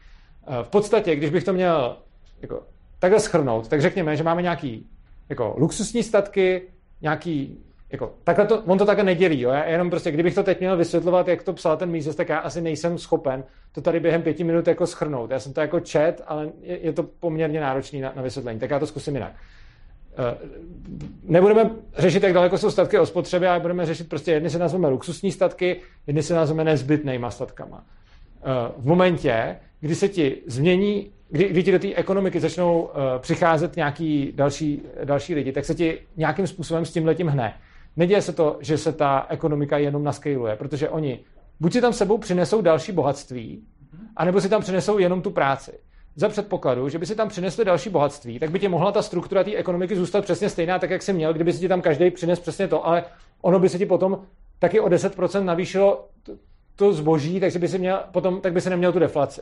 V podstatě, když bych to měl jako, takhle schrnout, tak řekněme, že máme nějaký jako, luxusní statky, nějaký jako, takhle to, on to takhle nedělí, jo? Já jenom prostě, kdybych to teď měl vysvětlovat, jak to psal ten Mises, tak já asi nejsem schopen to tady během pěti minut jako schrnout. Já jsem to jako čet, ale je, je to poměrně náročný na, na vysvětlení, tak já to zkusím jinak. Uh, nebudeme řešit, jak daleko jsou statky o spotřebě, ale budeme řešit prostě, jedny se nazveme luxusní statky, jedny se nazveme nezbytnýma statkama. Uh, v momentě, kdy se ti změní, kdy, kdy ti do té ekonomiky začnou uh, přicházet nějaký další, další lidi, tak se ti nějakým způsobem s tím letím hne. Neděje se to, že se ta ekonomika jenom naskaluje, protože oni buď si tam sebou přinesou další bohatství, anebo si tam přinesou jenom tu práci. za předpokladu, že by si tam přinesli další bohatství, tak by tě mohla ta struktura té ekonomiky zůstat přesně stejná, tak jak jsi měl, kdyby si ti tam každý přines přesně to, ale ono by se ti potom taky o 10% navýšilo to, zboží, takže by si měl, potom, tak by se neměl tu deflaci.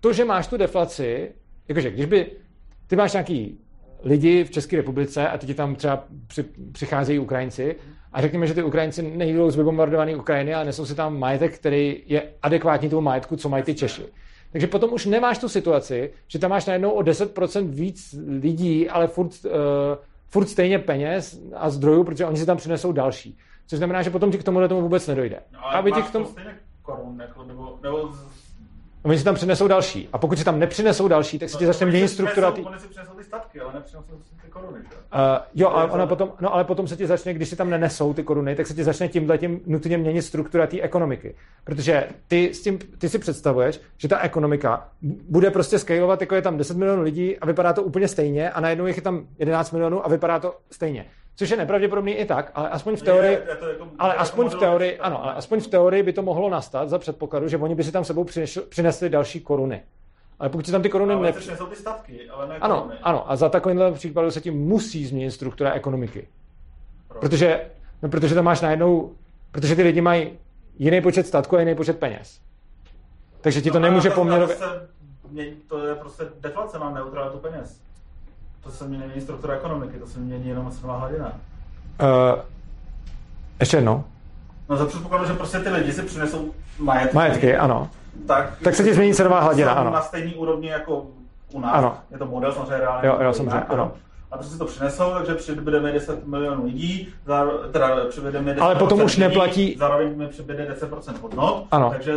To, že máš tu deflaci, jakože když by, ty máš nějaký lidi v České republice a teď tam třeba při, přicházejí Ukrajinci a řekněme, že ty Ukrajinci nejdou z vybombardované Ukrajiny a nesou si tam majetek, který je adekvátní tomu majetku, co mají ty Češi. Takže potom už nemáš tu situaci, že tam máš najednou o 10% víc lidí, ale furt, uh, furt stejně peněz a zdrojů, protože oni si tam přinesou další. Což znamená, že potom ti k tomu tomu vůbec nedojde. No, ale Aby ti k tomu... to korun, jako, nebo, nebo Oni si tam přinesou další. A pokud si tam nepřinesou další, tak se ti začne měnit si struktura. Tý... Oni si přinesou ty statky, ale nepřinesou si ty koruny. Že? Uh, jo, ale, ona potom, no, ale potom se ti začne, když si tam nenesou ty koruny, tak se ti začne tímhle tím nutně měnit struktura té ekonomiky. Protože ty, s tím, ty si představuješ, že ta ekonomika bude prostě scalovat, jako je tam 10 milionů lidí a vypadá to úplně stejně a najednou jich je tam 11 milionů a vypadá to stejně. Což je nepravděpodobný i tak, ale aspoň v teorii, Je- je to jako- ale jako aspoň v teorii, ano, ale aspoň v teorii by to mohlo nastat za předpokladu, že oni by si tam sebou přinesli, přinesli další koruny. Ale pokud si tam ty koruny Ale ne... si přinesou ty statky, ale ne Ano, koruny. ano, a za takovýmhle případu se tím musí změnit struktura ekonomiky. Protože, no, protože tam máš najednou, protože ty lidi mají jiný počet statků a jiný počet peněz. Takže ti to No, nemůže ale poměrově... To je prostě deflace, mám neutralitu peněz. To se mění struktura ekonomiky, to se mění jenom cenová hladina. Uh, ještě jednou. No za předpokladu, že prostě ty lidi si přinesou majetky. Majetky, ano. Tak, Tak se ti změní cenová hladina, ano. Na stejný úrovni jako u nás. Ano. Je to model samozřejmě reálně. Jo, jo, samozřejmě, jinak, ano. A prostě si to přinesou, takže přibydeme 10 milionů lidí, záro- teda přibydeme 10 Ale potom už lidí, neplatí- Zároveň mi přibyde 10% hodnot, Ano. takže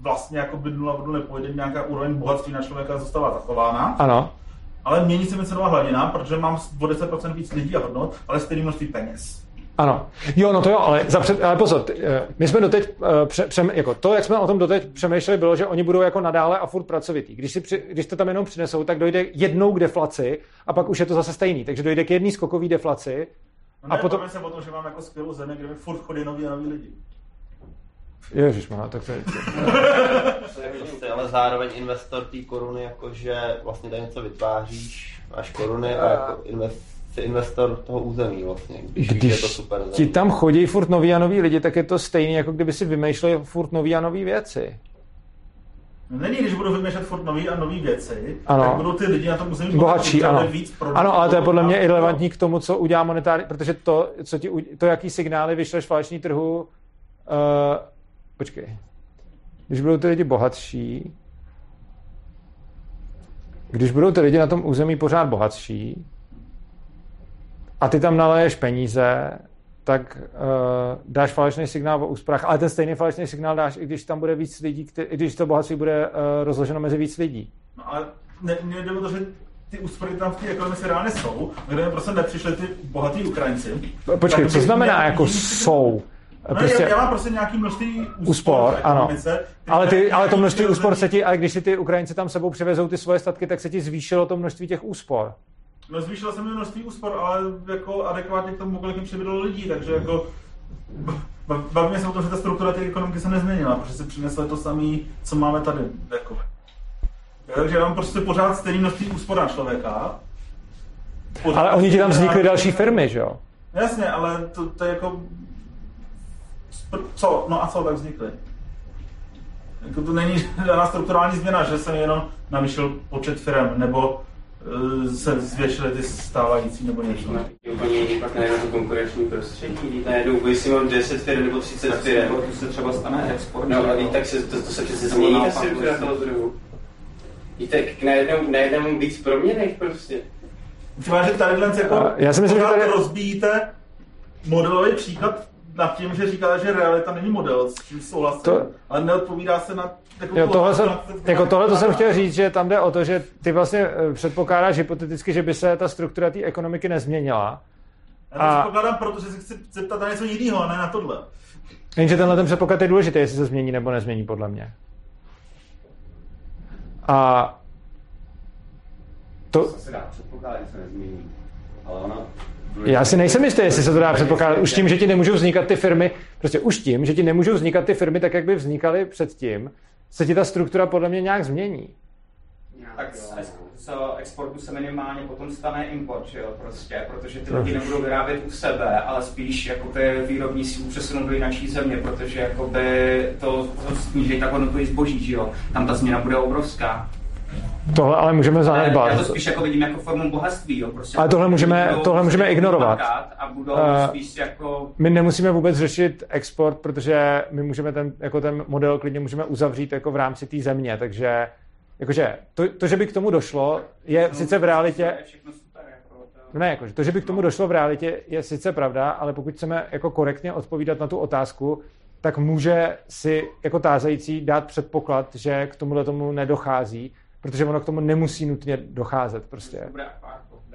vlastně jako by nula v nule pojde nějaká úroveň bohatství na člověka zůstává zachována. Ano. Ale mění se mi cenová hladina, protože mám o 10% víc lidí a hodnot, ale stejný množství peněz. Ano. Jo, no to jo, ale, zapřed, ale pozor, ty, eh, my jsme doteď, eh, pře, přem, jako to, jak jsme o tom doteď přemýšleli, bylo, že oni budou jako nadále a furt pracovitý. Když, si při, když to tam jenom přinesou, tak dojde jednou k deflaci a pak už je to zase stejný. Takže dojde k jedné skokové deflaci No a ne, potom... potom... se o tom, že mám jako skvělou zemi, kde mi furt chodí noví a noví lidi. Ježiš, tak to je... Prostě, ale zároveň investor té koruny, jakože vlastně tady něco vytváříš, máš koruny a jako invest, jsi investor toho území vlastně, když, když je to super. ti tam chodí furt noví a noví lidi, tak je to stejný, jako kdyby si vymýšleli furt noví a noví věci. No Není, když budu vymýšlet furt nový a nový věci, Ano. tak budou ty lidi na tom území Bohatší, ano. víc produktů Ano, ale to je podle mě a- i relevantní k tomu, co udělá monetární, protože to, co ti, to jaký signály vyšleš falešní trhu, uh, počkej, když budou ty lidi bohatší, když budou ty lidi na tom území pořád bohatší a ty tam naleješ peníze, tak uh, dáš falešný signál o úsporách, ale ten stejný falešný signál dáš, i když tam bude víc lidí, kte- i když to bohatství bude uh, rozloženo mezi víc lidí. No, ale ne, ne, jde o to, že ty úspory tam v té ekonomice reálně jsou, kde prostě nepřišli ty bohatí Ukrajinci. Počkej, tak co znamená jako jsou? No, Prostě, já, já, mám prostě nějaký množství úspor, úspor, ano. který Ale, ty, ale to množství úspor se ti, ale když si ty Ukrajinci tam sebou přivezou ty svoje statky, tak se ti zvýšilo to množství těch úspor. No zvýšilo se mi množství úspor, ale jako adekvátně k tomu, kolik jim přibydlo lidí, takže jako ba- bavíme se o tom, že ta struktura té ekonomiky se nezměnila, protože si přinesli to samé, co máme tady. Jako. Takže mám prostě pořád stejný množství úspor na člověka. Pořád Ale oni ti tam vznikly pořád- další firmy, že jo? Jasně, ale to, to je jako... Co? No a co tak vznikly? Jako to není [LAUGHS] žádná strukturální změna, že jsem jenom navýšil počet firm, nebo se zvětšily ty stávající, nebo něco. Je úplně jiný pak najednou to konkurenční prostředí, když najednou když si mám 10 firm nebo 30 firm. To se třeba stane export. No, ale tak se, to, to se přece změní ta struktura vlastně. toho trhu. I tak najednou, najednou víc proměných prostě. Třeba, že tady jako já si myslím, že tady- rozbíjíte modelový příklad nad tím, že říkáte, že realita není model, s čím souhlasím, To- ale neodpovídá se na jako Jo, tohle jsem, jako tohle to jsem chtěl říct, že tam jde o to, že ty vlastně eh, předpokládáš hypoteticky, že by se ta struktura té ekonomiky nezměnila. Já to A předpokládám, protože se chci zeptat na něco jiného, a ne na tohle. jenže tenhle ten předpoklad je důležitý, jestli se změní nebo nezmění, podle mě. A to, To se dá předpokládat, že se nezmění. Ale ona... Já si nejsem jistý, jestli se to dá předpokládat. Už tím, že ti nemůžou vznikat ty firmy, prostě už tím, že ti nemůžou vznikat ty firmy tak, jak by vznikaly předtím, se ti ta struktura podle mě nějak změní. Tak z, exportu se minimálně potom stane import, že jo, prostě, protože ty lidi nebudou vyrábět u sebe, ale spíš jakoby výrobní sílu přesunou do jináčí země, protože jakoby to, to sníží tak hodnotu zboží, že jo, tam ta změna bude obrovská. Tohle ale můžeme zanedbat. Já to spíš jako vidím jako formu bohatství, jo, prostě. Ale tohle můžeme, budou tohle můžeme ignorovat. A budou Eh, spíš jako My nemusíme vůbec řešit export, protože my můžeme ten, jako ten model klidně můžeme uzavřít jako v rámci té země, takže jakože to, to, že by k tomu došlo, je sice v realitě, super, jako to... No ne, jakože to, že by k tomu došlo v realitě, je sice pravda, ale pokud chceme jako korektně odpovídat na tu otázku, tak může si jako tázající dát předpoklad, že k tomuhle tomu nedochází, protože ono k tomu nemusí nutně docházet prostě.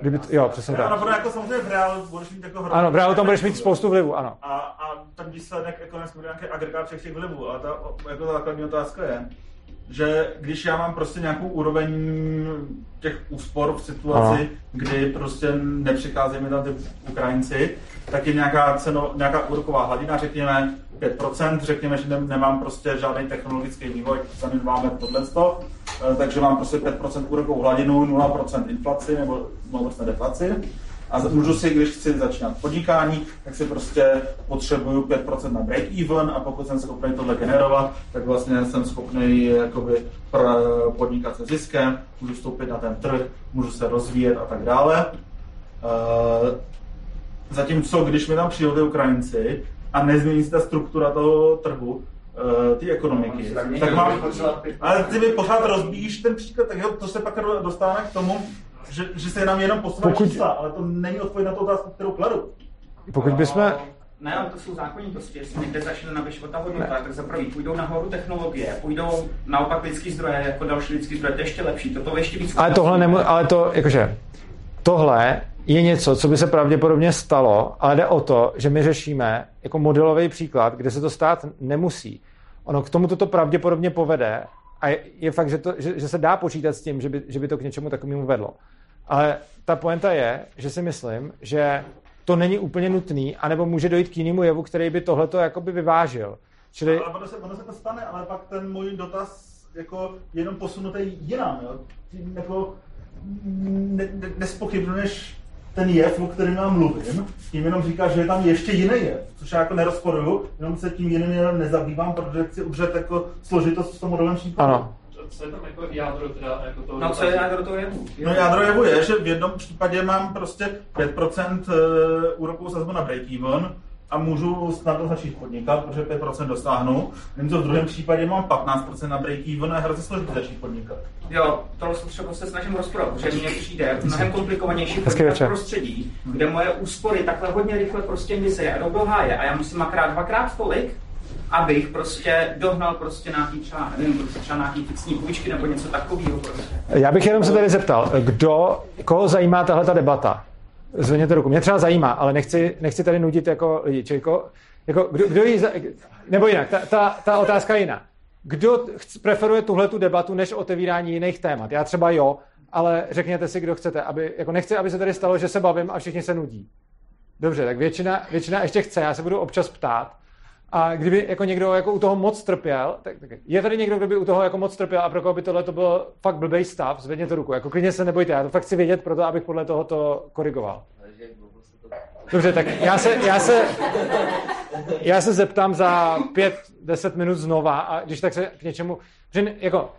Kdyby, t- jo, přesně Ono tak. bude jako samozřejmě v reálu budeš mít jako hrozně- Ano, v reálu tam budeš mít spoustu vlivu, ano. A, a ten výsledek ekonomicky bude nějaký agregát všech těch vlivů. A ta jako ta základní otázka je, že když já mám prostě nějakou úroveň těch úspor v situaci, Ano. kdy prostě nepřicházejí mi tam ty Ukrajinci, tak je nějaká, ceno, nějaká úroková hladina, řekněme 5%, řekněme, že ne, nemám prostě žádný technologický vývoj, zanedbáme tohle, takže mám prostě 5% úrokovou hladinu, 0% inflaci nebo 0% deflaci. A můžu si, když chci začínat podnikání, tak si prostě potřebuju 5% na break-even a pokud jsem schopný tohle generovat, tak vlastně jsem schopný jakoby podnikat se ziskem, můžu vstoupit na ten trh, můžu se rozvíjet a tak dále. Eh, Zatímco, když mi tam přijdou Ukrajinci a nezmění se ta struktura toho trhu, ty ekonomiky, tak mám, ale ty mi pořád rozbíjíš ten příklad, tak jo, to se pak dostáváme k tomu, že, že se nám jenom posouvají Pokud- čísla, ale to není odpověď na tu otázku, kterou kladu. Pokud bychom, Ne, ale to jsou zákonitosti. Jestli někde začne navyšovat ta hodnota, tak za prvý půjdou nahoru technologie, půjdou naopak lidský zdroje, jako další lidský zdroje, to je ještě lepší, toto ještě víc. ale tohle nemu, ale to, jakože, tohle je něco, co by se pravděpodobně stalo, ale jde o to, že my řešíme jako modelový příklad, kde se to stát nemusí. Ono k tomu toto pravděpodobně povede a je, je fakt, že, to, že, že se dá počítat s tím, že by, že by to k něčemu takovému vedlo. Ale ta poenta je, že si myslím, že to není úplně nutný, anebo může dojít k jinému jevu, který by tohleto jakoby vyvážil. Čili Ale ono se, ono se to stane, ale pak ten můj dotaz jako je jenom posunutý jinam. Jo? Tím jako ne, ne, nespochybnuješ ten jev, o kterém já mluvím, tím jenom říkáš, že je tam ještě jiný jev, což já jako nerozporuju, jenom se tím jiným jevem nezabývám, protože chci udržet jako složitost v tom modelovém příkladu. Ano. Co je tam jako jádro teda jako toho No co je jádro toho jevu? No jádro jevu je, že v jednom případě mám prostě 5% úrokovou sazbu na break-even a můžu snadno začít podnikat, protože 5% dostáhnu. Jenže v druhém případě mám 15% na break-even a je hrozně složitý začít podnikat. Jo, se třeba se snažím rozporovat, protože mně přijde mnohem komplikovanější prostředí, kde moje úspory takhle hodně rychle prostě mizí a do háje a já musím makrát dvakrát tolik, abych prostě dohnal prostě nějaký třeba, nevím, prostě třeba nějaký fixní půjčky nebo něco takového prostě. Já bych jenom se tady zeptal, kdo, koho zajímá tahle ta debata? Zvedněte ruku. Mě třeba zajímá, ale nechci, nechci tady nudit jako lidi. Čili jako, kdo, kdo jí, za, nebo jinak, ta, ta, ta otázka je jiná. Kdo preferuje tuhle tu debatu než otevírání jiných témat? Já třeba jo, ale řekněte si, kdo chcete. Aby, jako nechci, aby se tady stalo, že se bavím a všichni se nudí. Dobře, tak většina, většina ještě chce, já se budu občas ptát. A kdyby jako někdo jako u toho moc trpěl, tak, tak je tady někdo, kdo by u toho jako moc trpěl a pro koho by tohle to byl fakt blbej stav, zvedněte ruku. Jako klidně se nebojte, já to fakt chci vědět proto, abych podle toho to korigoval. Dobře, tak já se, já se, já se zeptám za pět, deset minut znova a když tak se k něčemu, že jako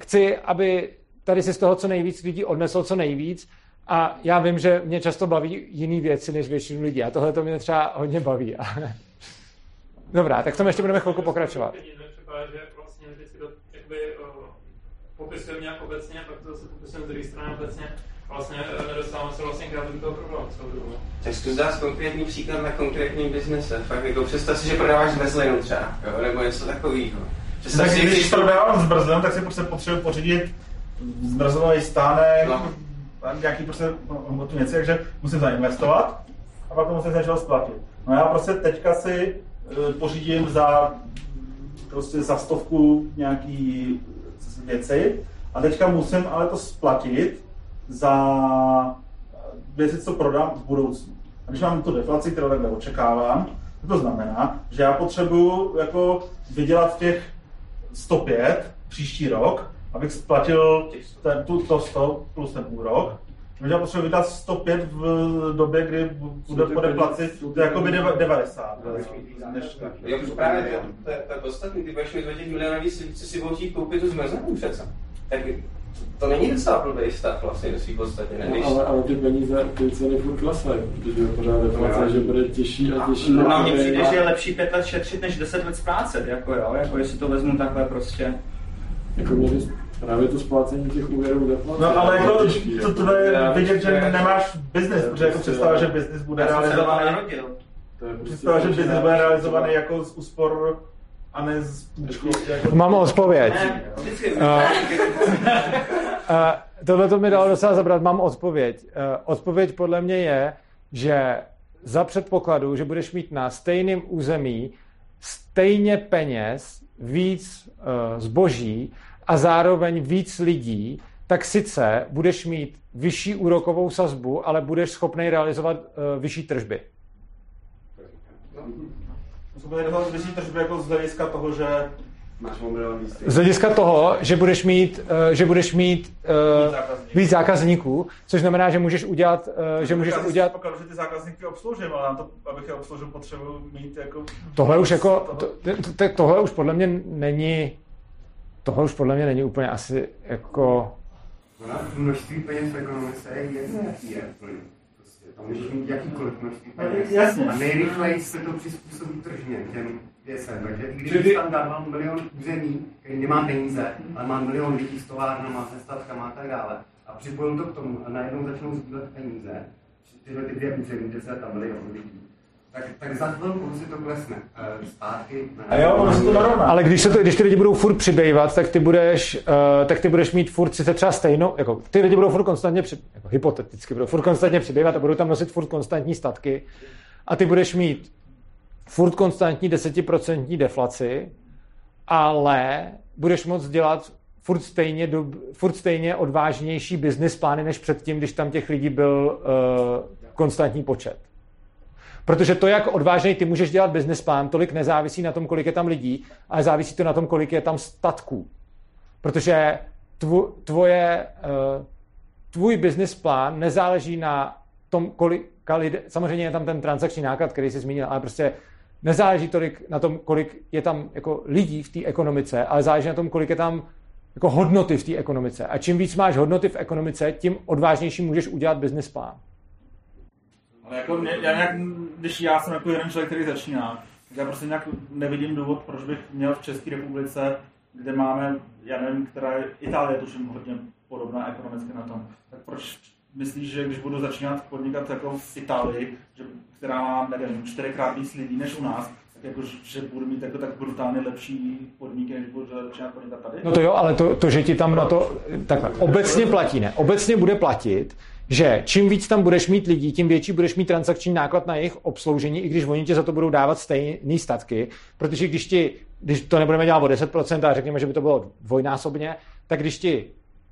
chci, aby tady si z toho co nejvíc lidí odneslo co nejvíc a já vím, že mě často baví jiný věci než většinu lidí a tohle to mě třeba hodně baví. [LAUGHS] Dobrá, tak v tom ještě budeme chvilku pokračovat. Že vlastně vždycky to jakoby, uh, popisujeme nějak obecně, pak to zase popisujeme z druhé strany obecně. Vlastně eh, nedostáváme se vlastně k toho problému celou dobu. Tak zkus dát konkrétní příklad na konkrétní biznese. Fakt jako představ si, že prodáváš zmrzlinu třeba, jo? nebo něco takového. Představ Tak si, když prodávám zmrzlinu, tak si prostě potřebuji pořídit zmrzlinový stánek, No. a nějaký prostě no, hmotu něco, takže musím zainvestovat a pak to musím z něčeho splatit. No já prostě teďka si eh, pořídím za prostě za stovku nějaký věci. A teďka musím ale to splatit za věci, co prodám v budoucnu. A když mám tu deflaci, kterou takhle očekávám, to znamená, že já potřebuju jako vydělat těch 105 příští rok abych splatil ten, tu, to 100 plus ten úrok, já potřebuji vydat 105 v době, kdy bude po deplaci, to je jako by 90. Dneška. Jo, právě to, to, je- je podstatný, ty budeš mít za těch milionových lidí, co si budou chtít koupit tu zmrzlinu přece. Tak to není docela blbý stav vlastně do svý podstatě, ne? No, ale, ale ty peníze, ty ceny furt klesají, protože je pořád deflace, že bude těžší a těžší. No, mně aby- přijde, že je lepší pět let šetřit, než deset let splácet, jako jo, jako jestli to vezmu takhle prostě. Jako měli právě to splácení těch úvěrů deflace. No ale jako těžký, to, jako. to je vidět, že nemáš biznis, protože jako představa, že biznis bude doma realizovaný, narodil. To je prostě představa, že biznis bude realizovaný jako z úspor a ne z půjčky. Jako... Mám odpověď. Uh, uh, tohle to mi dalo docela zabrat, mám odpověď. Uh, odpověď podle mě je, že za předpokladu, že budeš mít na stejném území stejně peněz, víc zboží a zároveň víc lidí, tak sice budeš mít vyšší úrokovou sazbu, ale budeš schopný realizovat uh, vyšší tržby. Vyšší tržby jako z hlediska toho, že. Z hlediska toho, že budeš mít, uh, že budeš mít uh, zákazníků. víc zákazníků, což znamená, že můžeš udělat, uh, že můžeš udělat předpokládám, že ty zákazníky obsloužím, ale na to, abych je obsloužil, potřebuji mít jako... Tohle už jako, to, to, tohle už podle mě není, tohle už podle mě není úplně asi jako, Ona množství peněz v ekonomice je jedno, jaký je. Prostě tam můžeš mít jakýkoliv množství peněz. Jasně. A nejrychleji se to přizpůsobí tržně těm věcem. Takže i když ty- tam dávám milion území, který nemá peníze, ale má milion lidí s továrnama, se statkama a tak dále, a připojil to k tomu a najednou začnou sbírat peníze, tyhle ty dvě území, kde se tam milion lidí, tak, tak za chvilku si to klesne eh, zpátky. na- A jo, ono se to narovná. ale když, se to, když ty lidi budou furt přibývat, tak ty budeš, uh, tak ty budeš mít furt sice třeba stejnou, jako ty lidi budou furt konstantně, při, jako hypoteticky budou furt konstantně přibývat a budou tam nosit furt konstantní statky a ty budeš mít furt konstantní desetiprocentní deflaci, ale budeš moct dělat furt stejně, dob, furt stejně odvážnější business plány než předtím, když tam těch lidí byl uh, konstantní počet. Protože to, jak odvážnej ty můžeš dělat business plán, tolik nezávisí na tom, kolik je tam lidí, ale závisí to na tom, kolik je tam statků. Protože tvo, tvoje, uh, tvůj business plán nezáleží na tom, kolika lidé, samozřejmě je tam ten transakční náklad, který jsi zmínil, ale prostě nezáleží tolik na tom, kolik je tam jako lidí v té ekonomice, ale záleží na tom, kolik je tam jako hodnoty v té ekonomice. A čím víc máš hodnoty v ekonomice, tím odvážnější můžeš udělat business plán. Ale jako mě, já nějak, když já jsem jako jeden člověk, který začíná, tak já prostě nějak nevidím důvod, proč bych měl v České republice, kde máme, já nevím, která je, Itálie tuším hodně podobná ekonomicky na tom, tak proč myslíš, že když budu začínat podnikat jako v Itálii, že, která má, nevím, čtyřikrát víc lidí než u nás, tak jako, že budu mít jako tak brutálně lepší podmínky, než budu začínat podnikat tady? No to jo, ale to, to že ti tam na to takhle obecně platí, ne? Obecně bude platit, že čím víc tam budeš mít lidí, tím větší budeš mít transakční náklad na jejich obsloužení, i když oni ti za to budou dávat stejné statky, protože když ti, když to nebudeme dělat o 10% a řekněme, že by to bylo dvojnásobně, tak když ti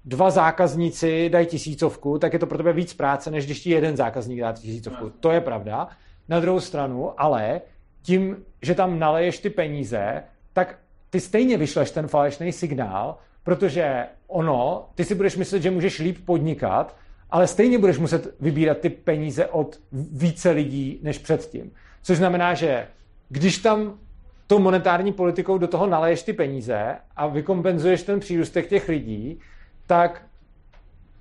dva zákazníci dají tisícovku, tak je to pro tebe víc práce, než když ti jeden zákazník dá tisícovku. To je pravda. Na druhou stranu, ale tím, že tam naleješ ty peníze, tak ty stejně vyšleš ten falešný signál, protože ono, ty si budeš myslet, že můžeš líp podnikat, ale stejně budeš muset vybírat ty peníze od více lidí než předtím. Což znamená, že když tam tou monetární politikou do toho naleješ ty peníze a vykompenzuješ ten přírůstek těch lidí, tak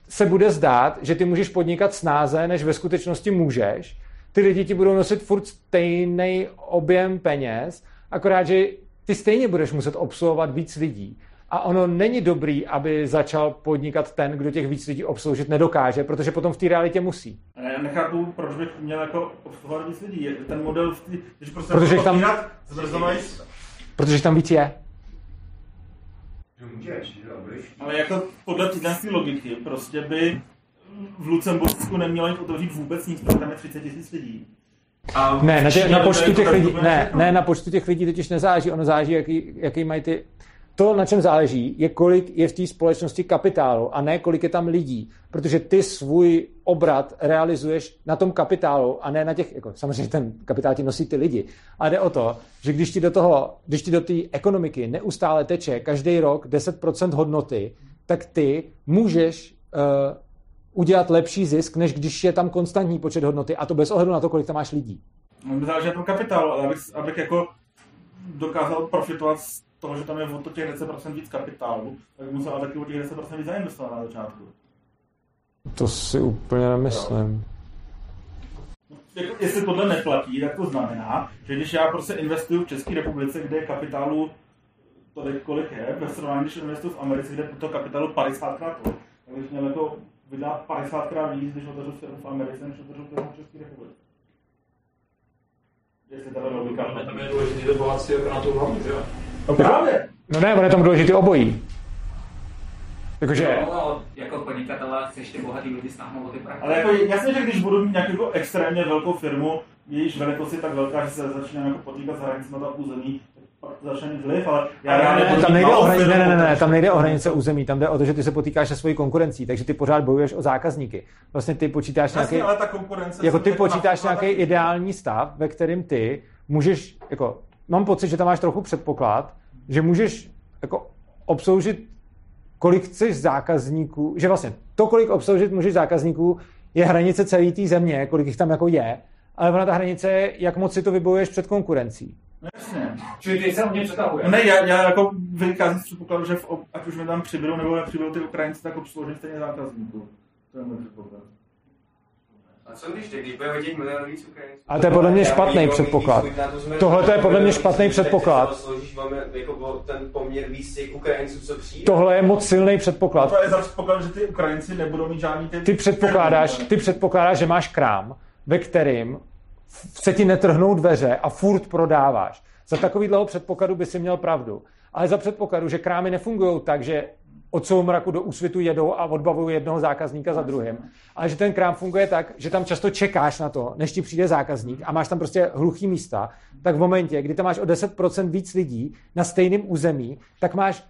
se bude zdát, že ty můžeš podnikat snáze, než ve skutečnosti můžeš. Ty lidi ti budou nosit furt stejný objem peněz, akorát, že ty stejně budeš muset obsluhovat víc lidí. A ono není dobrý, aby začal podnikat ten, kdo těch víc lidí obsloužit nedokáže, protože potom v té realitě musí. A Já nechápu, proč bych měl jako obsluhovat víc lidí. Je Ten model, v tý, když prostě Protože tam- zmrzlovaný, Protože tam víc je. Ale jako podle téhle logiky prostě by v Lucembursku nemělo jít otevřít vůbec nic, protože tam je 30 tisíc lidí. A Ne, na, tě, na počtu těch lidí, ne, ne, na počtu těch lidí totiž nezáleží, ono záleží, jaký, jaký mají ty... To, na čem záleží, je kolik je v té společnosti kapitálu a ne kolik je tam lidí, protože ty svůj obrat realizuješ na tom kapitálu a ne na těch, jako samozřejmě ten kapitál ti nosí ty lidi, ale jde o to, že když ti do toho, když ti do té ekonomiky neustále teče každý rok 10% hodnoty, tak ty můžeš uh, udělat lepší zisk, než když je tam konstantní počet hodnoty. A to bez ohledu na to, kolik tam máš lidí. Záleží na tom kapitálu, ale abych, abych jako dokázal profitovat z toho, že tam je o těch 10% víc kapitálu, tak musel ale taky o těch 10% víc zainvestovat na začátku. To si úplně nemyslím. Jako, jestli tohle neplatí, tak to znamená, že když já prostě investuju v České republice, kde je kapitálu tolik, kolik je, ve srovnání, když investuju v Americe, kde je to kapitálu 50 krát tolik, tak bych měl jako vydat 50 krát víc, když otevřu firmu v Americe, než otevřu firmu v České republice. Jestli tato logika. Tam je důležité to bohatství jako na tu hlavu, že jo? No právě. No ne, on je tam důležitý obojí. Jakože... No, no, jako podnikatele chceš ty bohatý lidi stáhnout o ty prachy. Ale jako jasně, že když budu mít nějakou jako extrémně velkou firmu, jejíž velikost je tak velká, že se začínám jako potýkat s hranicemi toho území, začne vliv, ale já Ne, ne, budu tam nejde, o hranice, ne, ne, ne, ne, takže- tam nejde o hranice území, tam jde o to, že ty se potýkáš se svojí konkurencí, takže ty pořád bojuješ o zákazníky. Vlastně ty počítáš Jasně, nějaký, ale ta konkurence jako ty počítáš nějaký ideální stav, ve kterém ty můžeš, jako, mám pocit, že tam máš trochu předpoklad, že můžeš jako obsloužit kolik chceš zákazníků, že vlastně to, kolik obsloužit můžeš zákazníků, je hranice celé té země, kolik jich tam jako je, ale ona ta hranice je, jak moc si to vybojuješ před konkurencí. Jasně. Čili ty se mě přetahuje. No ne, já, já jako vycházím z předpokladu, že v, ob- ať už mi tam přibydou nebo nepřibydou ty Ukrajinci, tak obsloužím stejně zákazníků. To je můj předpoklad. A co když teď, když bude hodit milion víc Ukrajinců? A to je podle mě špatný předpoklad. Tohle to je podle mě špatný předpoklad. Jako. Tohle je moc silný předpoklad. To je za předpoklad, že ty Ukrajinci nebudou mít žádný ty... Ty předpokládáš, ty předpokládáš, že máš krám, ve kterým se ti netrhnou dveře a furt prodáváš. Za takovýhleho předpokladu by si měl pravdu. Ale za předpokladu, že krámy nefungují tak, že od soumraku do úsvitu jedou a odbavují jednoho zákazníka za druhým. Ale že ten krám funguje tak, že tam často čekáš na to, než ti přijde zákazník a máš tam prostě hluchý místa, tak v momentě, kdy tam máš o 10% víc lidí na stejném území, tak máš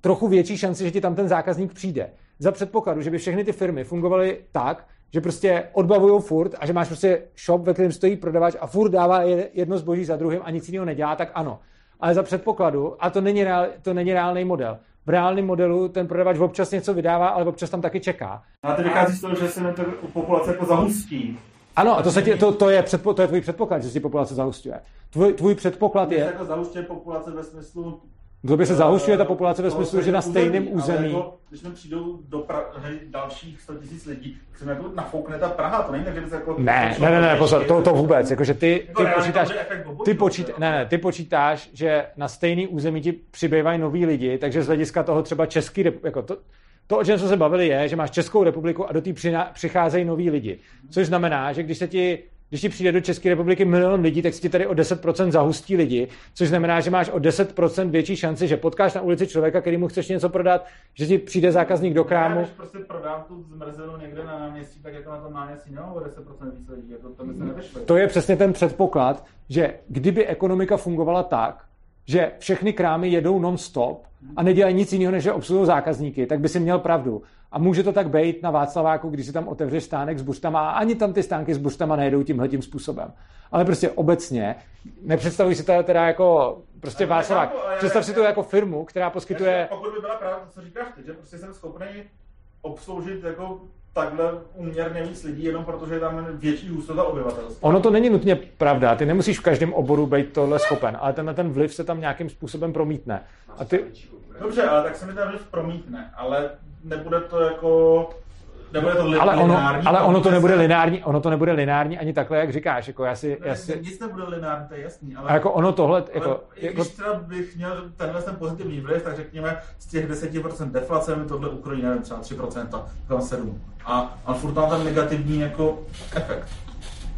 trochu větší šanci, že ti tam ten zákazník přijde. Za předpokladu, že by všechny ty firmy fungovaly tak, že prostě odbavují furt a že máš prostě shop, ve kterém stojí prodavač a furt dává je- jedno zboží za druhým a nic jiného nedělá, tak ano. Ale za předpokladu, a to není, reál, to není reálný model, v reálném modelu ten prodavač občas něco vydává, ale občas tam taky čeká. A ty vychází z toho, že se ta populace jako zahustí. Ano, a to, se ti, to, to, je, předpo, to je tvůj předpoklad, že si populace zahustuje. Tvůj, tvůj předpoklad Je... je, jako zahustě populace ve smyslu... to by se zahušťuje ta populace ve smyslu, že na stejném území. Jako, když mi přijdou do Prahy dalších 100 000 lidí, tak se mi jako nafoukne ta Praha, to není tak, že by se jako... Ne, ne, ne, ne, pozor, to, to vůbec, jakože ty, Jako ty reálně počítáš, ty, počít, ne, ne, ty počítáš, že na stejný území ti přibývají noví lidi, takže z hlediska toho třeba Český, jako to, to, o čem jsme se bavili, je, že máš Českou republiku a do té přicházejí noví lidi. Což znamená, že když se ti když ti přijde do České republiky milion lidí, tak si ti tady o 10% zahustí lidi, což znamená, že máš o 10% větší šanci, že potkáš na ulici člověka, který mu chceš něco prodat, že ti přijde zákazník do Já krámu. když prostě prodám tu zmrzlinu někde na náměstí, tak jako na tom náměstí nemám o 10% víc lidí, jako to mi se nevyšlo. To je přesně ten předpoklad, že kdyby ekonomika fungovala tak, že všechny krámy jedou non-stop a nedělají nic jiného, než že obsluhují zákazníky, tak by si měl pravdu. A může to tak být na Václaváku, když si tam otevřeš stánek s buštama a ani tam ty stánky s buštama nejedou tímhle tím způsobem. Ale prostě obecně, nepředstavuj si to teda jako prostě Ale Václavák. já- Představ si to jako firmu, která poskytuje... Takže Pokud by byla pravda to, co říkáš ty, že prostě jsem schopný obsloužit jako takhle uměrně víc lidí, jenom protože je tam větší hustota obyvatelstva. Ono to není nutně pravda, ty nemusíš v každém oboru být tohle schopen, ale tenhle ten vliv se tam nějakým způsobem promítne. A ty, Dobře, ale tak se mi ten vliv promítne, ale nebude to jako... Nebude to ale ono, lineární. ale ono to nebude lineární, ono to nebude lineární ani takhle, jak říkáš, jako já si, já si Nic nebude lineární, to je jasný, ale... A jako ono tohle, ale jako- i jako- když třeba bych měl tenhle ten pozitivní vliv, tak řekněme z těch 10% deflace mi tohle ukrojí, nevím, třeba 3%, tam 7. A, a furt mám ten negativní jako efekt.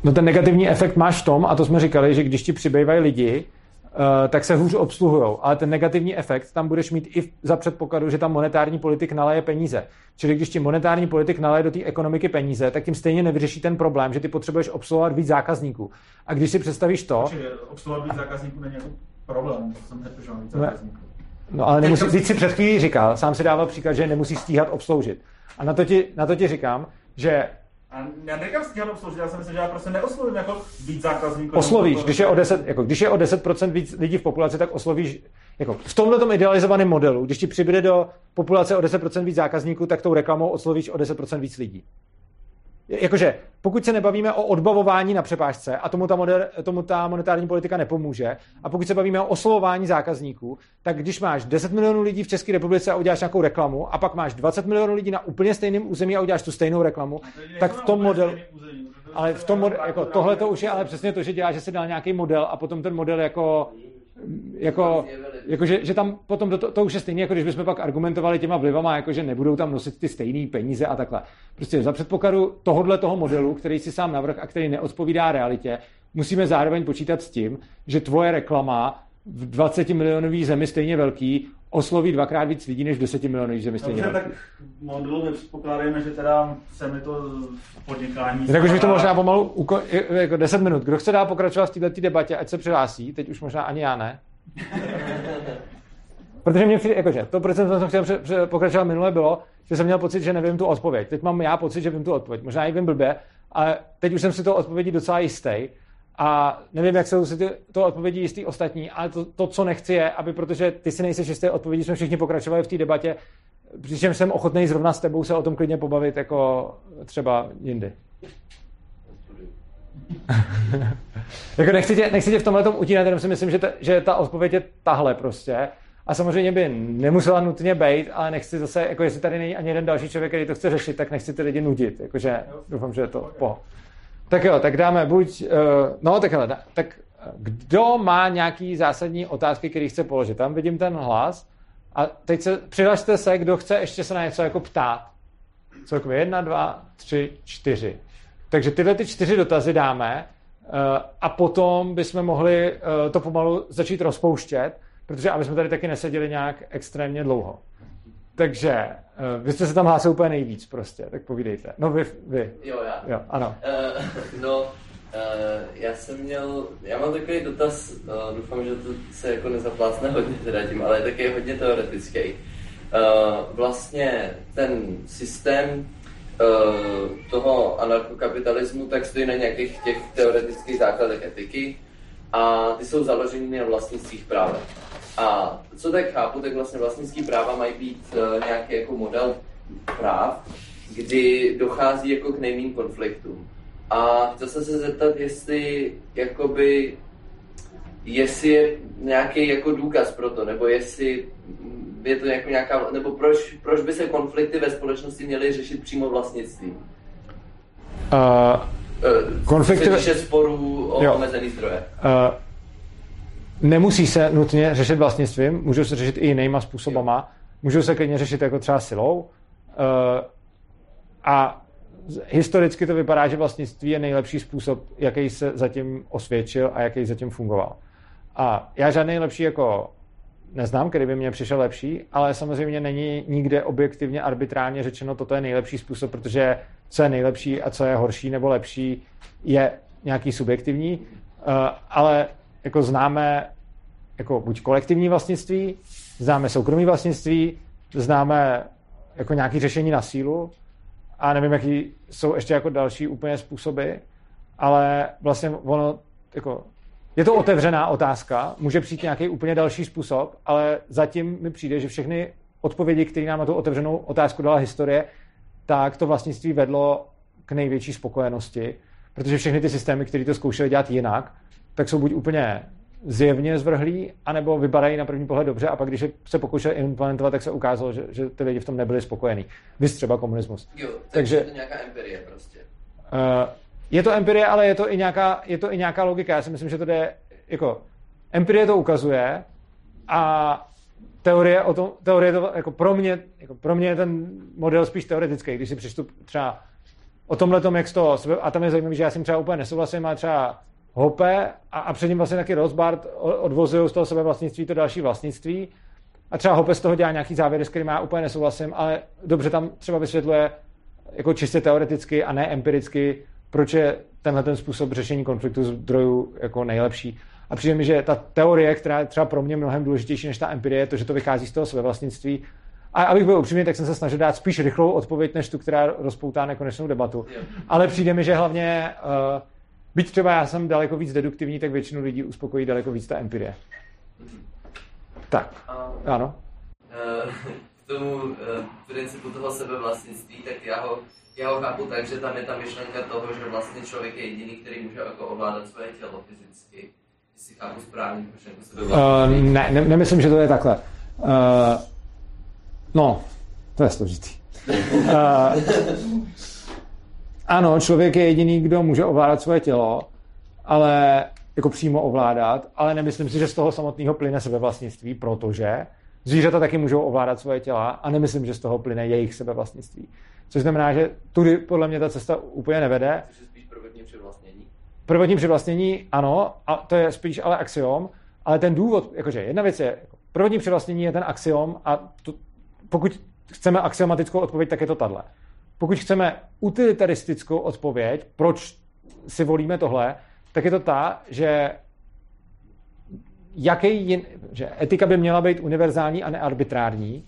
No ten negativní efekt máš v tom, a to jsme říkali, že když ti přibývají lidi, tak se hůř obsluhují. Ale ten negativní efekt tam budeš mít i za předpokladu, že tam monetární politik naleje peníze. Čili když ti monetární politik naleje do té ekonomiky peníze, tak tím stejně nevyřeší ten problém, že ty potřebuješ obsluhovat víc zákazníků. A když si představíš to, Čili obsluhovat víc zákazníků není jako problém, to jsem nepočul víc zákazníků. No ale nemusí, teď si před chvílí říkal, sám si dával příklad, že nemusí stíhat obsloužit. A na to ti, na to ti říkám, že A já neříkám stíhat obsloužit, já si myslím, že já prostě neoslovím jako víc zákazníků. Oslovíš, když je o 10, jako, když je o 10% víc lidí v populaci, tak oslovíš, jako v tomhle idealizovaném modelu, když ti přibude do populace o 10% víc zákazníků, tak tou reklamou oslovíš o 10% víc lidí. Jakože, pokud se nebavíme o odbavování na přepážce a tomu ta, moder, tomu ta monetární politika nepomůže, a pokud se bavíme o oslovování zákazníků, tak když máš 10 milionů lidí v České republice a uděláš nějakou reklamu, a pak máš 20 milionů lidí na úplně stejném území a uděláš tu stejnou reklamu, tak v tom modelu. Ale v tom modelu, jako tohle to už je ale přesně to, že dělá, že se dal nějaký model a potom ten model jako jako, jako že, tam potom to, to, to už je stejné, jako když bychom pak argumentovali těma vlivama, jako že nebudou tam nosit ty stejné peníze a takhle. Prostě za předpokladu tohohle toho modelu, který si sám navrh a který neodpovídá realitě, musíme zároveň počítat s tím, že tvoje reklama v 20 milionový zemi stejně velký osloví dvakrát víc lidí než v 10 milionový zemi stejně Dobře, velký. tak modelu nepředpokládáme, že teda se mi to v podnikání... Tak už mi to možná pomalu uko- jako 10 minut. Kdo chce dál pokračovat v této debatě, ať se přihlásí, teď už možná ani já ne. [LAUGHS] Protože mě přijde, jakože, to, proč jsem chtěl pře- pře- pokračovat minule, bylo, že jsem měl pocit, že nevím tu odpověď. Teď mám já pocit, že vím tu odpověď. Možná i vím blbě, ale teď už jsem si to odpovědi docela jistý. A nevím, jak jsou si ty, to odpovědi jistý ostatní, ale to, to, co nechci je, aby, protože ty si nejsi jistý odpovědi, jsme všichni pokračovali v té debatě, přičemž jsem ochotný zrovna s tebou se o tom klidně pobavit, jako třeba jindy. [LAUGHS] jako nechci tě, nechci tě v tomhle tom utínat, jenom si myslím, že ta, že ta odpověď je tahle prostě. A samozřejmě by nemusela nutně být, ale nechci zase, jako jestli tady není ani jeden další člověk, který to chce řešit, tak nechci ty lidi nudit. Jakože doufám, že je to po. Tak jo, tak dáme buď, uh, no tak hele, da- tak eh, kdo má nějaký zásadní otázky, který chce položit? Tam vidím ten hlas. A teď se, přihlašte se, kdo chce ještě se na něco jako ptát. Celkově jedna, dva, tři, čtyři. Takže tyhle ty čtyři dotazy dáme uh, a potom bychom mohli uh, to pomalu začít rozpouštět, protože aby jsme tady taky neseděli nějak extrémně dlouho. Takže uh, vy jste se tam hlásili úplně nejvíc prostě, tak povídejte. No vy, vy. Jo, já. Jo, ano. Uh, [LAUGHS] no, uh, já jsem měl, já mám takový dotaz, uh, doufám, že to se jako nezaplácne hodně teda tím, ale je taky hodně teoretický. Uh, vlastně ten systém toho anarchokapitalismu tak stojí na nějakých těch teoretických základech etiky a ty jsou založeny na vlastnických právech. A co tak chápu, tak vlastně vlastnický práva mají být uh, nějaký jako model práv, kdy dochází jako k nejmým konfliktům. A chtěl jsem se zeptat, jestli jakoby, jestli je nějaký jako důkaz pro to, nebo jestli je to jako nějaká, nebo proč, proč by se konflikty ve společnosti měly řešit přímo vlastnictvím? Uh, Eh, konflikty... Se sporů o Jo. omezený zdroje. Uh, nemusí se nutně řešit vlastnictvím, můžou se řešit i jinýma způsobama. Můžou se klidně řešit jako třeba silou. Uh, a historicky to vypadá, že vlastnictví je nejlepší způsob, jaký se zatím osvědčil a jaký zatím fungoval. A já žádný lepší jako neznám, který by mě přišel lepší, ale samozřejmě není nikde objektivně arbitrálně řečeno, toto je nejlepší způsob, protože co je nejlepší a co je horší nebo lepší, je nějaký subjektivní, uh, ale jako známe jako buď kolektivní vlastnictví, známe soukromí vlastnictví, známe jako nějaké řešení na sílu a nevím, jaký jsou ještě jako další úplně způsoby, ale vlastně ono jako je to otevřená otázka, může přijít nějaký úplně další způsob, ale zatím mi přijde, že všechny odpovědi, které nám na tu otevřenou otázku dala historie, tak to vlastnictví vedlo k největší spokojenosti, protože všechny ty systémy, které to zkoušely dělat jinak, tak jsou buď úplně zjevně zvrhlí, anebo vypadají na první pohled dobře a pak, když se pokoušeli implementovat, tak se ukázalo, že, že ty lidi v tom nebyli spokojení. Vy třeba komunismus. Jo, takže Takže- je to nějaká empirie prostě. Uh, je to empirie, ale je to, i nějaká, je to i nějaká logika. Já si myslím, že to jde, jako, empirie to ukazuje a teorie, o tom, teorie to, jako pro mě, jako pro mě je ten model spíš teoretický, když si přečtu třeba o tomhle tom, jak z toho, a tam je zajímavé, že já tím třeba úplně nesouhlasím, ale třeba Hoppe a, a před ním vlastně taky Rothbard o- odvozují z toho sebe vlastnictví to další vlastnictví a třeba Hoppe z toho dělá nějaký závěry, s kterými já úplně nesouhlasím, ale dobře tam třeba vysvětluje jako čistě teoreticky a ne empiricky, proč je tenhle ten způsob řešení konfliktu zdrojů jako nejlepší. A přijde mi, že ta teorie, která je třeba pro mě mnohem důležitější než ta empirie, je to, že to vychází z toho své vlastnictví A abych byl upřímný, tak jsem se snažil dát spíš rychlou odpověď, než tu, která rozpoutá nekonečnou debatu. Ale přijde mi, že hlavně, uh, byť třeba já jsem daleko víc deduktivní, tak většinu lidí uspokojí daleko víc ta empirie. Tak, ano. Eh, [LAUGHS] K tomu eh, principu toho sebevlastnictví, tak já ho, já ho chápu tak, že tam je ta myšlenka toho, že vlastně člověk je jediný, který může jako ovládat svoje tělo fyzicky. Jestli chápu správně myšlenku Uh, sebevlastnictví. ne, ne, nemyslím, že to je takhle. Uh, no, to je složitý. Uh, ano, člověk je jediný, kdo může ovládat svoje tělo, ale jako přímo ovládat, ale nemyslím si, že z toho samotného plyne sebevlastnictví, protože zvířata taky můžou ovládat svoje těla a nemyslím, že z toho plyne jejich sebevlastnictví. Což znamená, že tudy podle mě ta cesta úplně nevede. Což je spíš prvotní přivlastnění. Prvotní přivlastnění, ano, a to je spíš ale axiom, ale ten důvod, jakože jedna věc je, jako prvotní přivlastnění je ten axiom a to, pokud chceme axiomatickou odpověď, tak je to tahle. Pokud chceme utilitaristickou odpověď, proč si volíme tohle, tak je to ta, že jaký jin, že etika by měla být univerzální a nearbitrární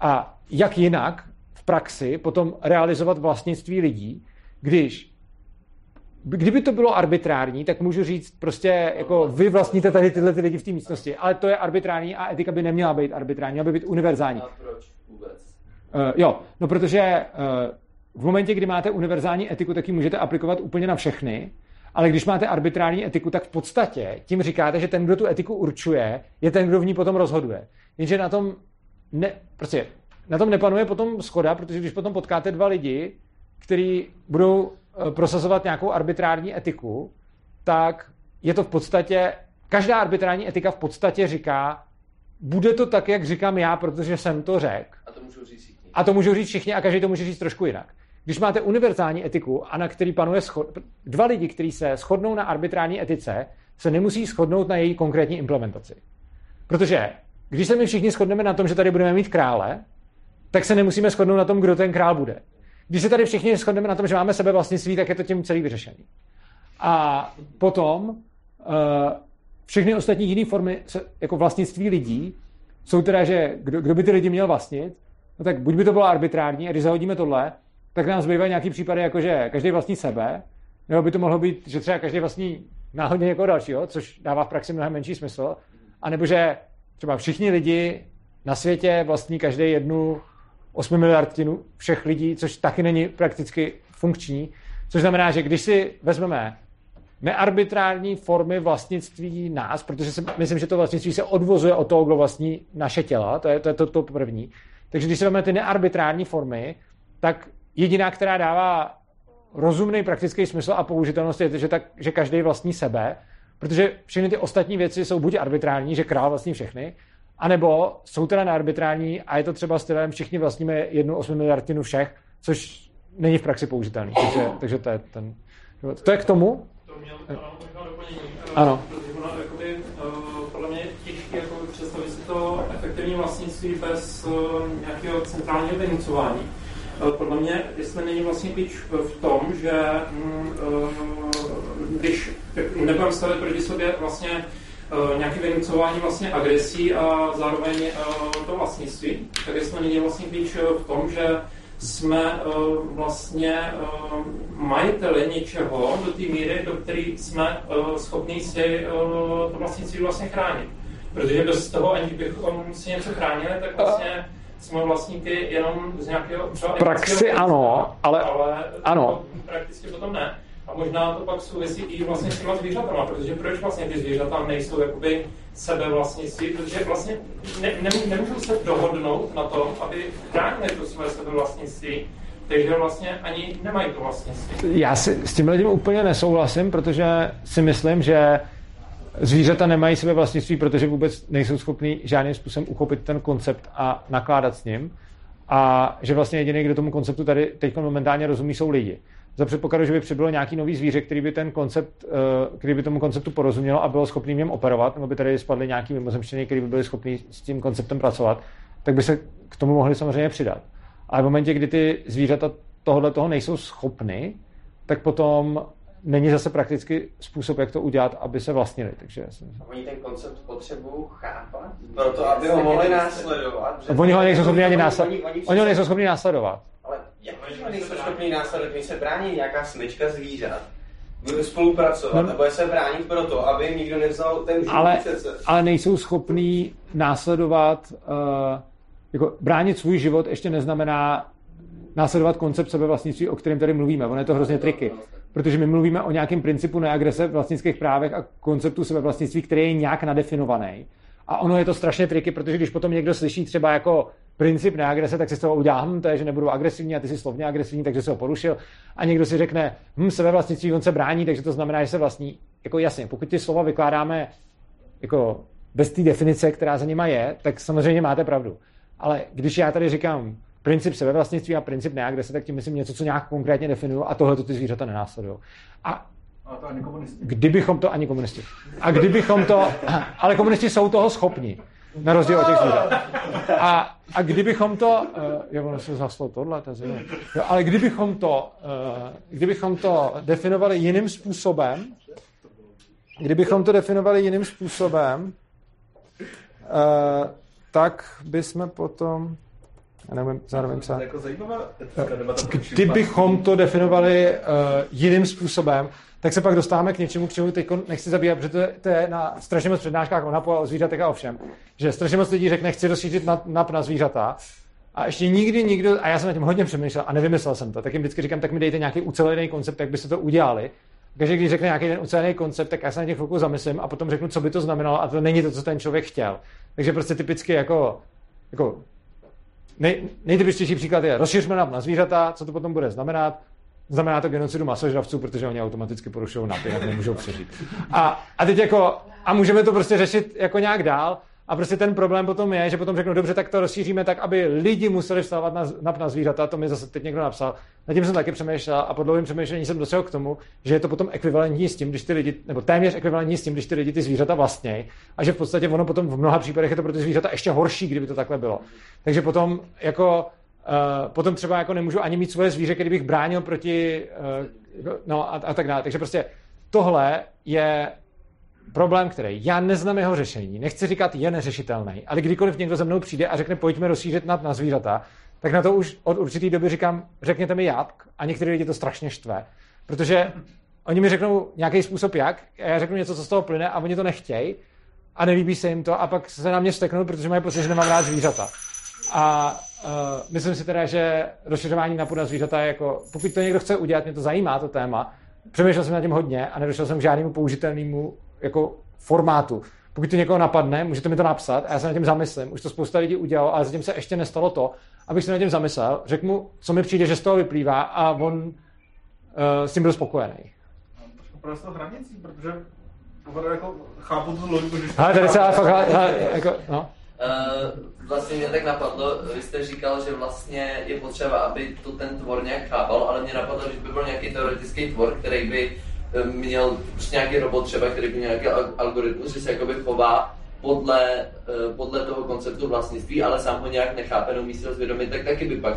a jak jinak v praxi potom realizovat vlastnictví lidí, když kdyby to bylo arbitrární, tak můžu říct prostě, jako vy vlastníte tady tyhle ty lidi v té místnosti, ale to je arbitrární a etika by neměla být arbitrární, měla by být univerzální. A proč vůbec? Uh, jo, no protože uh, v momentě, kdy máte univerzální etiku, tak ji můžete aplikovat úplně na všechny, ale když máte arbitrární etiku, tak v podstatě tím říkáte, že ten, kdo tu etiku určuje, je ten, kdo v ní potom rozhoduje. Jenže na tom, ne, prostě, na tom nepanuje potom schoda, protože když potom potkáte dva lidi, kteří budou eh, prosazovat nějakou arbitrární etiku, tak je to v podstatě, každá arbitrární etika v podstatě říká, bude to tak, jak říkám já, protože jsem to řekl. A to můžou říct všichni. A to můžou říct všichni a každý to může říct trošku jinak. Když máte univerzální etiku a na který panuje schod... dva lidi, kteří se shodnou na arbitrární etice, se nemusí shodnout na její konkrétní implementaci. Protože když se my všichni shodneme na tom, že tady budeme mít krále, tak se nemusíme shodnout na tom, kdo ten král bude. Když se tady všichni shodneme na tom, že máme sebe vlastnictví, tak je to tím celý vyřešený. A potom uh, všechny ostatní jiné formy se, jako vlastnictví lidí jsou teda, že kdo, kdo by ty lidi měl vlastnit, no tak buď by to bylo arbitrární, a když zahodíme tohle, tak nám zbývají nějaký případy, jako že každý vlastní sebe, nebo by to mohlo být, že třeba každý vlastní náhodně někoho dalšího, což dává v praxi mnohem menší smysl, anebo že třeba všichni lidi na světě vlastní každý jednu 8 miliardinu všech lidí, což taky není prakticky funkční, což znamená, že když si vezmeme nearbitrární formy vlastnictví nás, protože si myslím, že to vlastnictví se odvozuje od toho, kdo vlastní naše těla, to je to, je to, to první. Takže když si vezmeme ty nearbitrární formy, tak jediná, která dává rozumný praktický smysl a použitelnost je, že, tak, že každý vlastní sebe, protože všechny ty ostatní věci jsou buď arbitrární, že král vlastní všechny, anebo jsou teda nearbitrární a je to třeba stylem všichni vlastníme jednu osmi miliardinu všech, což není v praxi použitelný. Takže, takže to je ten... To je k tomu? To měl ano, doplnění. Ano. Protože ono, jakoby, podle mě je těžké představit si to efektivní vlastnictví bez uh, nějakého centrálního vynucování. Podle mě, jestli není vlastně klíč v tom, že mm, když nebudeme stavit proti sobě vlastně nějaké vynucování vlastně agresí a zároveň uh, to vlastnictví, tak jestli není vlastně klíč v tom, že jsme vlastně majiteli něčeho do té míry, do které jsme schopni si to vlastnictví vlastně chránit. Protože bez toho, aniž bychom si něco chránili, tak vlastně jsme vlastníky jenom z nějakého třeba praxi ano, ale, ale ano. prakticky potom ne. A možná to pak souvisí i vlastně s těma zvířatama, protože proč vlastně ty zvířata nejsou jakoby sebevlastnictví, protože vlastně ne, ne, nemůžou se dohodnout na tom, aby chránili to své sebevlastnictví, takže vlastně ani nemají to vlastnictví. Já si s tím lidem úplně nesouhlasím, protože si myslím, že zvířata nemají sebe vlastnictví, protože vůbec nejsou schopní žádným způsobem uchopit ten koncept a nakládat s ním. A že vlastně jediný, kdo tomu konceptu tady teď momentálně rozumí, jsou lidi. Za předpokladu, že by přibylo nějaký nový zvíře, který by ten koncept, eh, který by tomu konceptu porozumělo a bylo schopný v něm operovat, nebo by tady spadly nějaký mimozemštění, který by byli schopni s tím konceptem pracovat, tak by se k tomu mohli samozřejmě přidat. Ale v momentě, kdy ty zvířata tohle toho nejsou schopny, tak potom není zase prakticky způsob, jak to udělat, aby se vlastnili. Takže jsem... A oni ten koncept potřebují chápat, proto aby ho mohli následovat. A oni ho nejsou schopni ani následovat. Oni ho nejsou schopni následovat. Jak nejsou schopni následovat? Oni se brání nějaká smyčka zvířat, spolupracovat No. a bude se bránit proto, aby jim nikdo nevzal ten život ale, přece. ale nejsou schopní následovat, uh, jako bránit svůj život ještě neznamená následovat koncept sebevlastnictví, o kterém tady mluvíme. Ono je to hrozně triky. Protože my mluvíme o nějakém principu neagrese v vlastnických právech a konceptu sebevlastnictví, který je nějak nadefinovaný. A ono je to strašně triky, protože když potom někdo slyší třeba jako princip neagrese, tak si z toho udělá, hm, to je, že nebudu agresivní a ty jsi slovně agresivní, takže se ho porušil. A někdo si řekne, hm, sebevlastnictví, on se brání, takže to znamená, že se vlastní. Jako jasně, pokud ty slova vykládáme jako bez té definice, která za nima je, tak samozřejmě máte pravdu. Ale když já tady říkám princip sebevlastnictví a princip neagrese, tak tím myslím něco, co nějak konkrétně definuju a tohle to ty zvířata nenásledují. A A to ani komunisti. kdybychom to, ani komunisti, a kdybychom to, ale komunisti jsou toho schopni, na rozdíl od těch zvířat. A, a kdybychom to, uh, jo, ono se zaslo tohle, to jo, ale kdybychom to, uh, kdybychom to definovali jiným způsobem, kdybychom to definovali jiným způsobem, uh, tak bychom potom, já nevím, zároveň se... Jako zajímavá etická debata. Kdybychom to definovali uh, jiným způsobem, tak se pak dostáváme k něčemu, k čemu teď nechci zabývat, protože to je, to je na strašně moc přednáškách o NAPu a o zvířatech a o všem. Že strašně moc lidí řekne, chci rozšířit NAP, NAP na zvířata. A ještě nikdy nikdo, a já jsem na tím hodně přemýšlel a nevymyslel jsem to, tak jim vždycky říkám, tak mi dejte nějaký ucelený koncept, jak byste to udělali. Takže když řekne nějaký ten ucelený koncept, tak já se na těch chvilku zamyslím a potom řeknu, co by to znamenalo a to není to, co ten člověk chtěl. Takže prostě typicky jako, jako nej, nejtypičtější příklad je rozšiřme na zvířata, co to potom bude znamenat. Znamená to genocidu masožravců, protože oni automaticky porušují NAP, jinak nemůžou přežít. A, a teď jako, a můžeme to prostě řešit jako nějak dál, a prostě ten problém potom je, že potom řeknu, dobře, tak to rozšíříme tak, aby lidi museli vstávat na, na, na zvířata, to mi zase teď někdo napsal. Nad tím jsem taky přemýšlel a po dlouhém přemýšlení jsem došel k tomu, že je to potom ekvivalentní s tím, když ty lidi, nebo téměř ekvivalentní s tím, když ty lidi ty zvířata vlastnějí. A že v podstatě ono potom v mnoha případech je to pro ty zvířata ještě horší, kdyby to takhle bylo. Takže potom jako Uh, potom třeba jako nemůžu ani mít svoje zvíře, který bych bránil proti, uh, no a, a tak dále. Takže prostě tohle je problém, který já neznám jeho řešení, nechci říkat je neřešitelný, ale kdykoliv někdo za mnou přijde a řekne pojďme rozšířit nad na zvířata, tak na to už od určitý doby říkám, řekněte mi jak a některé lidi to strašně štve, protože oni mi řeknou nějaký způsob jak a já řeknu něco, co z toho plyne a oni to nechtějí a nelíbí se jim to a pak se na mě steknou, protože mají pocit, že nemám rád zvířata. A uh, myslím si teda, že rozšiřování na na zvířata je jako, pokud to někdo chce udělat, mě to zajímá, to téma, přemýšlel jsem nad tím hodně a nedošel jsem k žádnému použitelnému jako formátu. Pokud to někoho napadne, můžete mi to napsat a já se nad tím zamyslím. Už to spousta lidí udělalo, ale zatím se ještě nestalo to, abych se nad tím zamyslel, řekl mu, co mi přijde, že z toho vyplývá a on uh, s tím byl spokojený. Tou hranicí, protože opravdu jako chápu tu logiku, že... Ale tady se ale fakt, jako, no. Uh, vlastně mě tak napadlo, vy jste říkal, že vlastně je potřeba, aby to ten tvor nějak chápal, ale mě napadlo, že by byl nějaký teoretický tvor, který by měl prostě nějaký robot třeba, který by měl nějaký al- algoritmus, že se jakoby chová podle, eh, podle toho konceptu vlastnictví, ale sám ho nějak nechápe, neumí si ho zvědomit, tak taky by pak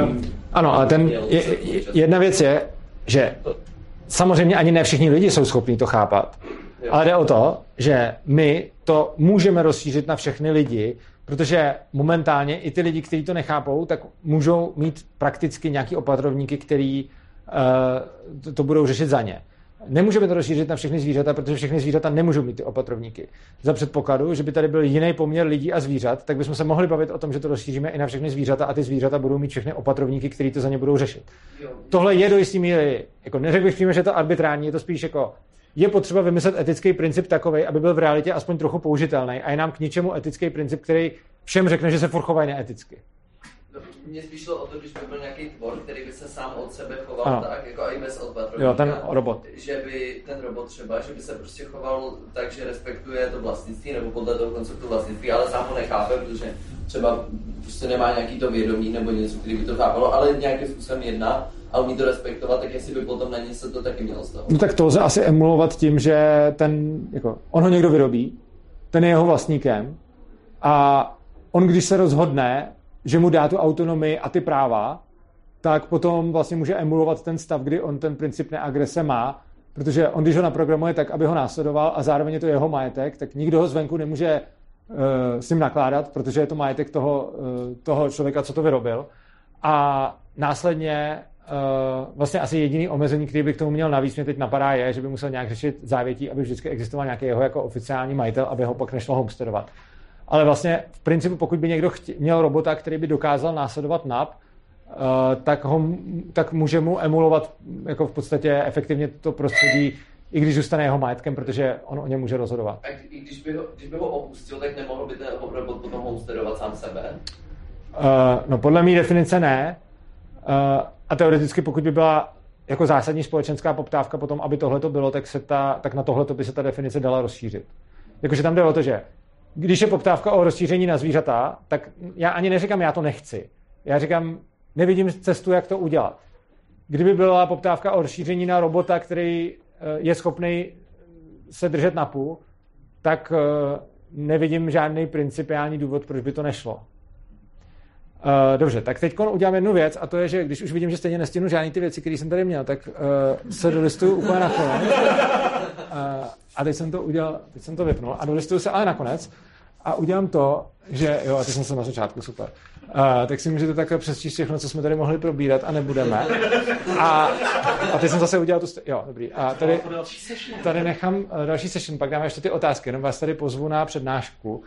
Um, ano, ale ten, je, je, jedna věc je, že samozřejmě ani ne všichni lidi jsou schopni to chápat. Ale jde o to, že my to můžeme rozšířit na všechny lidi, protože momentálně i ty lidi, kteří to nechápou, tak můžou mít prakticky nějaký opatrovníky, který uh, to, to budou řešit za ně. Nemůžeme to rozšířit na všechny zvířata, protože všechny zvířata nemůžou mít ty opatrovníky. Za předpokladu, že by tady byl jiný poměr lidí a zvířat, tak bychom se mohli bavit o tom, že to rozšíříme i na všechny zvířata a ty zvířata budou mít všechny opatrovníky, kteří to za ně budou řešit. Tohle je do jistý míry, jako neřekl bych přímo, že je to arbitrální, je to spíš jako je potřeba vymyslet etický princip takový, aby byl v realitě aspoň trochu použitelný a je nám k ničemu etický princip, který všem řekne, že se furt chovají neeticky. Mně spíš šlo o to, když by byl nějaký tvor, který by se sám od sebe choval Ano. tak, jako i bez opatrovníka. Jo, ten robot. Že by ten robot třeba, že by se prostě choval tak, že respektuje to vlastnictví, nebo podle toho konceptu vlastnictví, ale sám ho nechápe, protože třeba prostě nemá nějaký to vědomí nebo něco, který by to chápalo, ale nějakým způsobem jedná a umí to respektovat, tak jestli by potom na ně se to taky mělo stahovat. No tak to lze asi emulovat tím, že ten, jako, on ho někdo vyrobí, ten je jeho vlastníkem a on, když se rozhodne, že mu dá tu autonomii a ty práva, tak potom vlastně může emulovat ten stav, kdy on ten princip neagrese má, protože on, když ho naprogramuje tak, aby ho následoval a zároveň je to jeho majetek, tak nikdo ho zvenku nemůže uh, s ním nakládat, protože je to majetek toho, uh, toho člověka, co to vyrobil. A následně uh, vlastně asi jediný omezení, který by k tomu měl navíc, mě teď napadá, je, že by musel nějak řešit závětí, aby vždycky existoval nějaký jeho jako oficiální majitel, aby ho pak nešlo homesteadovat. Ale vlastně v principu, pokud by někdo chtě, měl robota, který by dokázal následovat NAP, uh, tak, ho, tak může mu emulovat jako v podstatě efektivně to prostředí, i když zůstane jeho majetkem, protože on o něm může rozhodovat. A i když by, ho, když by ho opustil, tak nemohl by ten robot potom homesteadovat sám sebe? Uh, no podle mé definice ne. Uh, a teoreticky, pokud by byla jako zásadní společenská poptávka potom, aby tohle to bylo, tak, se ta, tak na tohle by se ta definice dala rozšířit. Jakože tam jde o to, že když je poptávka o rozšíření na zvířata, tak já ani neříkám, já to nechci. Já říkám, nevidím cestu, jak to udělat. Kdyby byla poptávka o rozšíření na robota, který je schopný se držet na půl, tak nevidím žádný principiální důvod, proč by to nešlo. Uh, dobře, tak teď udělám jednu věc a to je, že když už vidím, že stejně nestihnu žádný ty věci, které jsem tady měl, tak se dolistuju úplně nakonec. Uh, a teď jsem to udělal, teď jsem to vypnul a dolistuju se ale nakonec a udělám to, že jo, a teď jsem se na začátku, super. Uh, tak si můžete takhle přečíst všechno, co jsme tady mohli probírat a nebudeme. A, a teď jsem zase udělal tu... St- jo, dobrý. A tady, tady nechám uh, další session, pak dáme ještě ty otázky, jenom vás tady pozvu na přednášku.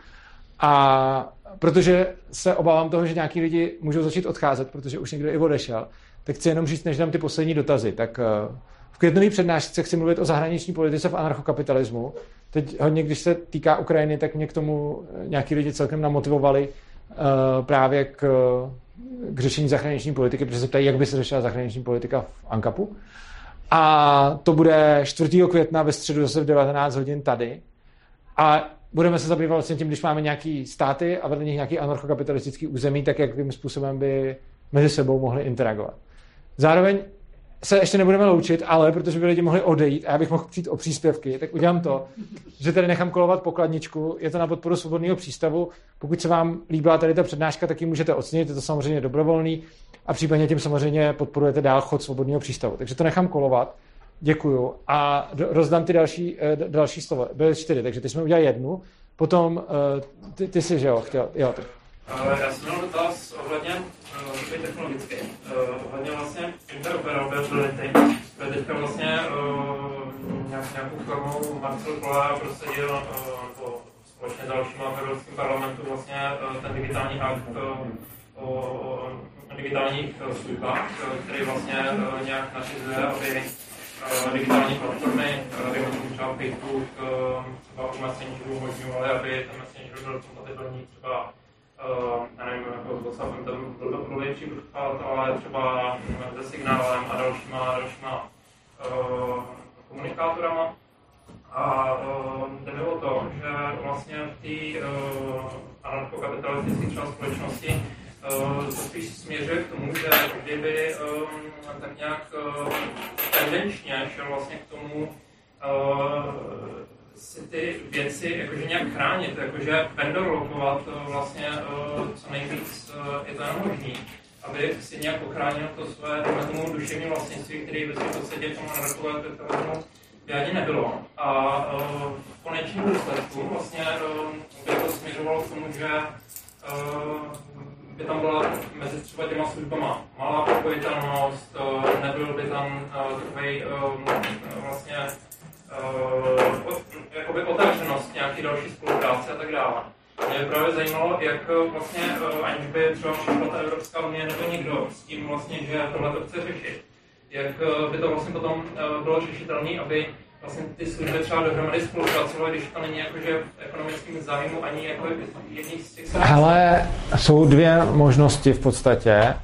A protože se obávám toho, že nějaký lidi můžou začít odcházet, protože už někdo i odešel, tak chci jenom říct, než dám ty poslední dotazy. Tak uh, v květnové přednášce chci mluvit o zahraniční politice v anarchokapitalismu. Teď hodně, když se týká Ukrajiny, tak mě k tomu nějaký lidi celkem namotivovali uh, právě k, k řešení zahraniční politiky, protože se ptají, jak by se řešila zahraniční politika v Ankapu. A to bude 4. května ve středu zase v 19 hodin tady. A budeme se zabývat vlastně tím, když máme nějaký státy a vedle nich nějaký anarchokapitalistický území, tak jakým způsobem by mezi sebou mohli interagovat. Zároveň se ještě nebudeme loučit, ale protože by lidi mohli odejít a já bych mohl přijít o příspěvky, tak udělám to, že tady nechám kolovat pokladničku. Je to na podporu svobodného přístavu. Pokud se vám líbila tady ta přednáška, tak ji můžete ocenit, je to samozřejmě dobrovolný a případně tím samozřejmě podporujete dál chod svobodného přístavu. Takže to nechám kolovat. Děkuju. A rozdám ty další, další slovo. Byly čtyři, takže ty jsme udělali jednu. Potom ty, ty jsi, že jo, chtěl. Jo, tak. Já jsem měl dotaz ohledně uh, technologické, uh, ohledně vlastně interoperability, teďka vlastně nějak, nějakou formou Marcel Kola prosadil uh, společně s dalšíma v Evropském parlamentu vlastně ten digitální akt o, digitálních službách, který vlastně nějak nařizuje, aby digitální platformy, dejme tomu třeba Facebook, třeba u Messengeru umožňovaly, aby ten Messenger byl kompatibilní třeba uh, já nevím, jako WhatsAppem tam větší příklad, ale třeba se signálem a dalšíma, dalšíma uh, komunikátorama. A uh, jde o to, že vlastně v té uh, anarchokapitalistické třeba společnosti uh, spíš směřuje k tomu, že kdyby um, tak nějak uh, tendenčně šel vlastně k tomu uh, si ty věci jakože nějak chránit, jakože vendor lokovat vlastně co nejvíc je to možný, aby si nějak ochránil to své tomu duševní vlastnictví, který ve podstatě tomu narakové kapitalismu by ani nebylo. A v konečném důsledku vlastně by to směřovalo k tomu, že by tam byla mezi třeba těma službama malá propojitelnost, nebyl by tam takový vlastně uh, jakoby otevřenost nějaký další spolupráce a tak dále. Mě právě zajímalo, jak vlastně, uh, aniž by třeba přišla ta Evropská unie nebo někdo s tím vlastně, že tohle to chce řešit, jak by to vlastně potom bylo řešitelné, aby vlastně ty služby třeba dohromady spolupracovaly, když to není jakože v ekonomickém zájmu ani jako jedný z těch... Hele, jsou dvě možnosti v podstatě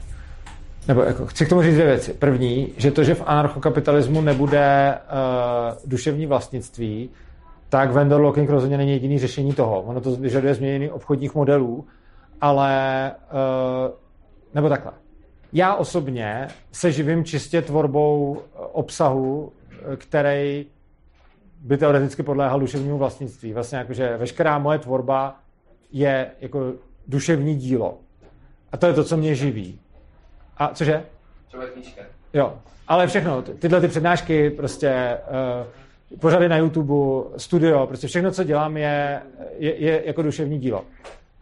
nebo jako, chci k tomu říct dvě věci. První, že to, že v anarchokapitalismu nebude uh, duševní vlastnictví, tak vendor locking rozhodně není jediný řešení toho. Ono to vyžaduje změnění obchodních modelů, ale uh, nebo takhle. Já osobně se živím čistě tvorbou obsahu, který by teoreticky podléhal duševnímu vlastnictví. Vlastně jakože veškerá moje tvorba je jako duševní dílo. A to je to, co mě živí. A cože? Třeba knížka. Jo, ale všechno, ty- tyhle ty přednášky, prostě uh, pořady na YouTube, studio, prostě všechno, co dělám, je, je, je jako duševní dílo.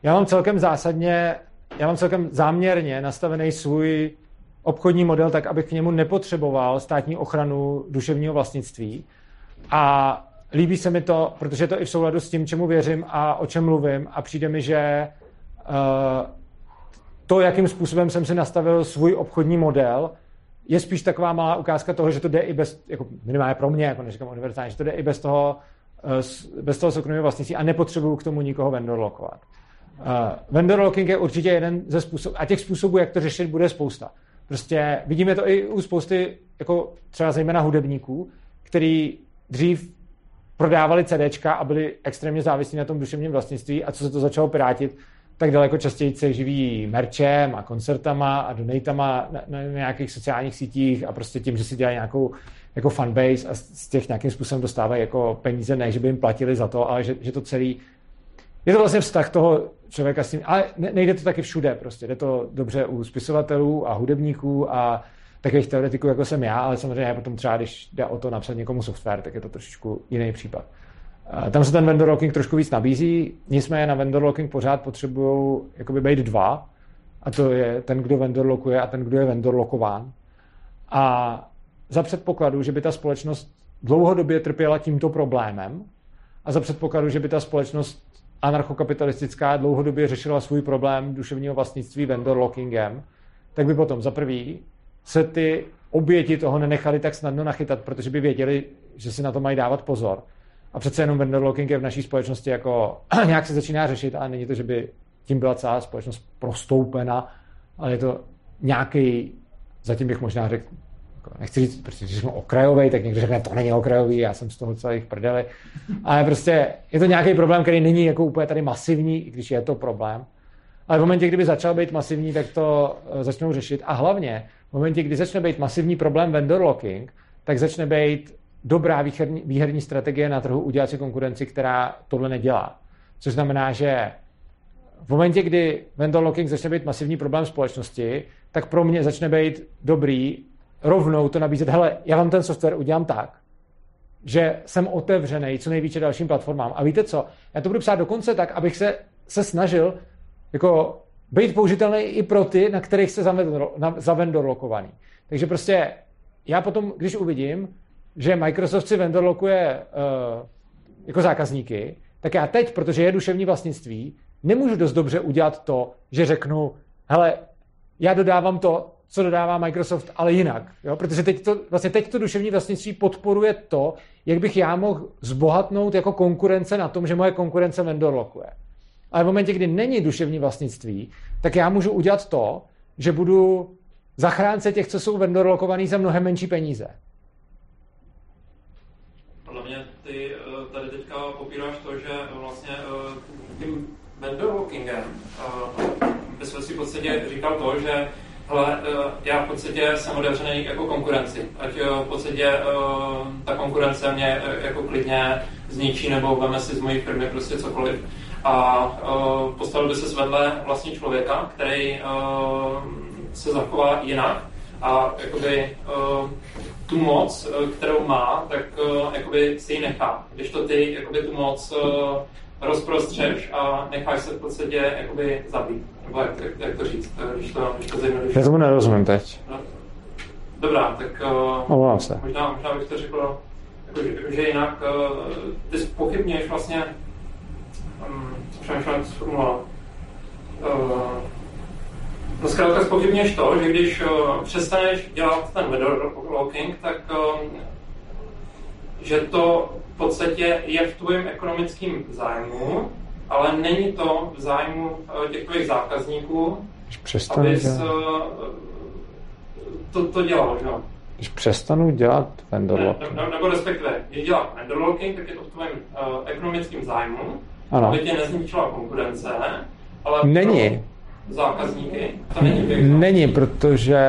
Já mám celkem zásadně, já mám celkem záměrně nastavený svůj obchodní model tak, abych k němu nepotřeboval státní ochranu duševního vlastnictví. A líbí se mi to, protože je to i v souladu s tím, čemu věřím a o čem mluvím a přijde mi, že uh, to, jakým způsobem jsem si nastavil svůj obchodní model, je spíš taková malá ukázka toho, že to jde i bez, jako minimálně pro mě, jako neříkám univerzálně, že to jde i bez toho, eh, bez toho soukromého vlastnictví a nepotřebuju k tomu nikoho vendor lockovat. Uh, vendor locking je určitě jeden ze způsobů, a těch způsobů, jak to řešit, bude spousta. Prostě vidíme to i u spousty, jako třeba zejména hudebníků, který dřív prodávali CDčka a byli extrémně závislí na tom duševním vlastnictví a co se to začalo pirátit, tak daleko častěji se živí merčem a koncertama a donatama na, na, nějakých sociálních sítích a prostě tím, že si dělají nějakou jako fanbase a z těch nějakým způsobem dostávají jako peníze, ne, že by jim platili za to, ale že, že to celý je to vlastně vztah toho člověka s tím, ale ne- nejde to taky všude prostě, jde to dobře u spisovatelů a hudebníků a takových teoretiků, jako jsem já, ale samozřejmě potom třeba, když jde o to napsat někomu software, tak je to trošičku jiný případ. Tam se ten vendor locking trošku víc nabízí, nicméně na vendor locking pořád potřebují jakoby být dva, a to je ten, kdo vendor lokuje a ten, kdo je vendor lokován. A za předpokladu, že by ta společnost dlouhodobě trpěla tímto problémem a za předpokladu, že by ta společnost anarchokapitalistická dlouhodobě řešila svůj problém duševního vlastnictví vendor lockingem, tak by potom za prvý se ty oběti toho nenechali tak snadno nachytat, protože by věděli, že si na to mají dávat pozor. A přece jenom vendor locking je v naší společnosti jako [CLEARS THROAT] nějak se začíná řešit, ale není to, že by tím byla celá společnost prostoupena, ale je to nějaký, zatím bych možná řekl, jako nechci říct, protože když jsme okrajový, tak někdo řekne, to není okrajový, já jsem z toho celý v prdeli. Ale prostě je to nějaký problém, který není jako úplně tady masivní, i když je to problém. Ale v momentě, kdyby začal být masivní, tak to eh, začnou řešit. A hlavně, v momentě, kdy začne být masivní problém vendor locking, tak začne být dobrá výherní, výherní strategie na trhu udělat si konkurenci, která tohle nedělá. Což znamená, že v momentě, kdy vendor locking začne být masivní problém společnosti, tak pro mě začne být dobrý rovnou to nabízet, hele, já vám ten software udělám tak, že jsem otevřený co nejvíce dalším platformám. A víte co? Já to budu psát dokonce tak, abych se, se snažil jako být použitelný i pro ty, na kterých se zavendor, na, zavendor lokovaný. Takže prostě já potom, když uvidím, že Microsoft si vendor lokuje uh, jako zákazníky, tak já teď, protože je duševní vlastnictví, nemůžu dost dobře udělat to, že řeknu, hele, já dodávám to, co dodává Microsoft, ale jinak. Jo? Protože teď to, vlastně teď to duševní vlastnictví podporuje to, jak bych já mohl zbohatnout jako konkurence na tom, že moje konkurence vendor lokuje. Ale v momentě, kdy není duševní vlastnictví, tak já můžu udělat to, že budu zachránce těch, co jsou vendor lokovaný za mnohem menší peníze. Podle mě ty eh, tady teďka popíráš to, že vlastně eh, tím vendor lockingem eh, bys si v podstatě říkal to, že hele, eh, já v podstatě jsem otevřený jako konkurenci. Ať v podstatě ta konkurence mě jako klidně zničí nebo veme si z mojí firmy prostě cokoliv. A postavil by se vedle vlastně člověka, který se zachová jinak a jakoby tu moc, uh, kterou má, tak uh, jakoby si ji nechá. Když to ty jakoby tu moc uh, rozprostřeš a necháš se v podstatě jakoby zabít. Nebo jak, jak, jak to říct, když to, když to zjednoduším. Já tomu nerozumím teď. No. Dobrá, tak Omlouvám se. možná, možná bych to řekl, jako, že, že jinak ty spochybněš vlastně um, přemýšlím. Uh, no zkrátka spochybněš to, že když uh, přestaneš dělat ten vendor locking, tak um, že to v podstatě je v tvojím ekonomickém zájmu, ale není to v zájmu uh, těch tvojich zákazníků, abys dělat, to, to dělal, že jo? když přestanu dělat vendor Ne, locking. ne, nebo respektive, když děláš vendor locking, tak je to v tvém uh, ekonomickém zájmu, Ano. aby tě nezničila konkurence, ale Není. Zákazníky to není běh. Není, protože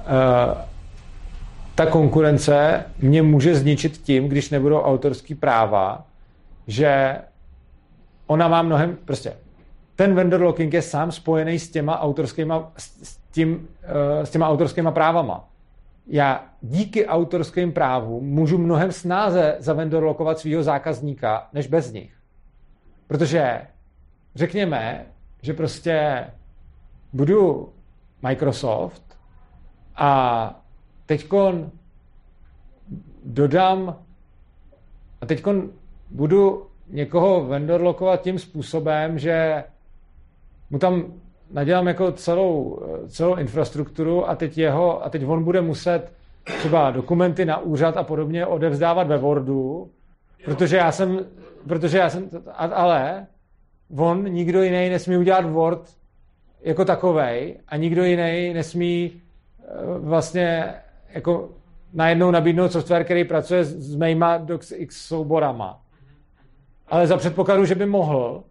uh, ta konkurence mě může zničit tím, když nebudou autorský práva, že ona má mnohem, prostě ten vendor locking je sám spojený s těma autorskýma, s, tím, eh, s těma autorskýma právama. Já díky autorským právům můžu mnohem snáze zavendor lokovat svého zákazníka, než bez nich. Protože řekněme, že prostě budu Microsoft a teďkon dodám a teďkon budu někoho vendor lokovat tím způsobem, že mu tam nadělám jako celou, celou infrastrukturu a teď, jeho, a teď on bude muset třeba dokumenty na úřad a podobně odevzdávat ve Wordu, protože já jsem, protože já jsem, ale on, nikdo jiný nesmí udělat Word jako takovej a nikdo jiný nesmí eh, vlastně jako najednou nabídnout software, který pracuje s mýma DocX souborama. Ale za předpokladu, že by mohl,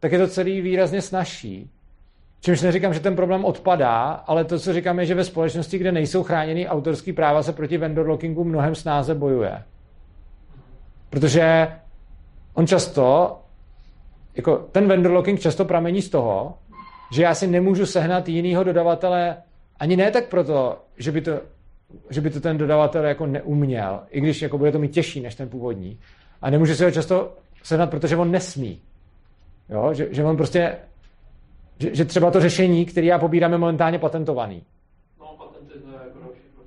tak je to celý výrazně snažší. Čímž neříkám, že ten problém odpadá, ale to, co říkám, je, že ve společnosti, kde nejsou chráněny autorský práva, se proti vendor lockingu mnohem snáze bojuje. Protože on často, jako ten vendor locking často pramení z toho, že já si nemůžu sehnat jinýho dodavatele ani ne tak proto, že by to, že by to ten dodavatel jako neuměl, i když jako bude to mít těžší než ten původní. A nemůžu si ho často sehnat, protože on nesmí. Jo? Že, že on prostě že, že třeba to řešení, které já pobírám, je momentálně patentovaný. No, patenty to je jako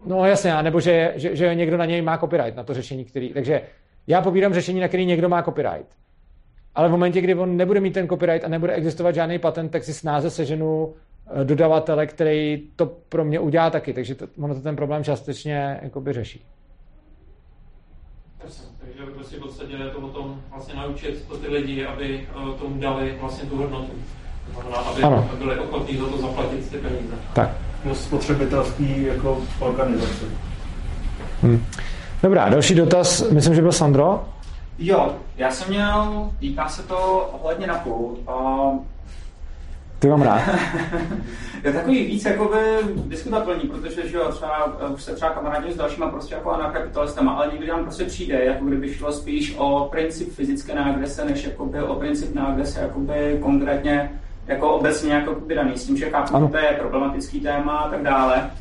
No jasně, nebo že, že, že někdo na něj má copyright, na to řešení, který... Takže já pobírám řešení, na který někdo má copyright. Ale v momentě, kdy on nebude mít ten copyright a nebude existovat žádný patent, tak si snáze seženu eh, dodavatele, který to pro mě udělá taky. Takže to, ono to ten problém částečně jakoby řeší. Takže prostě v podstatě je to o tom vlastně naučit to ty lidi, aby eh, tomu dali vlastně tu hodnotu. Znamená, aby Ano. byli ochotní za to zaplatit ty peníze. Tak. No, spotřebitelský jako organizace. Hm. Dobrá, další dotaz, myslím, že byl Sandro. Jo, já jsem měl, týká se to ohledně na půl. Uh, Ty mám rád. [LAUGHS] je takový víc jakoby diskutabilní, protože že jo, třeba, eh, už se třeba kamarádím s dalšíma prostě jako anarkapitalistama, ale někdy nám prostě přijde, jako kdyby šlo spíš o princip fyzické neagrese, než jakoby o princip neagrese, jakoby konkrétně jako obecně jako daný, s tím, že chápu, to je problematický téma a tak dále,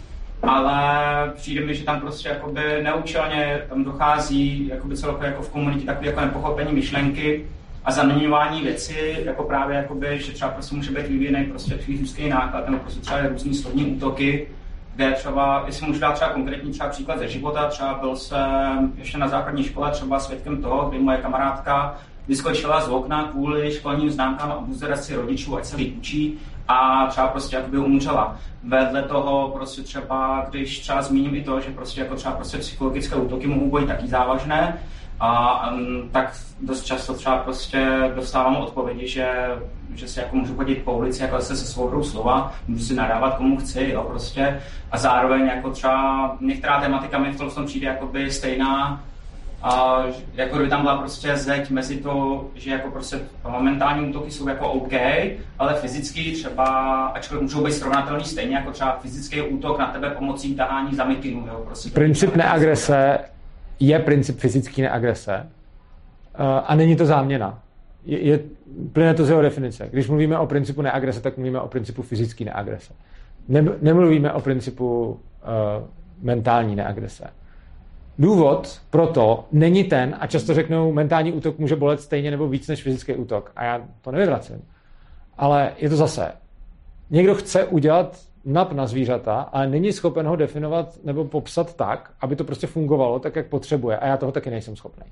ale přijde mi, že tam prostě jakoby neúčelně tam dochází jakoby celkově jako v komunitě takové jako nepochopení myšlenky a zaměňování věci, jako právě jakoby, že třeba prostě může být vyvíjený prostě fyzický náklad, nebo prostě třeba různý slovní útoky, kde třeba, jestli můžu dát třeba konkrétní třeba příklad ze života, třeba byl jsem ještě na základní škole třeba svědkem toho, kdy moje kamarádka vyskočila z okna kvůli školním známkám a buzeraci rodičů, ať se líp učí a třeba prostě jakoby umřela. Vedle toho prostě třeba, když třeba zmíním i to, že prostě jako třeba prostě psychologické útoky mohou být taky závažné, a um, tak dost často třeba prostě dostávám odpovědi, že, že si jako můžu chodit po ulici jako se se svou hrou slova, můžu si nadávat komu chci, jo, prostě. A zároveň jako třeba některá tematika mi v tom, v tom přijde jakoby stejná, a jako kdyby tam byla prostě zeď mezi to, že jako prostě momentální útoky jsou jako OK, ale fyzicky třeba, ačkoliv můžou být srovnatelný stejně jako třeba fyzický útok na tebe pomocí tahání za mikinu, jo, prostě. Princip neagrese je princip fyzické neagrese eh, a není to záměna. Je, je, plyne to z jeho definice. Když mluvíme o principu neagrese, tak mluvíme o principu fyzické neagrese. Ne, nemluvíme o principu uh, mentální neagrese. Důvod pro to není ten, a často řeknou, mentální útok může bolet stejně nebo víc než fyzický útok. A já to nevyvracím. Ale je to zase. Někdo chce udělat nap na zvířata, ale není schopen ho definovat nebo popsat tak, aby to prostě fungovalo tak, jak potřebuje. A já toho taky nejsem schopný.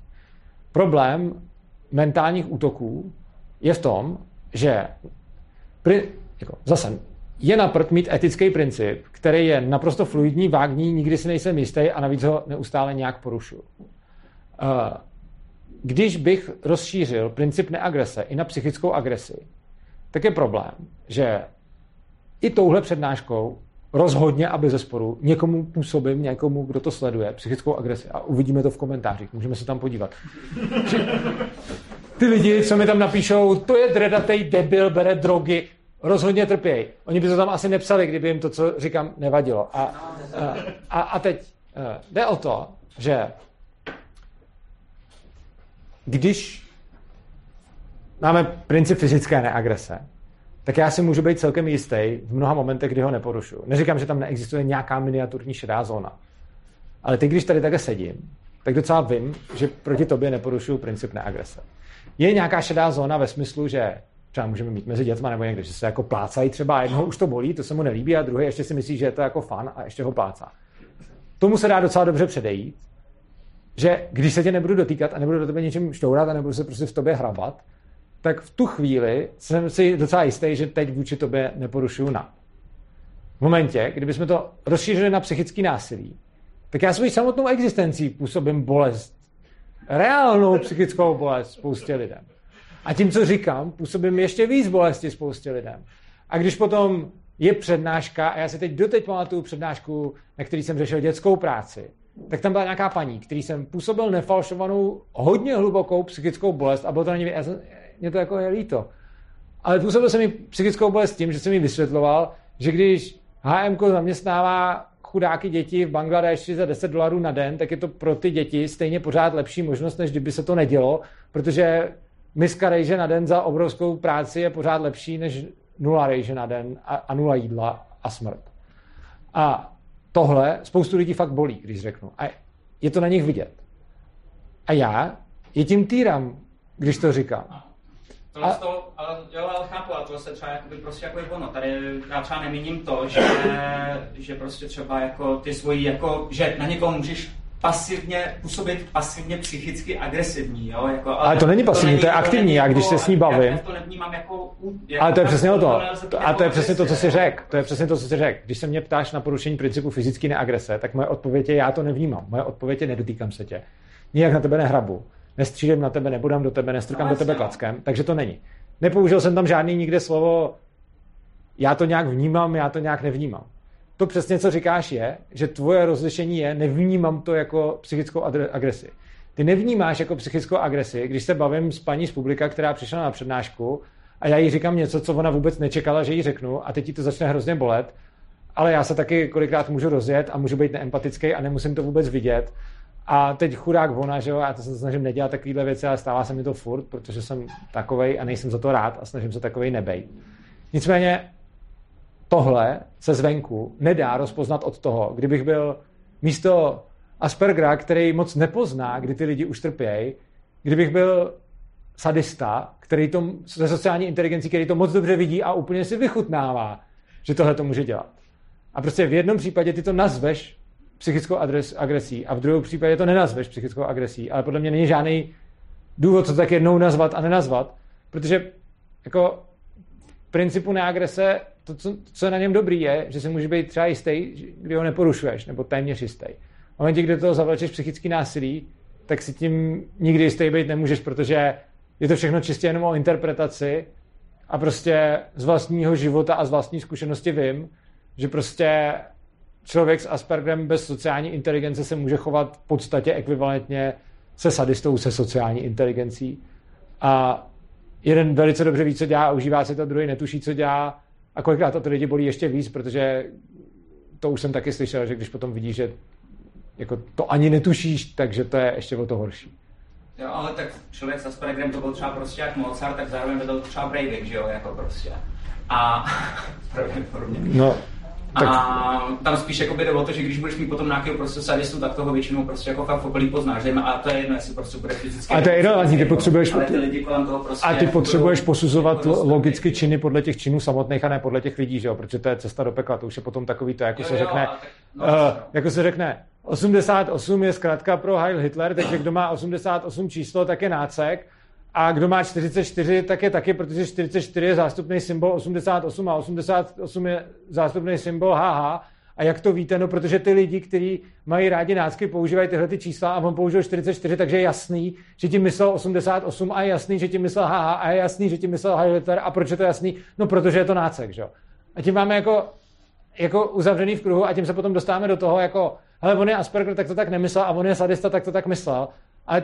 Problém mentálních útoků je v tom, že pri, jako, zase je na prd mít etický princip, který je naprosto fluidní, vágní, nikdy si nejsem jistý a navíc ho neustále nějak porušuju. Eh, Když bych rozšířil princip neagrese i na psychickou agresi, tak je problém, že i touhle přednáškou rozhodně, aby ze sporu někomu působím, někomu, kdo to sleduje, psychickou agresi. A uvidíme to v komentářích, můžeme se tam podívat. Ty lidi, co mi tam napíšou, to je dredatej debil, bere drogy, rozhodně trpějí. Oni by to tam asi nepsali, kdyby jim to, co říkám, nevadilo. A, a, a, teď eh, jde o to, že když máme princip fyzické neagrese, tak já si můžu být celkem jistý v mnoha momentech, kdy ho neporušuju. Neříkám, že tam neexistuje nějaká miniaturní šedá zóna. Ale teď, když tady takhle sedím, tak docela vím, že proti tobě neporušuju princip neagrese. Je nějaká šedá zóna ve smyslu, že třeba můžeme mít mezi dětma nebo někde, že se jako plácají třeba, jednoho už to bolí, to se mu nelíbí a druhý ještě si myslí, že je to jako fan a ještě ho plácá. Tomu se dá docela dobře předejít, že když se tě nebudu dotýkat a nebudu do tebe něčím šťourat a nebudu se prostě v tobě hrabat, tak v tu chvíli jsem si docela jistý, že teď vůči tobě neporušuju na. V momentě, kdybychom to rozšířili na psychický násilí, tak já svoji samotnou existencí působím bolest. Reálnou psychickou bolest spoustě lidem. A tím, co říkám, působím ještě víc bolesti spoustě lidem. A když potom je přednáška, a já si teď doteď pamatuju přednášku, na který jsem řešil dětskou práci, tak tam byla nějaká paní, který jsem působil nefalšovanou, hodně hlubokou psychickou bolest a bylo to na já jsem, mě to jako je líto. Ale působil jsem mi psychickou bolest tím, že jsem mi vysvětloval, že když HM zaměstnává chudáky děti v Bangladeši za 10 dolarů na den, tak je to pro ty děti stejně pořád lepší možnost, než kdyby se to nedělo, protože miska rejže na den za obrovskou práci je pořád lepší než nula rejže na den a, a nula jídla a smrt. A tohle spoustu lidí fakt bolí, když řeknu. A je to na nich vidět. A já je tím týram, když to říkám. Tohle a... to, ale, jo, ale chápu, a to se třeba jakoby prostě jako je ono. Tady já třeba nemíním to, že, že prostě třeba jako ty svoji, jako, že na někoho můžeš pasivně působit pasivně psychicky agresivní, jo? Jako, ale, ale to není pasivní, to, to je aktivní, já když se s ní bavím. Já to nevnímám jako... jako ale to je přesně o to. to a to je přesně to, co jsi řekl. To je přesně to, co jsi řekl. Když se mě ptáš na porušení principu fyzické neagrese, tak moje odpověď je, já to nevnímám. Moje odpověď je, nedotýkám se tě. Nijak na tebe nehrabu nestřílím na tebe, nebudám do tebe, nestrkám do tebe klackem, takže to není. Nepoužil jsem tam žádný nikde slovo, já to nějak vnímám, já to nějak nevnímám. To přesně, co říkáš, je, že tvoje rozlišení je, nevnímám to jako psychickou agresi. Ty nevnímáš jako psychickou agresi, když se bavím s paní z publika, která přišla na přednášku a já jí říkám něco, co ona vůbec nečekala, že jí řeknu a teď ti to začne hrozně bolet, ale já se taky kolikrát můžu rozjet a můžu být neempatický a nemusím to vůbec vidět a teď chudák ona, že jo, já to se snažím nedělat takovéhle věci, ale stává se mi to furt, protože jsem takovej a nejsem za to rád a snažím se takovej nebejt. Nicméně tohle se zvenku nedá rozpoznat od toho, kdybych byl místo Aspergera, který moc nepozná, kdy ty lidi už trpějí, kdybych byl sadista, který to, ze sociální inteligencí, který to moc dobře vidí a úplně si vychutnává, že tohle to může dělat. A prostě v jednom případě ty to nazveš psychickou adres, agresí a v druhém případě to nenazveš psychickou agresí, ale podle mě není žádný důvod, co tak jednou nazvat a nenazvat, protože jako principu neagrese, to, co, co je na něm dobrý, je, že se může být třeba jistý, kdy ho neporušuješ, nebo téměř jistý. V momentě, kdy toho zavlečeš psychický násilí, tak si tím nikdy jistý být nemůžeš, protože je to všechno čistě jenom o interpretaci a prostě z vlastního života a z vlastní zkušenosti vím, že prostě člověk s Aspergerem bez sociální inteligence se může chovat v podstatě ekvivalentně se sadistou se sociální inteligencí. A jeden velice dobře ví, co dělá, užívá si to, druhý netuší, co dělá. A kolikrát to ty lidi bolí ještě víc, protože to už jsem taky slyšel, že když potom vidíš, že jako to ani netušíš, takže to je ještě o to horší. Jo, ale tak člověk s Aspergerem to byl třeba prostě jak Mozart, tak zároveň byl třeba Breivik, že jo, jako prostě. A [LAUGHS] pravděpodobně. No, tak... A tam spíš jako jde o to, že když budeš mít potom nějakého prostě sadistu, tak toho většinou prostě jako fakt v okolí poznáš. A to je jedno, jestli prostě bude fyzicky. A to je irrelevantní, ty potřebuješ. Ale ty lidi kolem toho prostě a ty potřebuješ budou, posuzovat jako logicky činy podle těch činů samotných a ne podle těch lidí, že jo? Protože to je cesta do pekla. To už je potom takový to, jako jo, se jo, řekne, tak, no, uh, jako se řekne, 88 je zkrátka pro Heil Hitler, takže kdo má 88 číslo, tak je nácek a kdo má 44, tak je taky, protože 44 je zástupný symbol 88 a 88 je zástupný symbol HH. A jak to víte? No, protože ty lidi, kteří mají rádi nácky, používají tyhle ty čísla a on použil 44, takže je jasný, že tím myslel 88 a je jasný, že tím myslel HH a je jasný, že tím myslel Hitler. A proč je to jasný? No, protože je to nácek, že? A tím máme jako, jako uzavřený v kruhu a tím se potom dostáváme do toho, jako, hele, on je Asperger, tak to tak nemyslel a on je sadista, tak to tak myslel. A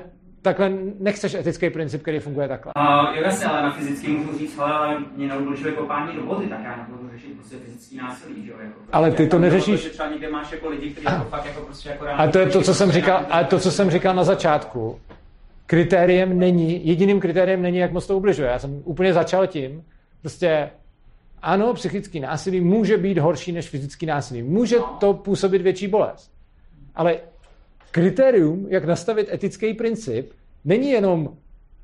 takhle nechceš etický princip, který funguje takhle. Uh, jo, jasně, ale na fyzický můžu říct, ale mě neodlučuje kopání do vody, tak já nebudu řešit prostě fyzický násilí, že jo? Jako, prostě, ale ty to neřešíš. Že třeba někde máš jako lidi, kteří jako fakt jako prostě jako A to je to, co jsem říkal, a to, co jsem říkal na začátku. Kritériem není, jediným kritériem není, jak moc to ubližuje. Já jsem úplně začal tím, prostě ano, psychický násilí může být horší než fyzický násilí. Může to působit větší bolest. Ale kritérium, jak nastavit etický princip, není jenom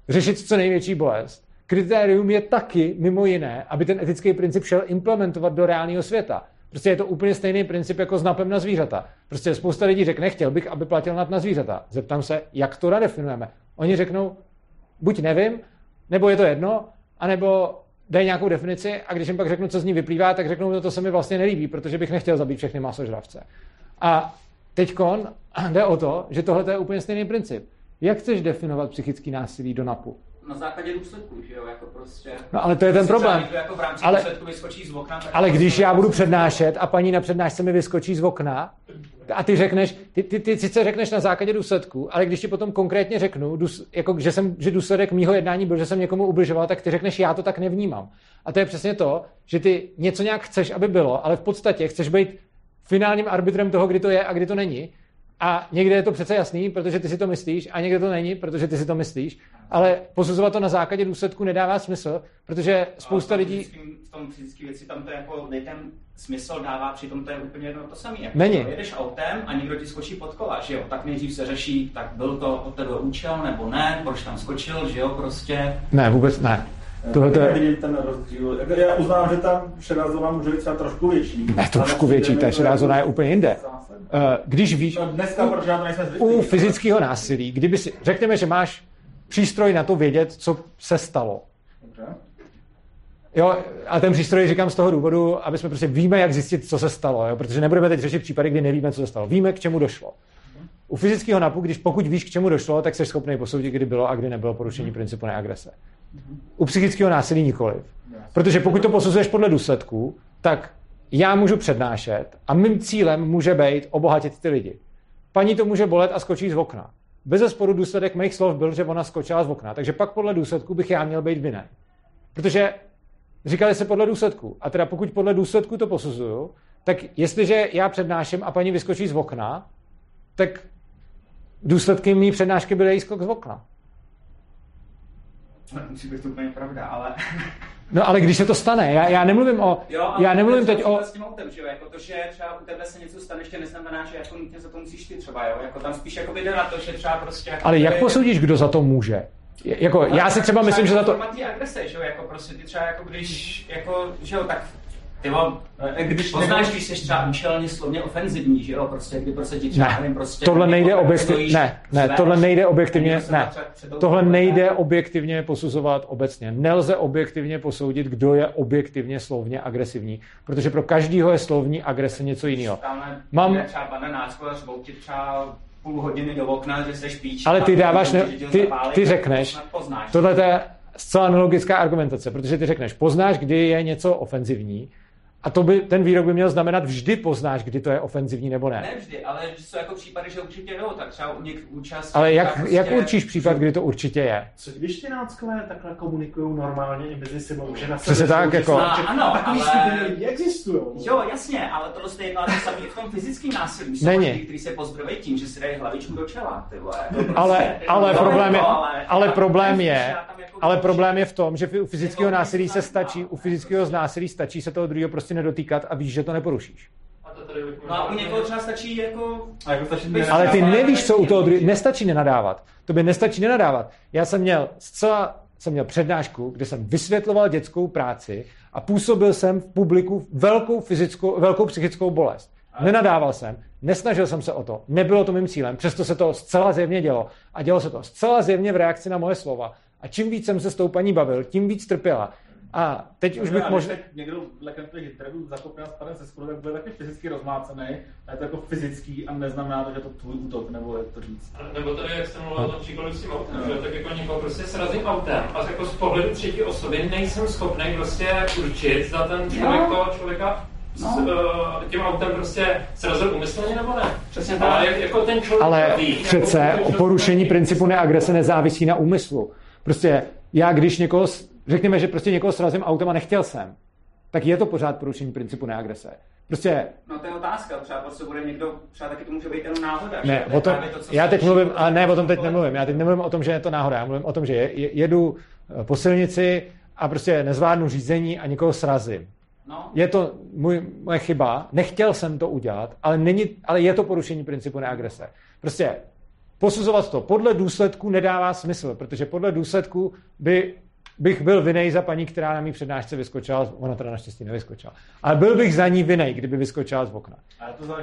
řešit co největší bolest. Kritérium je taky, mimo jiné, aby ten etický princip šel implementovat do reálného světa. Prostě je to úplně stejný princip jako s napem na zvířata. Prostě spousta lidí řekne, chtěl bych, aby platil nap na zvířata. Zeptám se, jak to nadefinujeme. Oni řeknou, buď nevím, nebo je to jedno, anebo dají nějakou definici a když jim pak řeknu, co z ní vyplývá, tak řeknou, no to se mi vlastně nelíbí, protože bych nechtěl zabít všechny masožravce. A teďkon [CLEARS THROAT] jde o to, že tohle je úplně stejný princip. Jak chceš definovat psychický násilí do NAPu? Na základě důsledků, že jo, jako prostě... No ale to je ten Prostě problém. třeba jako v rámci Ale- vyskočí z okna, tak Ale když já budu přednášet a paní na přednášce mi vyskočí z okna a ty řekneš, ty, ty, ty sice řekneš na základě důsledku, ale když ti potom konkrétně řeknu, dus, jako, že, jsem, že důsledek mýho jednání byl, že jsem někomu ubližoval, tak ty řekneš, já to tak nevnímám. A to je přesně to, že ty něco nějak chceš, aby bylo, ale v podstatě chceš být finálním arbitrem toho, kdy to je a kdy to není. A někde je to přece jasný, protože ty si to myslíš, a někde to není, protože ty si to myslíš. Ale posuzovat to na základě důsledku nedává smysl, protože spousta lidí... V tom fyzické věci tam to jako ten smysl dává, přitom to je úplně jedno to samé. Jako Není. Jedeš autem a někdo ti skočí pod kola, že jo? Tak nejdřív se řeší, tak byl to od tebe účel nebo ne, proč tam skočil, že jo, prostě. Ne, vůbec ne. Tohle to Já je... vidím ten rozdíl. Já uznávám, že ta šedá zóna může být třeba trošku větší. Ne, trošku větší, ta šedá zóna je úplně jinde. Eh, Když víš, No, dneska, to nejsme zvyklí. u fyzického násilí, kdyby si, řekněme, že máš přístroj na to vědět, co se stalo. Jo, a ten přístroj říkám z toho důvodu, aby jsme prostě víme, jak zjistit, co se stalo, jo? protože nebudeme teď řešit případy, kdy nevíme, co se stalo. Víme, k čemu došlo. U fyzického napu, když pokud víš, k čemu došlo, tak jsi schopný posoudit, kdy bylo a kdy nebylo porušení principu neagrese. U psychického násilí nikoliv. Protože pokud to posuzuješ podle důsledků, tak já můžu přednášet a mým cílem může být obohatit ty lidi. Paní to může bolet a skočí z okna. Bez zesporu důsledek mých slov byl, že ona skočila z okna, takže pak podle důsledků bych já měl být vinen. Protože říkali se podle důsledků. A teda pokud podle důsledků to posuzuju, tak jestliže já přednáším a paní vyskočí z okna, tak důsledky mý přednášky byly její skok z okna. Musí být to úplně pravda, ale... No ale když se to stane, já, já nemluvím o, Jo, ale já nemluvím teď o, s tím autem, že jo, jako to, že třeba u tebe se něco stane, ještě neznamená, že jako nutně za to musíš ty třeba, jo, jako tam spíš jako jde na to, že třeba prostě... Jako ale jak posoudíš, kdo za to může? Jako, Ale já si třeba jako myslím, že za to, format té agrese, že jo, jako prostě ty třeba jako když, jako, že jo, tak ty jo, když poznáš, když jsi třeba účelně slovně ofenzivní, že jo, prostě, kdy prostě ti třeba, ne, nevím, prostě... tohle nejde objektivně, ne, ne, tohle nejde objektivně, někdo se ne, tohle nejde objektivně posuzovat obecně. Nelze objektivně posoudit, kdo je objektivně slovně agresivní, protože pro každýho je slovní agrese něco jiného. Mám- třeba bananáčko třeba půl hodiny do okna, že jsi píč. Ale ty dáváš, ne, ty, ty řekneš, tohle je zcela nelogická argumentace, protože ty řekneš, poznáš, kdy je něco ofenzivní, a to by, ten výrok by měl znamenat, vždy poznáš, kdy to je ofenzivní nebo ne. Ne vždy, ale že jsou jako případy, že určitě jo, tak třeba u něk účast... Ale jak, prostě- jak určíš případ, kdy to určitě je? Co když ti náckové takhle komunikují normálně i mezi sebou, že na sebe tak, jsou, jako- že No, jsou- ano, takový ale- skupiny lidí existují. Jo, jasně, ale tohle je jedno a to samé i v tom fyzickém násilí. Jsou Není. lidi, kteří se pozdroví tím, že si dají hlavičku do čela, ty vole. To prostě- Ale, ale, No, problém je, jako, ale- ale problém je, jako ale problém je v tom, že u fyzického násilí se stačí, u fyzického násilí stačí se toho druhého prostě nedotýkat a víš, že to neporušíš. No a u někoho třeba stačí jako... A jako stačí Bez- Ale ty nevíš, co u toho druhého. druhého, nestačí nenadávat. To by nestačí nenadávat. Já jsem měl zcela, jsem měl přednášku, kde jsem vysvětloval dětskou práci a působil jsem v publiku velkou fyzickou, velkou psychickou bolest. Nenadával jsem, nesnažil jsem se o to, nebylo to mým cílem, přesto se to zcela zjevně dělo. A dělo se to zcela zjevně v reakci na moje slova. A čím víc jsem se s tou paní bavil, tím víc trpěla. A teď už bych možná... někdo v lekem těch interview zakopne a spadne se skoro, tak bude taky fyzicky rozmácený. A je to jako fyzický a neznamená to, že to tvůj útok, nebo jak to říct. Nebo tady, jak jste mluvil o tom příkladu s tím autem, že tak jako někoho prostě srazím autem a jako z pohledu třetí osoby nejsem schopný prostě určit, zda ten člověk No. toho člověka s, No. eh, tím autem prostě srazil umyslně nebo ne. Přesně tak. Ale jak, jako ten člověk Ale ví, jako přece ten o porušení principu neagrese nezávisí na úmyslu. Prostě já, když někoho, s- řekněme, že prostě někoho srazím autem a nechtěl jsem, tak je to pořád porušení principu neagrese. Prostě No to je otázka, třeba prostě bude někdo, třeba taky to může být jenom náhoda. ne, o tom, to, já teď mluvím, a ne, o tom teď nemluvím. Já teď nemluvím o tom, že je to náhoda. Já mluvím o tom, že je, je- jedu eh, po silnici a prostě nezvládnu řízení a někoho srazím. No. Je to můj, moje chyba, nechtěl jsem to udělat, ale, není, ale je to porušení principu neagrese. Prostě posuzovat to podle důsledků nedává smysl, protože podle důsledků by bych byl vinej za paní, která na mý přednášce vyskočila, ona teda naštěstí nevyskočila, ale byl bych za ní vinej, kdyby vyskočila z okna.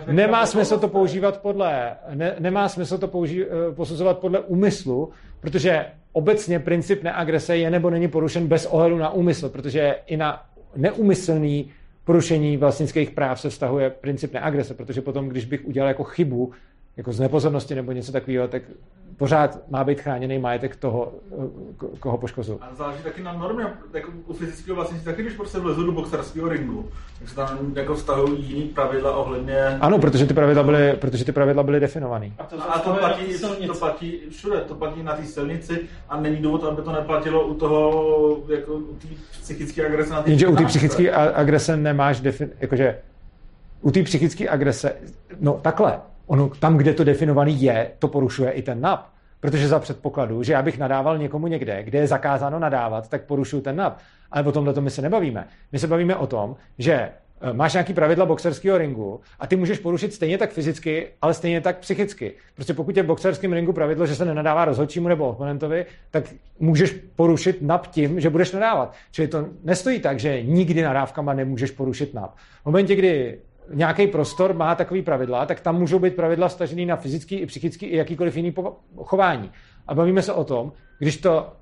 Nemá smysl to používat podle, ne, nemá smysl to použí, eh, posuzovat podle úmyslu, protože obecně princip neagrese je nebo není porušen bez ohledu na úmysl, protože i na neumyslný porušení vlastnických práv se vztahuje princip neagrese, protože potom, když bych udělal jako chybu, jako z nepozornosti nebo něco takového, tak pořád má být chráněný majetek toho, koho poškozu. A záleží taky na normě, jako u fyzického vlastnictví, taky když prostě vlezu do boxerského ringu, tak se tam jako vztahují jiný pravidla ohledně... Ano, protože ty pravidla byly, protože ty pravidla byly definované. A to, a to, platí, to platí všude, to platí na té silnici a není důvod, aby to neplatilo u toho, jako u té psychické agrese na Jenže u té psychické agrese nemáš defin, jakože u té psychické agrese, no takhle, ono tam, kde to definovaný je, to porušuje i ten NAP. Protože za předpokladu, že já bych nadával někomu někde, kde je zakázáno nadávat, tak porušuju ten NAP. Ale o tomhle my se nebavíme. My se bavíme o tom, že eh, máš nějaký pravidla boxerského ringu a ty můžeš porušit stejně tak fyzicky, ale stejně tak psychicky. Prostě pokud je v boxerském ringu pravidlo, že se nenadává rozhodčímu nebo oponentovi, tak můžeš porušit NAP tím, že budeš nadávat. Čili to nestojí tak, že nikdy nadávkama nemůžeš porušit NAP. V momentě, kdy nějaký prostor má takový pravidla, tak tam můžou být pravidla stažený na fyzický i psychický i jakýkoliv jiný chování. A bavíme se o tom, když to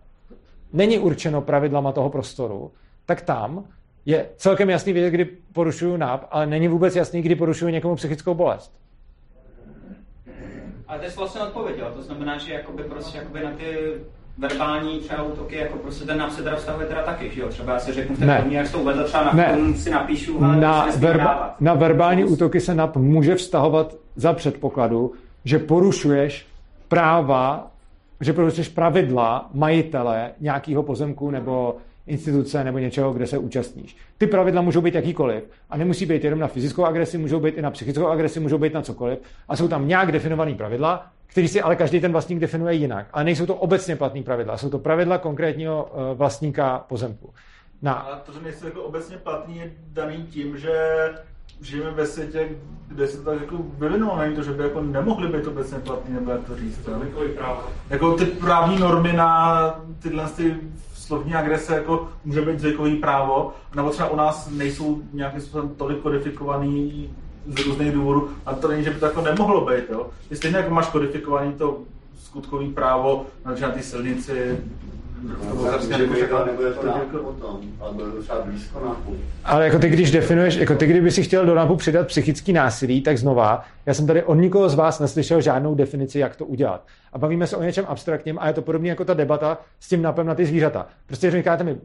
není určeno pravidlama toho prostoru, tak tam je celkem jasný vědět, kdy porušuju NAP, ale není vůbec jasný, kdy porušuju někomu psychickou bolest. Ale to je vlastně odpověď, jo? to znamená, že jakoby prostě jakoby na ty verbální třeba útoky, jako prostě ten nám se teda vztahuje teda taky, že jo? Třeba já si řeknu v té první, jak to uvedl, třeba na ne. si napíšu, ale na, verba, na verbální útoky se NAP může vztahovat za předpokladu, že porušuješ práva, že porušuješ pravidla majitele nějakého pozemku nebo instituce nebo něčeho, kde se účastníš. Ty pravidla můžou být jakýkoliv a nemusí být jenom na fyzickou agresi, můžou být i na psychickou agresi, můžou být na cokoliv a jsou tam nějak definované pravidla, který si ale každý ten vlastník definuje jinak. Ale nejsou to obecně platné pravidla, jsou to pravidla konkrétního eh, vlastníka pozemku. Na... A to, že nejsou jako obecně platný, je daný tím, že žijeme ve světě, kde se to tak jako vyvinulo, není to, že by jako nemohli být obecně platný, nebo jak to říct. Jako ty právní normy na tyhle ty slovní agrese jako může být zvykový právo, nebo třeba u nás nejsou nějakým způsobem tolik kodifikovaný z různých důvodů, a to není, že by to jako nemohlo být. Jo. Ty stejně jako máš kodifikovaný to skutkový právo na té silnici, ale jako ty, když definuješ, jako ty, kdyby si chtěl do NAPu přidat psychický násilí, tak znova, já jsem tady od nikoho z vás neslyšel žádnou definici, jak to udělat. A bavíme se o něčem abstraktním a je to podobně jako ta debata s tím napem na ty zvířata. Prostě říkáte mi,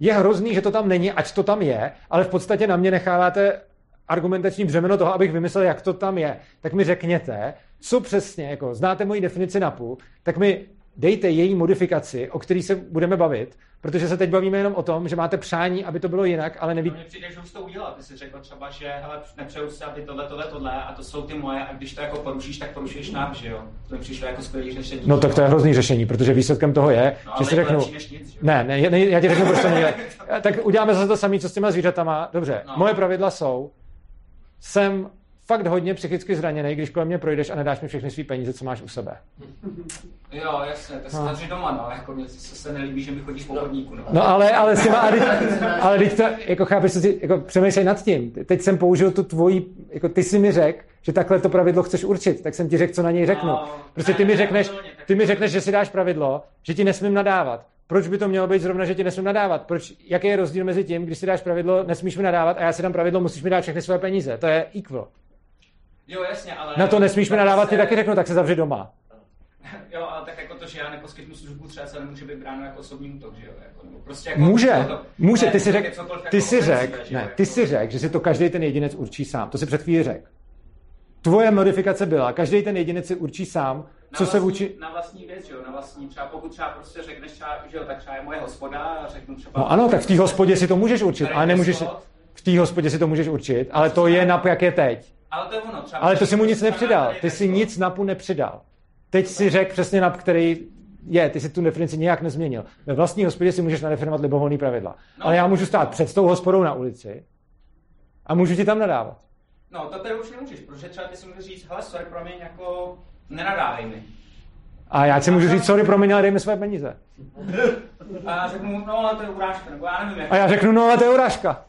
je hrozný, že to tam není, ať to tam je, ale v podstatě na mě necháváte argumentační břemeno toho, abych vymyslel, jak to tam je, tak mi řekněte, co přesně, jako znáte moji definici NAPu, tak mi dejte její modifikaci, o který se budeme bavit, protože se teď bavíme jenom o tom, že máte přání, aby to bylo jinak, ale neví... Mně přijde, že už to udělal. Ty jsi řekl třeba, že hele, nepřeju si, aby tohle, tohle, tohle a to jsou ty moje a když to jako porušíš, tak porušíš nám, že jo? To mi přišlo jako skvělý řešení. No tak to je hrozný řešení, protože výsledkem toho je, no, že si řeknu... Nic, ne, ne, ne, já ti řeknu, proč to nejde. [LAUGHS] Tak uděláme zase to samé, co s těma zvířatama. Dobře, no. moje pravidla jsou, jsem fakt hodně psychicky zraněný, když kolem mě projdeš a nedáš mi všechny své peníze, co máš u sebe. Jo, jasně, to se no. doma, no, jako mě se, se nelíbí, že mi chodíš po chodníku, no. No ale, ale s těma, ale, ale teď to, jako chápeš, co si, jako přemýšlej nad tím. Teď jsem použil tu tvoji, jako ty si mi řekl, že takhle to pravidlo chceš určit, tak jsem ti řekl, co na něj řeknu. No, prostě ty mi řekneš, ty mi řekneš, že si dáš pravidlo, že ti nesmím nadávat. Proč by to mělo být zrovna, že ti nesmím nadávat? Proč, jaký je rozdíl mezi tím, když si dáš pravidlo, nesmíš mi nadávat a já si dám pravidlo, musíš mi dát všechny své peníze? To je equal. Jo, jasně, ale... Na to nesmíš mi nadávat, ty taky řeknu, tak se zavři doma. [LAUGHS] Jo, ale tak jako to, že já neposkytnu službu, třeba se nemůže být bráno jako osobní útok, že jo? Jako, nebo prostě jako může, to, může, ne, ty si řek, ty jako si řek, ne, jako, ty si řek, že si to každý ten jedinec určí sám. To si před chvíli řek. Tvoje modifikace byla, každý ten jedinec si určí sám, co vlastní, se vůči... Na vlastní věc, jo, na vlastní, třeba pokud třeba prostě řekneš třeba, že jo, tak třeba je moje hospoda a řeknu třeba... No ano, tak v té hospodě si to můžeš určit, ale nemůžeš... V té hospodě si to můžeš určit, ale to je nap, jak je teď. Ale to je ono, třeba... Ale to si mu nic nepřidal, ty si nic napu nepřidal. Teď si řekl přesně nap, který je, ty si tu definici nějak nezměnil. Ve vlastní hospodě si můžeš nadefinovat libovolný pravidla. No, ale já můžu stát před tou hospodou na ulici A můžu ti tam nadávat. No, to tady už nemůžeš, protože třeba ty si můžeš říct, hele, sorry, promiň, jako nenadávej mi. A já si můžu říct, sorry, promiň, ale dej mi své peníze. A já řeknu, no, ale to je urážka, nebo já nevím, jak. A já řeknu, no ale to je urážka.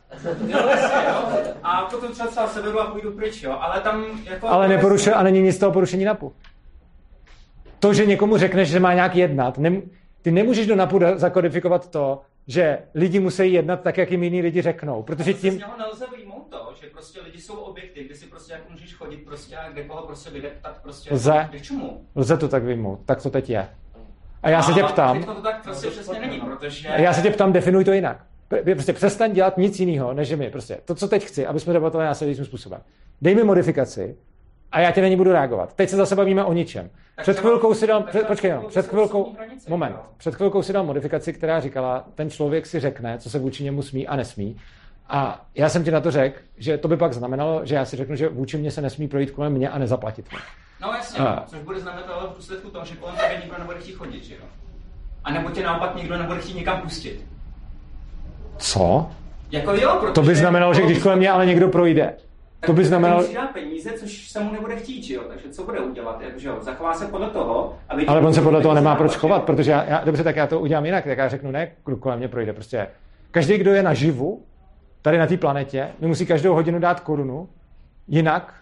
Jo, jasně, jo. A potom třeba třeba seberu a půjdu pryč, jo. Ale tam jako... Ale neporušuje, a není nic z toho porušení NAPu. To, že někomu řekneš, že má nějak jednat, nem, ty nemůžeš do NAPu zakodifikovat to, že lidi musí jednat tak, jak jim jiní lidi řeknou. Protože Z tím, něho nelze vyjmout to, že prostě lidi jsou objekty, kde si prostě jako můžeš chodit prostě a kde koho prostě vydeptat prostě. Lze. Čemu? lze to tak vyjmout. Tak to teď je. A já se tě ptám, to tak prostě přesně není, protože... já se tě ptám, definuj to jinak. Pr- Prostě přestaň dělat nic jiného, než my. Prostě to, co teď chci, aby jsme debatovali následujícím způsobem. Dej mi modifikaci a já tě na ní budu reagovat. Teď se zase bavíme o ničem. Před chvilkou si dal, před, počkej, no, před chvilkou, moment, před chvilkou si dal modifikaci, která říkala, ten člověk si řekne, co se vůči němu smí a nesmí. A já jsem ti na to řekl, že to by pak znamenalo, že já si řeknu, že vůči mě se nesmí projít kolem mě a nezaplatit mě. No jasně, A- což bude znamenat ale v důsledku toho, že kolem tebe nikdo nebude chtít chodit, že jo? A nebo tě naopak nikdo nebude chtít nikam pustit. Co? Jako jo, protože... To by znamenalo, že když kolem mě ale někdo projde, to by znamenalo, dát peníze, což se mu nebude chtít, že jo? Takže co bude udělat? Jak, že jo? Zachová se podle toho, aby... ale on se podle toho nemá proč chovat, protože já, já, dobře, tak já to udělám jinak, tak já řeknu, ne, kdo kolem mě projde, prostě každý, kdo je naživu, tady na té planetě, mi musí každou hodinu dát korunu, jinak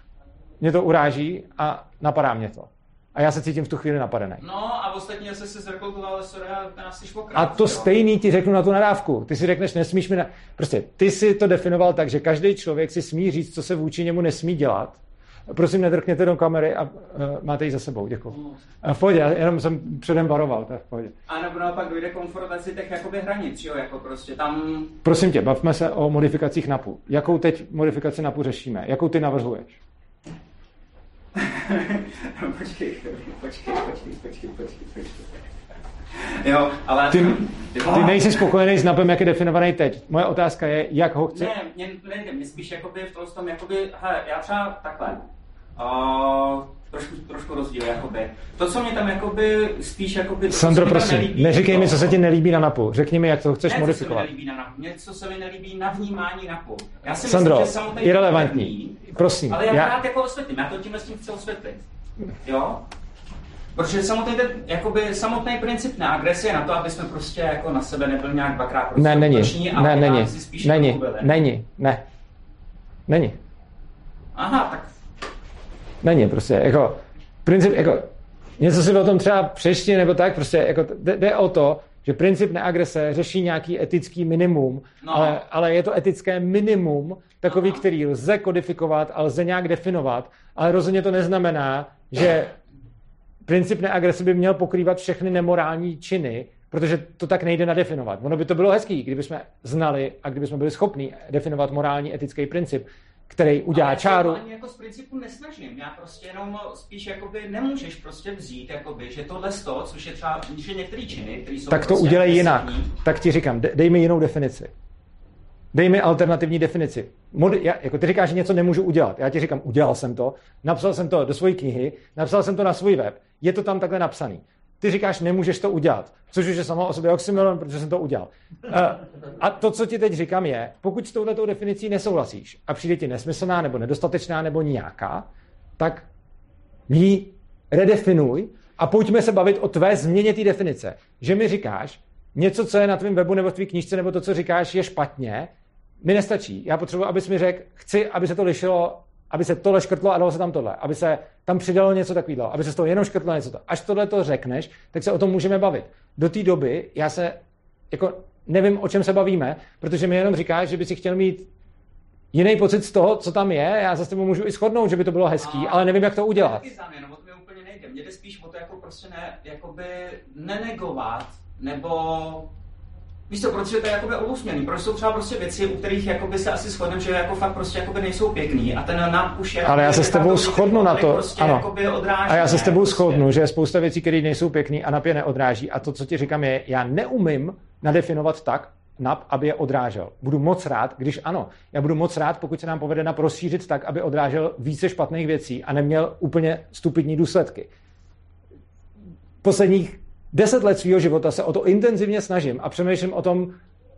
mě to uráží a napadá mě to. A já se cítím v tu chvíli napadený. No a ostatní se si zrekoltoval, ale sorry, a nás jsi švokrát, A to jo? stejný ti řeknu na tu nadávku. Ty si řekneš, nesmíš mi na... Prostě ty si to definoval tak, že každý člověk si smí říct, co se vůči němu nesmí dělat. Prosím, nedrkněte do kamery a uh, máte ji za sebou. Děkuji. A v pohodě, já jenom jsem předem varoval, je v pohodě. A nebo naopak dojde konfrontaci těch jakoby hranic, jo? Jako prostě tam... Prosím tě, bavme se o modifikacích NAPu. Jakou teď modifikaci NAPu řešíme? Jakou ty navrhuješ? [LAUGHS] počkej, počkej, počkej, počkej, počkej, počkej. Jo, ale... Ty, ty nejsi spokojený s NAPem, jak je definovaný teď. Moje otázka je, jak ho chce... Ne, mě nejde, mě spíš jakoby v tom, tom jakoby, hele, já třeba takhle, uh, trošku, trošku rozdíl, jakoby. To, co mě tam jakoby, spíš jakoby... Sandro, prosím, nelíbí, neříkej to- mi, co se ti nelíbí na NAPu. Řekni mi, jak to chceš ne, modifikovat. Co se mi nelíbí na NAPu, něco se mi nelíbí na vnímání NAPu. Já si Sandro, myslím, že irrelevantní. Prosím, Ale já, já- rád jako osvětlím, já to tímhle s tím chci osvětlit. Jo? Protože samotný, ten, jakoby, samotný princip na agresi je na to, aby jsme prostě jako na sebe nebyli nějak dvakrát prostě Ne, není. útoční, ale Ne, není. spíš Není. jako byli. Není. Ne. Není. Aha, tak Není prostě, jako, princip, jako, něco si o tom třeba přešti nebo tak, prostě, jako, jde, o to, že princip neagrese řeší nějaký etický minimum, No. ale, ale je to etické minimum, takový, který lze kodifikovat a lze nějak definovat, ale rozhodně to neznamená, že princip neagrese by měl pokrývat všechny nemorální činy, protože to tak nejde nadefinovat. Ono by to bylo hezký, kdyby jsme znali a kdyby jsme byli schopni definovat morální etický princip, který udělá Ale já čáru. ani jako z principu nesnažím. Já prostě jenom spíš jakoby nemůžeš prostě vzít, jakoby, že tohle z toho, což je třeba, že některé činy, které jsou tak to prostě udělej jinak. Tak ti říkám, de- dej mi jinou definici. Dej mi alternativní definici. Mod, já, jako ty říkáš, že něco nemůžu udělat. Já ti říkám, udělal jsem to, napsal jsem to do své knihy, napsal jsem to na svůj web. Je to tam takhle napsaný. Ty říkáš, nemůžeš to udělat. Což už je samo o sobě oxymoron, protože jsem to udělal. Uh, a to, co ti teď říkám, je, pokud s touhletou definicí nesouhlasíš a přijde ti nesmyslná nebo nedostatečná nebo nějaká, tak ji redefinuj a pojďme se bavit o tvé změně té definice. Že mi říkáš, něco, co je na tvém webu nebo v tvý knížce, nebo to, co říkáš, je špatně, mi nestačí. Já potřebuji, abys mi řekl, chci, aby se to lišilo, aby se tohle škrtlo a dalo se tam tohle, aby se tam přidalo něco takového, aby se z toho jenom škrtlo něco to. Až tohle to řekneš, tak se o tom můžeme bavit. Do té doby já se jako nevím, o čem se bavíme, protože mi jenom říkáš, že by si chtěl mít jiný pocit z toho, co tam je. Já se s tebou můžu i shodnout, že by to bylo hezký, ale nevím, jak to udělat. Za mě, no o to mi úplně nejde. Mně jde spíš o to jako prostě ne, jakoby nenegovat, nebo Víš to je jakoby obousměrný, protože jsou třeba prostě věci, u kterých jakoby se asi shodneme, že jako fakt prostě jakoby nejsou pěkný a ten nám už je... Ale já se s tebou shodnu na to, Prostě ano. odráží, A já se s tebou Prostě. shodnu, že je spousta věcí, které nejsou pěkný a NAP je neodráží. A to, co ti říkám, je, já neumím nadefinovat tak, NAP, aby je odrážel. Budu moc rád, když ano. Já budu moc rád, pokud se nám povede NAP rozšířit tak, aby odrážel více špatných věcí a neměl úplně stupidní důsledky. Posledních deset let svého života se o to intenzivně snažím a přemýšlím o tom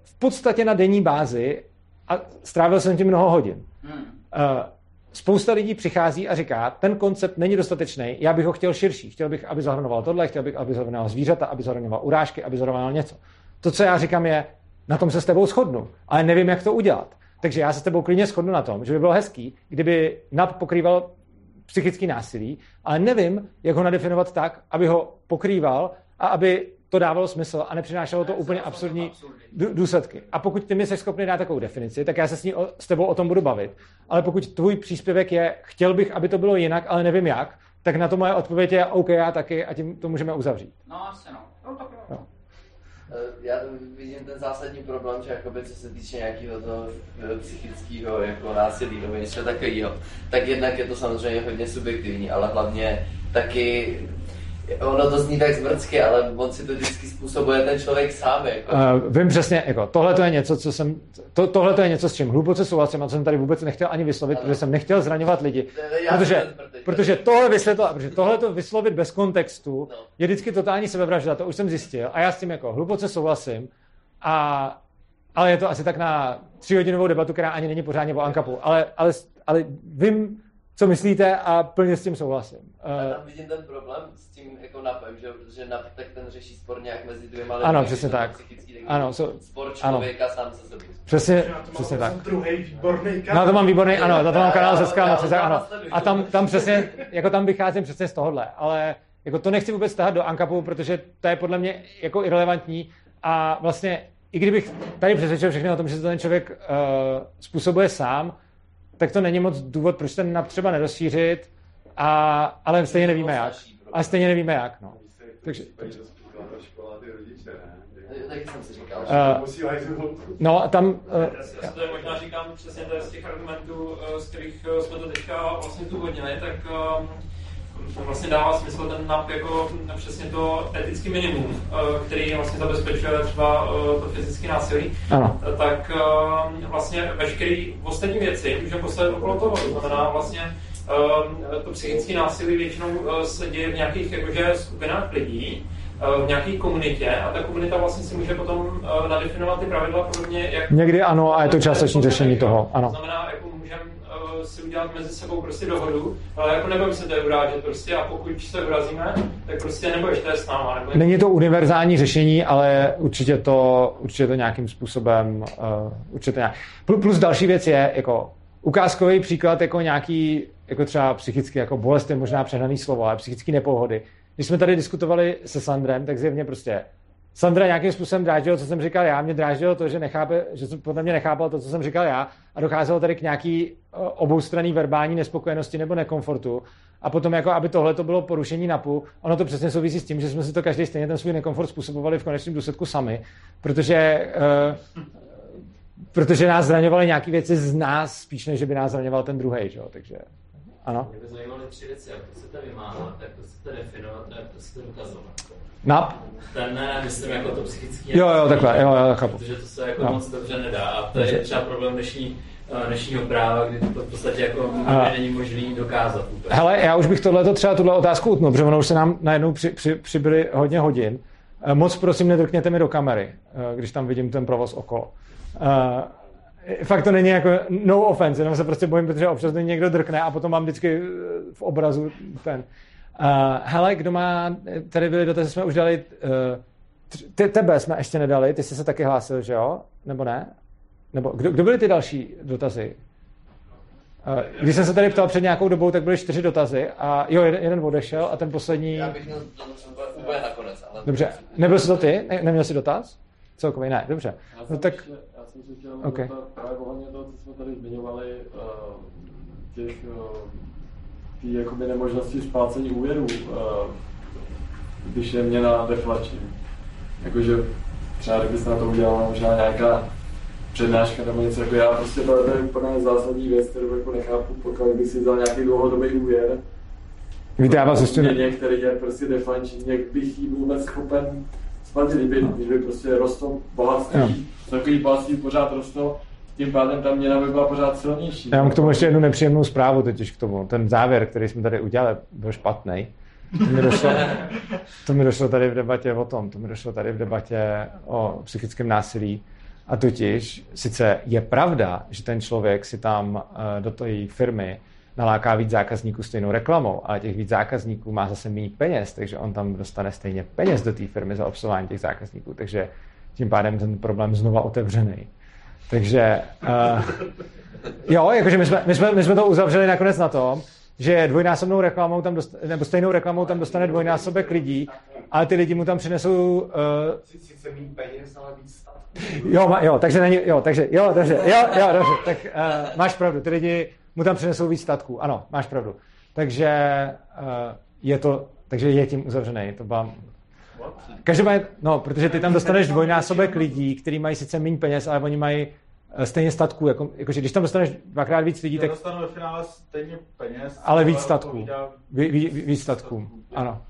v podstatě na denní bázi, a strávil jsem tím mnoho hodin. Hmm. Uh, spousta lidí přichází a říká, ten koncept není dostatečný, já bych ho chtěl širší. Chtěl bych, aby zahrnoval tohle, chtěl bych, aby zahrnoval zvířata, aby zahrnoval urážky, aby zahrnoval něco. To, co já říkám, je, na tom se s tebou shodnu, ale nevím, jak to udělat. Takže já se s tebou klidně shodnu na tom, že by bylo hezký, kdyby NAP pokrýval psychický násilí, ale nevím, jak ho nadefinovat tak, aby ho pokrýval a aby to dávalo smysl a nepřinášelo to úplně absurdní dů- důsledky. A pokud ty mi jsi schopný dát takovou definici, tak já se s, ní o, s tebou o tom budu bavit. Ale pokud tvůj příspěvek je, chtěl bych, aby to bylo jinak, ale nevím jak, tak na to moje odpověď je OK, já taky a tím to můžeme uzavřít. No, asi no. No, tak jo. Eh, Já vidím ten zásadní problém, že jakoby, co se týče nějakého toho eh, psychického jako násilí nebo něco takového, tak jednak je to samozřejmě hodně subjektivní, ale hlavně taky ono to zní tak zmrdsky, ale on si to vždycky způsobuje ten člověk sám. Jako. Uh, vím přesně, jako, tohle to je něco, co jsem, to, tohle to je něco, s čím hluboce souhlasím a co jsem tady vůbec nechtěl ani vyslovit, protože jsem nechtěl zraňovat lidi. já Protože, protože tohle vysvětlo, protože tohle to vyslovit bez kontextu je vždycky totální sebevražda, to už jsem zjistil a já s tím jako hluboce souhlasím a ale je to asi tak na tříhodinovou debatu, která ani není pořádně o Ankapu, ale, ale, ale vím, co myslíte a plně s tím souhlasím. A tam vidím ten problém s tím jako napem, že, že nap, tak ten řeší spor nějak mezi dvěma lidmi. Ano, přesně tak. psychický, tak Ano, so- spor ano. člověka sám se sebou. Přesně, přesně tak. Druhý výborný No to mám výborný, ano, to mám kanál Já- ze já- Skala já- 30, já- ano. já- A tam, tam přesně, jako tam vycházím přesně z tohohle, ale jako to nechci vůbec tahat do Ankapu, protože to je podle mě jako irrelevantní a vlastně i kdybych tady přesvědčil všechny o tom, že to ten člověk uh, způsobuje sám, tak to není moc důvod, proč ten nap třeba nerozšířit, a, ale stejně nevíme jak. Ale stejně nevíme jak, no. Takže, Taky jsem si říkal. Uh, no a tam, uh, Já si to možná říkám přesně z těch argumentů, eh, z kterých eh, jsme to teďka vlastně tu hodnili, tak eh, to vlastně dává smysl ten NAP jako přesně to etický minimum, eh, který vlastně zabezpečuje třeba eh, to fyzické násilí. Ano. Eh, Tak vlastně veškerý ostatní věci můžeme postavit okolo toho. To znamená vlastně to psychické násilí většinou se děje v nějakých jakože skupinách lidí, v nějaké komunitě a ta komunita vlastně si může potom nadefinovat ty pravidla podobně, jak někdy ano a je to částečné řešení toho, ano. to znamená, jako si udělat mezi sebou prostě dohodu, ale jako nebudeme se tady urážet prostě a pokud se urazíme, tak prostě nebudeš tady s náma. Nebo Není to univerzální řešení, ale určitě to, určitě to nějakým způsobem, uh, určitě nějak. Plus, další věc je, jako ukázkový příklad jako nějaký, jako třeba psychicky, jako bolest je možná přehnaný slovo, ale psychické nepohody. Když jsme tady diskutovali se Sandrem, tak zjevně prostě Sandra nějakým způsobem dráždilo, co jsem říkal já, mě dráždilo to, že, nechápe, že podle mě nechápal to, co jsem říkal já a docházelo tady k nějaký oboustranný verbální nespokojenosti nebo nekomfortu a potom jako, aby tohle to bylo porušení napu, ono to přesně souvisí s tím, že jsme si to každý stejně ten svůj nekomfort způsobovali v konečném důsledku sami, protože uh, protože nás zraňovaly nějaké věci z nás spíš, než by nás zraňoval ten druhý, takže ano. Mě by zajímaly tři věci, jak to chcete vymáhat, jak to chcete definovat a jak to chcete dokazovat. Nap? Ten ne, myslím jako to psychické. Jo, jo, takhle, jo, jo, chápu. Protože to se jako Jo. moc dobře nedá. A to je třeba problém dnešní, eh, dnešního práva, kdy to v podstatě jako A- není možný dokázat úplně. Hele, já už bych tohleto třeba tuhle otázku utnul, protože ono už se nám najednou při, při, přibyly hodně hodin. Eh, Moc prosím, nedrkněte mi do kamery, eh, když tam vidím ten provoz okolo. Fakt to není jako no offense, jenom se prostě bojím, protože občas někdo drkne a potom mám vždycky v obrazu ten. Uh, hele, kdo má, tady byly dotazy, jsme už dali, uh, ty, tebe jsme ještě nedali, ty jsi se taky hlásil, že jo? Nebo ne? Nebo kdo, kdo byly ty další dotazy? Eh, Když jsem se tady ptal před nějakou dobou, tak byly čtyři dotazy a jo, jeden, jeden odešel a ten poslední... Já bych měl úplně nakonec, ale... Dobře, nebyl jsi to ty? Ne, neměl jsi dotaz? Celkový ne, dobře. Já No tak, ještě, já jsem si chtěl OK. okay. právě ohledně toho, co jsme tady zmiňovali, uh, těch tý jakoby nemožnosti splácení úvěrů, uh, když je měna deflační. Jakože třeba kdybyste na to udělala možná nějaká přednáška nebo něco jako já, prostě to je úplně zásadní věc, kterou jako nechápu, pokud bych si vzal nějaký dlouhodobý úvěr, Víte, já vás ještě ne- Měně, který je prostě deflační, jak bych jí vůbec schopen splatit, kdyby, když by prostě rostlo bohatství, Jo. takový bohatství pořád rostlo, tím pádem ta měna by byla pořád silnější. já mám k tomu ještě jednu nepříjemnou zprávu totiž k tomu. Ten závěr, který jsme tady udělali, byl špatný. To mi, došlo, [LAUGHS] to mi došlo tady v debatě o tom, to mi došlo tady v debatě o psychickém násilí. A totiž sice je pravda, že ten člověk si tam eh, do té firmy naláká víc zákazníků stejnou reklamou, ale těch víc zákazníků má zase méně peněz, takže on tam dostane stejně peněz do té firmy za obsluhování těch zákazníků, takže tím pádem ten problém znova otevřený. Takže uh, jo, jakože my jsme, my, jsme, my jsme to uzavřeli nakonec na tom, že dvojnásobnou reklamou tam dost, nebo stejnou reklamou tam dostane dvojnásobek lidí, ale ty lidi mu tam přinesou... Uh, Sice méně peněz, ale víc jo, ma, jo, takže není, jo, takže, jo, takže, jo, jo, dobře, tak uh, máš pravdu, ty lidi mu tam přinesou víc statků, ano, máš pravdu. Takže uh, je to, takže je tím uzavřený, to byla... Každopádně, no, protože ty tam dostaneš dvojnásobek lidí, kteří mají sice méně peněz, ale oni mají eh, stejně statků, jako, jakože když tam dostaneš dvakrát víc lidí, tak, dostanu ve finále stejně peněz, ale víc statků. odpovídá- Ví, ví, ví- víc statků, ano.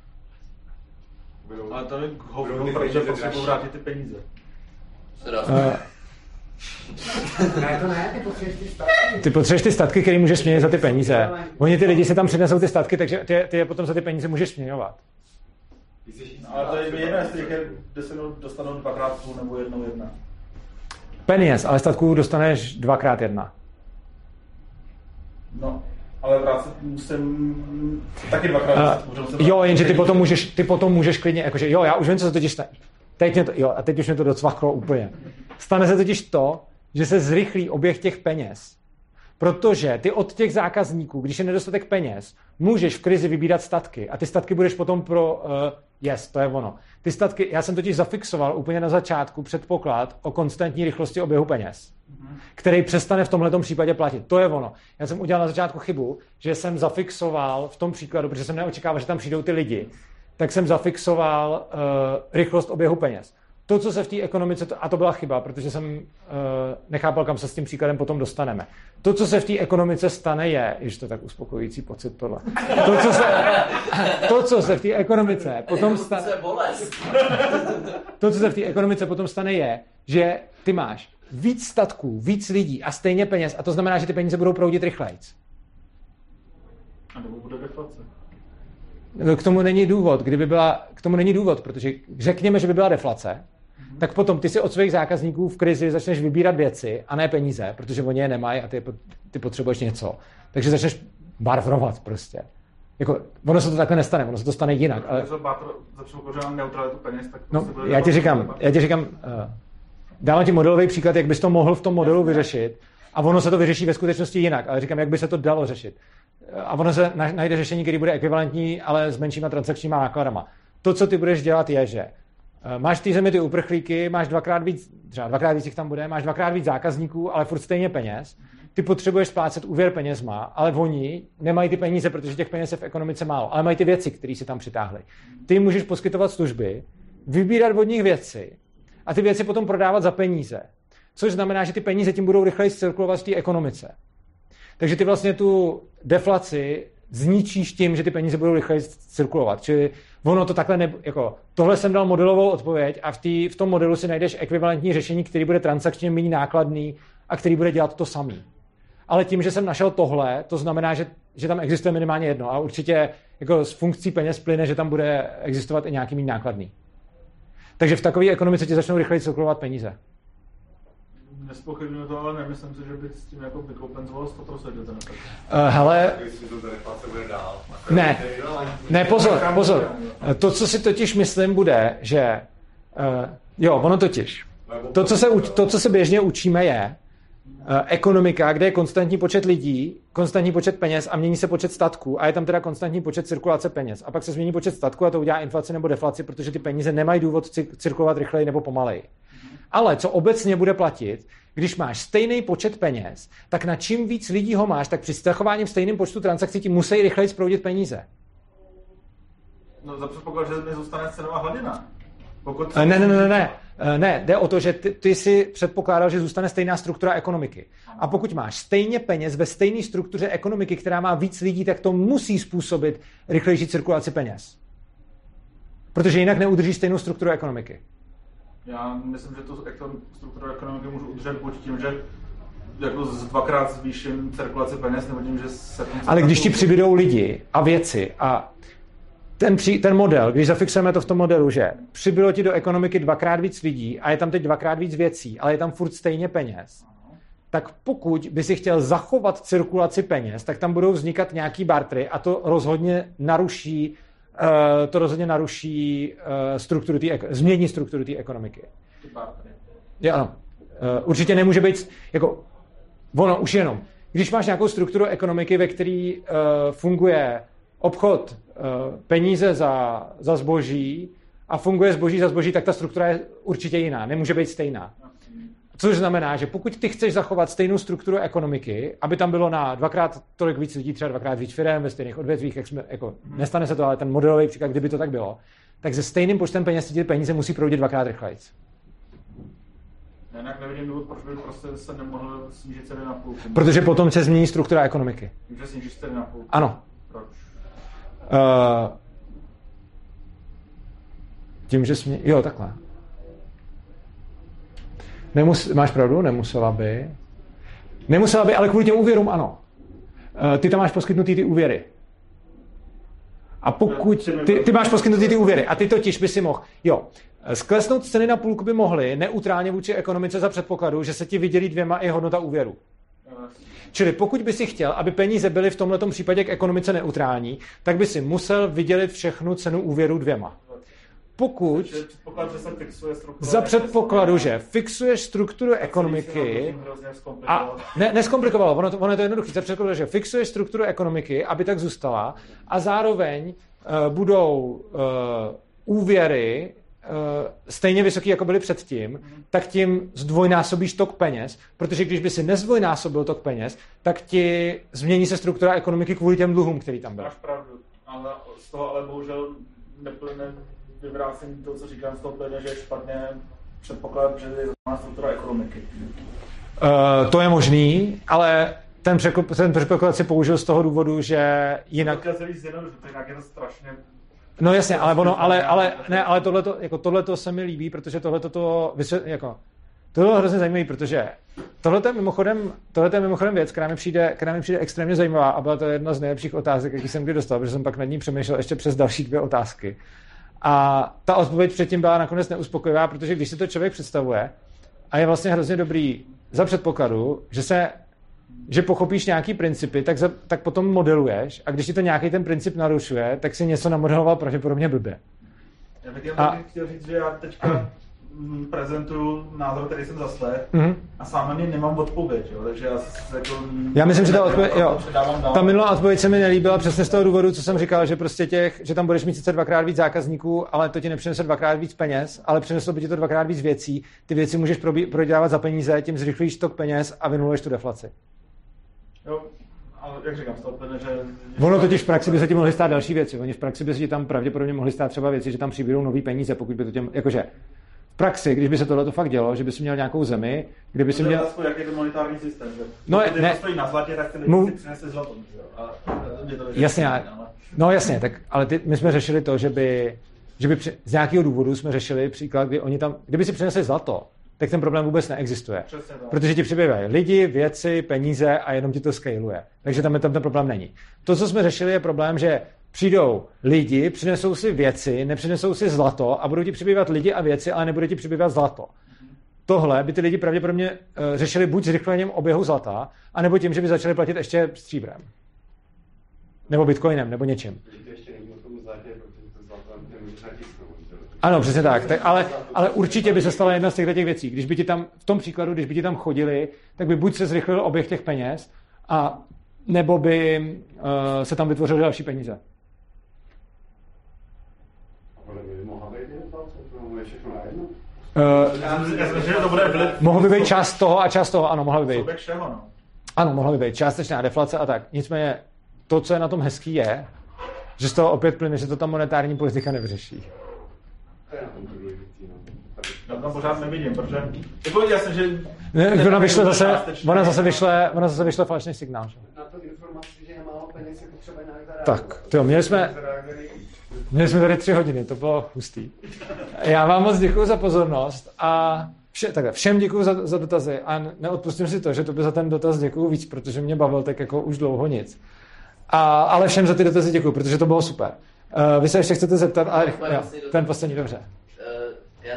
Ale to je hovno, ty protože dražší. vrátit ty peníze. Uh, Ne, to ne, ty potřebuješ ty statky. ty potřebuješ ty statky, které můžeš směnit za ty peníze. Oni ty lidi si tam přinesou ty statky, takže ty, ty je potom za ty peníze můžeš směňovat. Ale to je jedno, jestli jich je dostanou, dostanou dvakrát půl nebo jednou jedna. Peněz, ale statků dostaneš dvakrát jedna. No, ale vrátit musím taky dvakrát. Uh, jo, jenže ty potom můžeš, ty potom můžeš klidně, jakože jo, já už vím, co se totiž stane. Teď mě to, jo, a teď už mě to docvaklo úplně. Stane se totiž to, že se zrychlí oběh těch peněz. Protože ty od těch zákazníků, když je nedostatek peněz, můžeš v krizi vybírat statky a ty statky budeš potom pro, uh, yes, to je ono. Ty statky, já jsem totiž zafixoval úplně na začátku předpoklad o konstantní rychlosti oběhu peněz, který přestane v tomhle případě platit. To je ono. Já jsem udělal na začátku chybu, že jsem zafixoval v tom příkladu, protože jsem neočekával, že tam přijdou ty lidi, tak jsem zafixoval uh, rychlost oběhu peněz. To, co se v té ekonomice, a to byla chyba, protože jsem uh, nechápal, kam se s tím příkladem potom dostaneme. To, co se v té ekonomice stane, je, že to tak uspokojující pocit tohle. To, co se, to, co se v té ekonomice potom stane, [LAUGHS] to, co se v té ekonomice potom stane, je, že ty máš víc statků, víc lidí a stejně peněz a to znamená, že ty peníze budou proudit rychlejc. A nebo bude deflace. No, K tomu není důvod, kdyby byla, k tomu není důvod, protože řekněme, že by byla deflace, tak potom ty si od svých zákazníků v krizi začneš vybírat věci a ne peníze, protože oni je nemají a ty, ty potřebuješ něco. Takže začneš barfrovat prostě. Jako, ono se to takhle nestane, ono se to stane jinak. Ale, neutralitu peněz, tak no, já ti říkám, já ti říkám, uh, dávám ti modelový příklad, jak bys to mohl v tom modelu vyřešit a ono se to vyřeší ve skutečnosti jinak, ale říkám, jak by se to dalo řešit. A ono se na- najde řešení, který bude ekvivalentní, ale s menšíma transakčníma nákladama. To, co ty budeš dělat, je, že eh, máš v té zemi ty uprchlíky, máš dvakrát víc, třeba dvakrát víc jich tam bude, máš dvakrát víc zákazníků, ale furt stejně peněz. Ty potřebuješ splácet úvěr penězma, ale oni nemají ty peníze, protože těch peněz je v ekonomice málo, ale mají ty věci, které si tam přitáhli. Ty můžeš poskytovat služby, vybírat od nich věci a ty věci potom prodávat za peníze. Což znamená, že ty peníze tím budou rychleji cirkulovat v té ekonomice. Takže ty vlastně tu deflaci zničíš tím, že ty peníze budou rychleji cirkulovat. Čili ono to takhle ne, jako, tohle jsem dal modelovou odpověď a v, tý, v tom modelu si najdeš ekvivalentní řešení, který bude transakčně méně nákladný a který bude dělat to samý. Ale tím, že jsem našel tohle, to znamená, že, že tam existuje minimálně jedno a určitě jako z funkcí peněz plyne, že tam bude existovat i nějaký méně nákladný. Takže v takové ekonomice ti začnou rychleji cirkulovat peníze. Nespochybnuju to, ale nemyslím si, že bych s tím jako vykompenzoval 100% že ten efekt. Uh, hele. Ne, ne, pozor, pozor. To, co si totiž myslím, bude, že uh, jo, ono totiž. To, co se, to, co se běžně učíme, je uh, ekonomika, kde je konstantní počet lidí, konstantní počet peněz a mění se počet statků a je tam teda konstantní počet cirkulace peněz. A pak se změní počet statků a to udělá inflaci nebo deflaci, protože ty peníze nemají důvod cir- cirkulovat rychleji nebo pomaleji. Ale co obecně bude platit, když máš stejný počet peněz, tak na čím víc lidí ho máš, tak při zachování v stejném počtu transakcí ti musí rychleji sproudit peníze. No za předpoklad, že mi zůstane cenová hladina. Pokud Eh, Ne, ne, ne, ne, ne. Eh, Ne, jde o to, že ty, ty si předpokládal, že zůstane stejná struktura ekonomiky. A pokud máš stejně peněz ve stejné struktuře ekonomiky, která má víc lidí, tak to musí způsobit rychlejší cirkulaci peněz. Protože jinak neudržíš stejnou strukturu ekonomiky. Já myslím, že tu strukturu ekonomiky můžu udržet buď tím, že jako z dvakrát zvýším cirkulaci peněz, nebo tím, že se... Ale když ti přibydou lidi a věci a ten, při, ten model, když zafixujeme to v tom modelu, že přibylo ti do ekonomiky dvakrát víc lidí a je tam teď dvakrát víc věcí, ale je tam furt stejně peněz, tak pokud by si chtěl zachovat cirkulaci peněz, tak tam budou vznikat nějaký bartry a to rozhodně naruší to rozhodně naruší uh, strukturu tý, změní strukturu té ekonomiky. Jo, ano. Uh, určitě nemůže být, jako, ono už jenom, když máš nějakou strukturu ekonomiky, ve které funguje obchod peníze za, za zboží a funguje zboží za zboží, tak ta struktura je určitě jiná, nemůže být stejná. Což znamená, že pokud ty chceš zachovat stejnou strukturu ekonomiky, aby tam bylo na dvakrát tolik víc lidí, třeba dvakrát víc firm ve stejných odvětvích, jak jsme, jako, nestane se to, ale ten modelový příklad, kdyby to tak bylo, tak se stejným počtem peněz ty peníze musí proudit dvakrát rychleji. Jinak nevidím důvod, proč by prostě se nemohl snížit ceny na půl. Protože potom se změní struktura ekonomiky. Tím, že snížíš ceny na půl. Ano. Proč? Uh, tím, že smě... Jo, takhle. Nemus... Máš pravdu, nemusela by. Nemusela by, ale kvůli těm úvěrům ano. Uh, ty tam máš poskytnutý ty úvěry. A pokud ty, ty máš poskytnutý ty úvěry a ty totiž by si mohl, jo, sklesnout ceny na půlku by mohly neutrálně vůči ekonomice za předpokladu, že se ti vydělí dvěma i hodnota úvěru. Čili pokud by si chtěl, aby peníze byly v tomto případě k ekonomice neutrální, tak by si musel vydělit všechnu cenu úvěru dvěma. Pokud za předpokladu, že fixuješ strukturu ekonomiky a ne, neskomplikovalo, ono, to, ono je to jednoduché, za předpokladu, že fixuješ strukturu ekonomiky, aby tak zůstala a zároveň uh, budou uh, úvěry uh, stejně vysoký, jako byly předtím, tak tím zdvojnásobíš tok peněz, protože když by si nezdvojnásobil tok peněz, tak ti změní se struktura ekonomiky kvůli těm dluhům, který tam byl. Máš pravdu, ale z toho ale bohužel neplyne vyvrácení toho, co říkám, z toho plyne, že je špatně předpoklad, že je znamená struktura ekonomiky. Uh, to je možný, ale ten, překop, ten předpoklad si použil z toho důvodu, že jinak... To je jinak je to strašně No jasně, ale ono, ale, ale, ne, ale tohleto, jako tohleto se mi líbí, protože tohleto to, vysvět, jako, to bylo hrozně zajímavé, protože tohle je mimochodem, tohle je mimochodem věc, která mi, přijde, která mi přijde extrémně zajímavá a byla to jedna z nejlepších otázek, jaký jsem kdy dostal, protože jsem pak nad ní přemýšlel ještě přes další dvě otázky. A ta odpověď předtím byla nakonec neuspokojivá, protože když si to člověk představuje, a je vlastně hrozně dobrý za předpokladu, že se že pochopíš nějaký principy, tak, za, tak potom modeluješ a když ti to nějaký ten princip narušuje, tak si něco namodeloval pravděpodobně blbě. Já bych a... chtěl říct, že já teďka prezentuju názor, který jsem zaslech Mhm. a sám na něj nemám odpověď, jo, takže já se jako... Já myslím, že ta odpověď, jo, předávám dál. ta minulá odpověď se mi nelíbila přesně z toho důvodu, co jsem říkal, že prostě těch, že tam budeš mít sice dvakrát víc zákazníků, ale to ti nepřinese dvakrát víc peněz, ale přineslo by ti to dvakrát víc věcí. Ty věci můžeš probí- prodělávat za peníze, tím zrychlíš tok peněz a vynuluješ tu deflaci. Jo, ale jak říkám, plyne, že... Ono totiž v praxi by se ti mohly stát další věci. Oni v praxi by se ti tam pravděpodobně mohly stát třeba věci, že tam přibydou nový peníze, pokud by to těm, jakože praxi, když by se tohle fakt dělo, že by si měl nějakou zemi, kde by si To měl, otázka, jak je to monetární systém, že? No, Pokud ne- to stojí na zlatě, tak ty Mu- přinese zlato? A, mě to Jasně, ale- no jasně, tak, ale ty, my jsme řešili to, že by, že by při, z nějakého důvodu jsme řešili příklad, kdy oni tam, kdyby si přinesli zlato, tak ten problém vůbec neexistuje. Protože ti přibývají lidi, věci, peníze a jenom ti to scaluje. Takže tam, tam ten problém není. To, co jsme řešili, je problém, že přijdou lidi, přinesou si věci, nepřinesou si zlato a budou ti přibývat lidi a věci, ale nebude ti přibývat zlato. Tohle by ty lidi pravděpodobně uh, řešili buď zrychlením oběhu zlata, anebo tím, že by začali platit ještě stříbrem. Nebo bitcoinem, nebo něčím. Ano, přesně tak. tak ale, ale určitě by se stala jedna z těchto těch věcí. Když by ti tam, v tom příkladu, když by ti tam chodili, tak by buď se zrychlil oběh těch peněz, a nebo by uh, se tam vytvořily další peníze. Ale by mohla být inflace, to je všechno na jedno. Uh, Já si myslím, že to bude. Mohl by být část toho a část toho, ano, mohla by být. Všeho, no. Ano, mohla by být částečná deflace a tak. Nicméně to, co je na tom hezký, je, že z toho opět plyne, že to ta monetární politika nevyřeší. To no. Já tam pořád nevidím, protože... Jako jasně, že... Ne, ona, vyšle zase, ona zase vyšle, ona zase vyšle falešný signál. Že? Na to informaci, že je málo peněz, je potřeba nějak zareagovat. Tak, tyjo, měli jsme, měli jsme tady tři hodiny, to bylo hustý. Já vám moc děkuji za pozornost a vše, takhle, všem děkuji za, za dotazy a neodpustím si to, že to by za ten dotaz děkuji víc, protože mě bavil tak jako už dlouho nic. A, ale všem za ty dotazy děkuji, protože to bylo super. Uh, vy se ještě chcete zeptat, ale jo, ten poslední, dobře. Uh, já,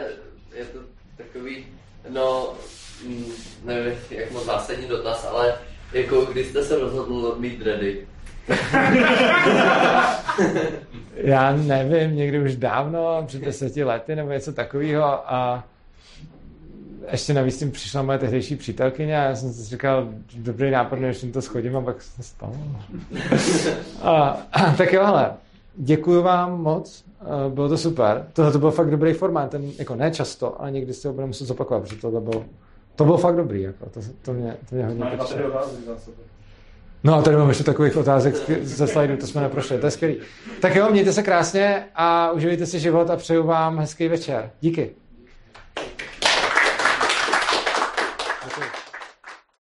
je to takový, no, mm, nevím, jak moc zásadní dotaz, ale jako když jste se rozhodl mít dready, [LAUGHS] Já nevím, někdy už dávno, před deseti lety nebo něco takového a ještě navíc tím přišla moje tehdejší přítelkyně a já jsem si říkal, dobrý nápad, než jim to schodím a pak se to stalo. a, tak jo, hele, děkuji vám moc, eh, bylo to super. Tohle to byl fakt dobrý formát, ten, jako ne často, ale někdy si ho budeme muset zopakovat, protože tohle bylo, to bylo fakt dobrý, jako, to, to, mě, to mě hodně Máme No a tady mám ještě takových otázek ze slajdu, to jsme neprošli, to je skvělý. Tak jo, mějte se krásně a uživejte si život a přeju vám hezký večer. Díky.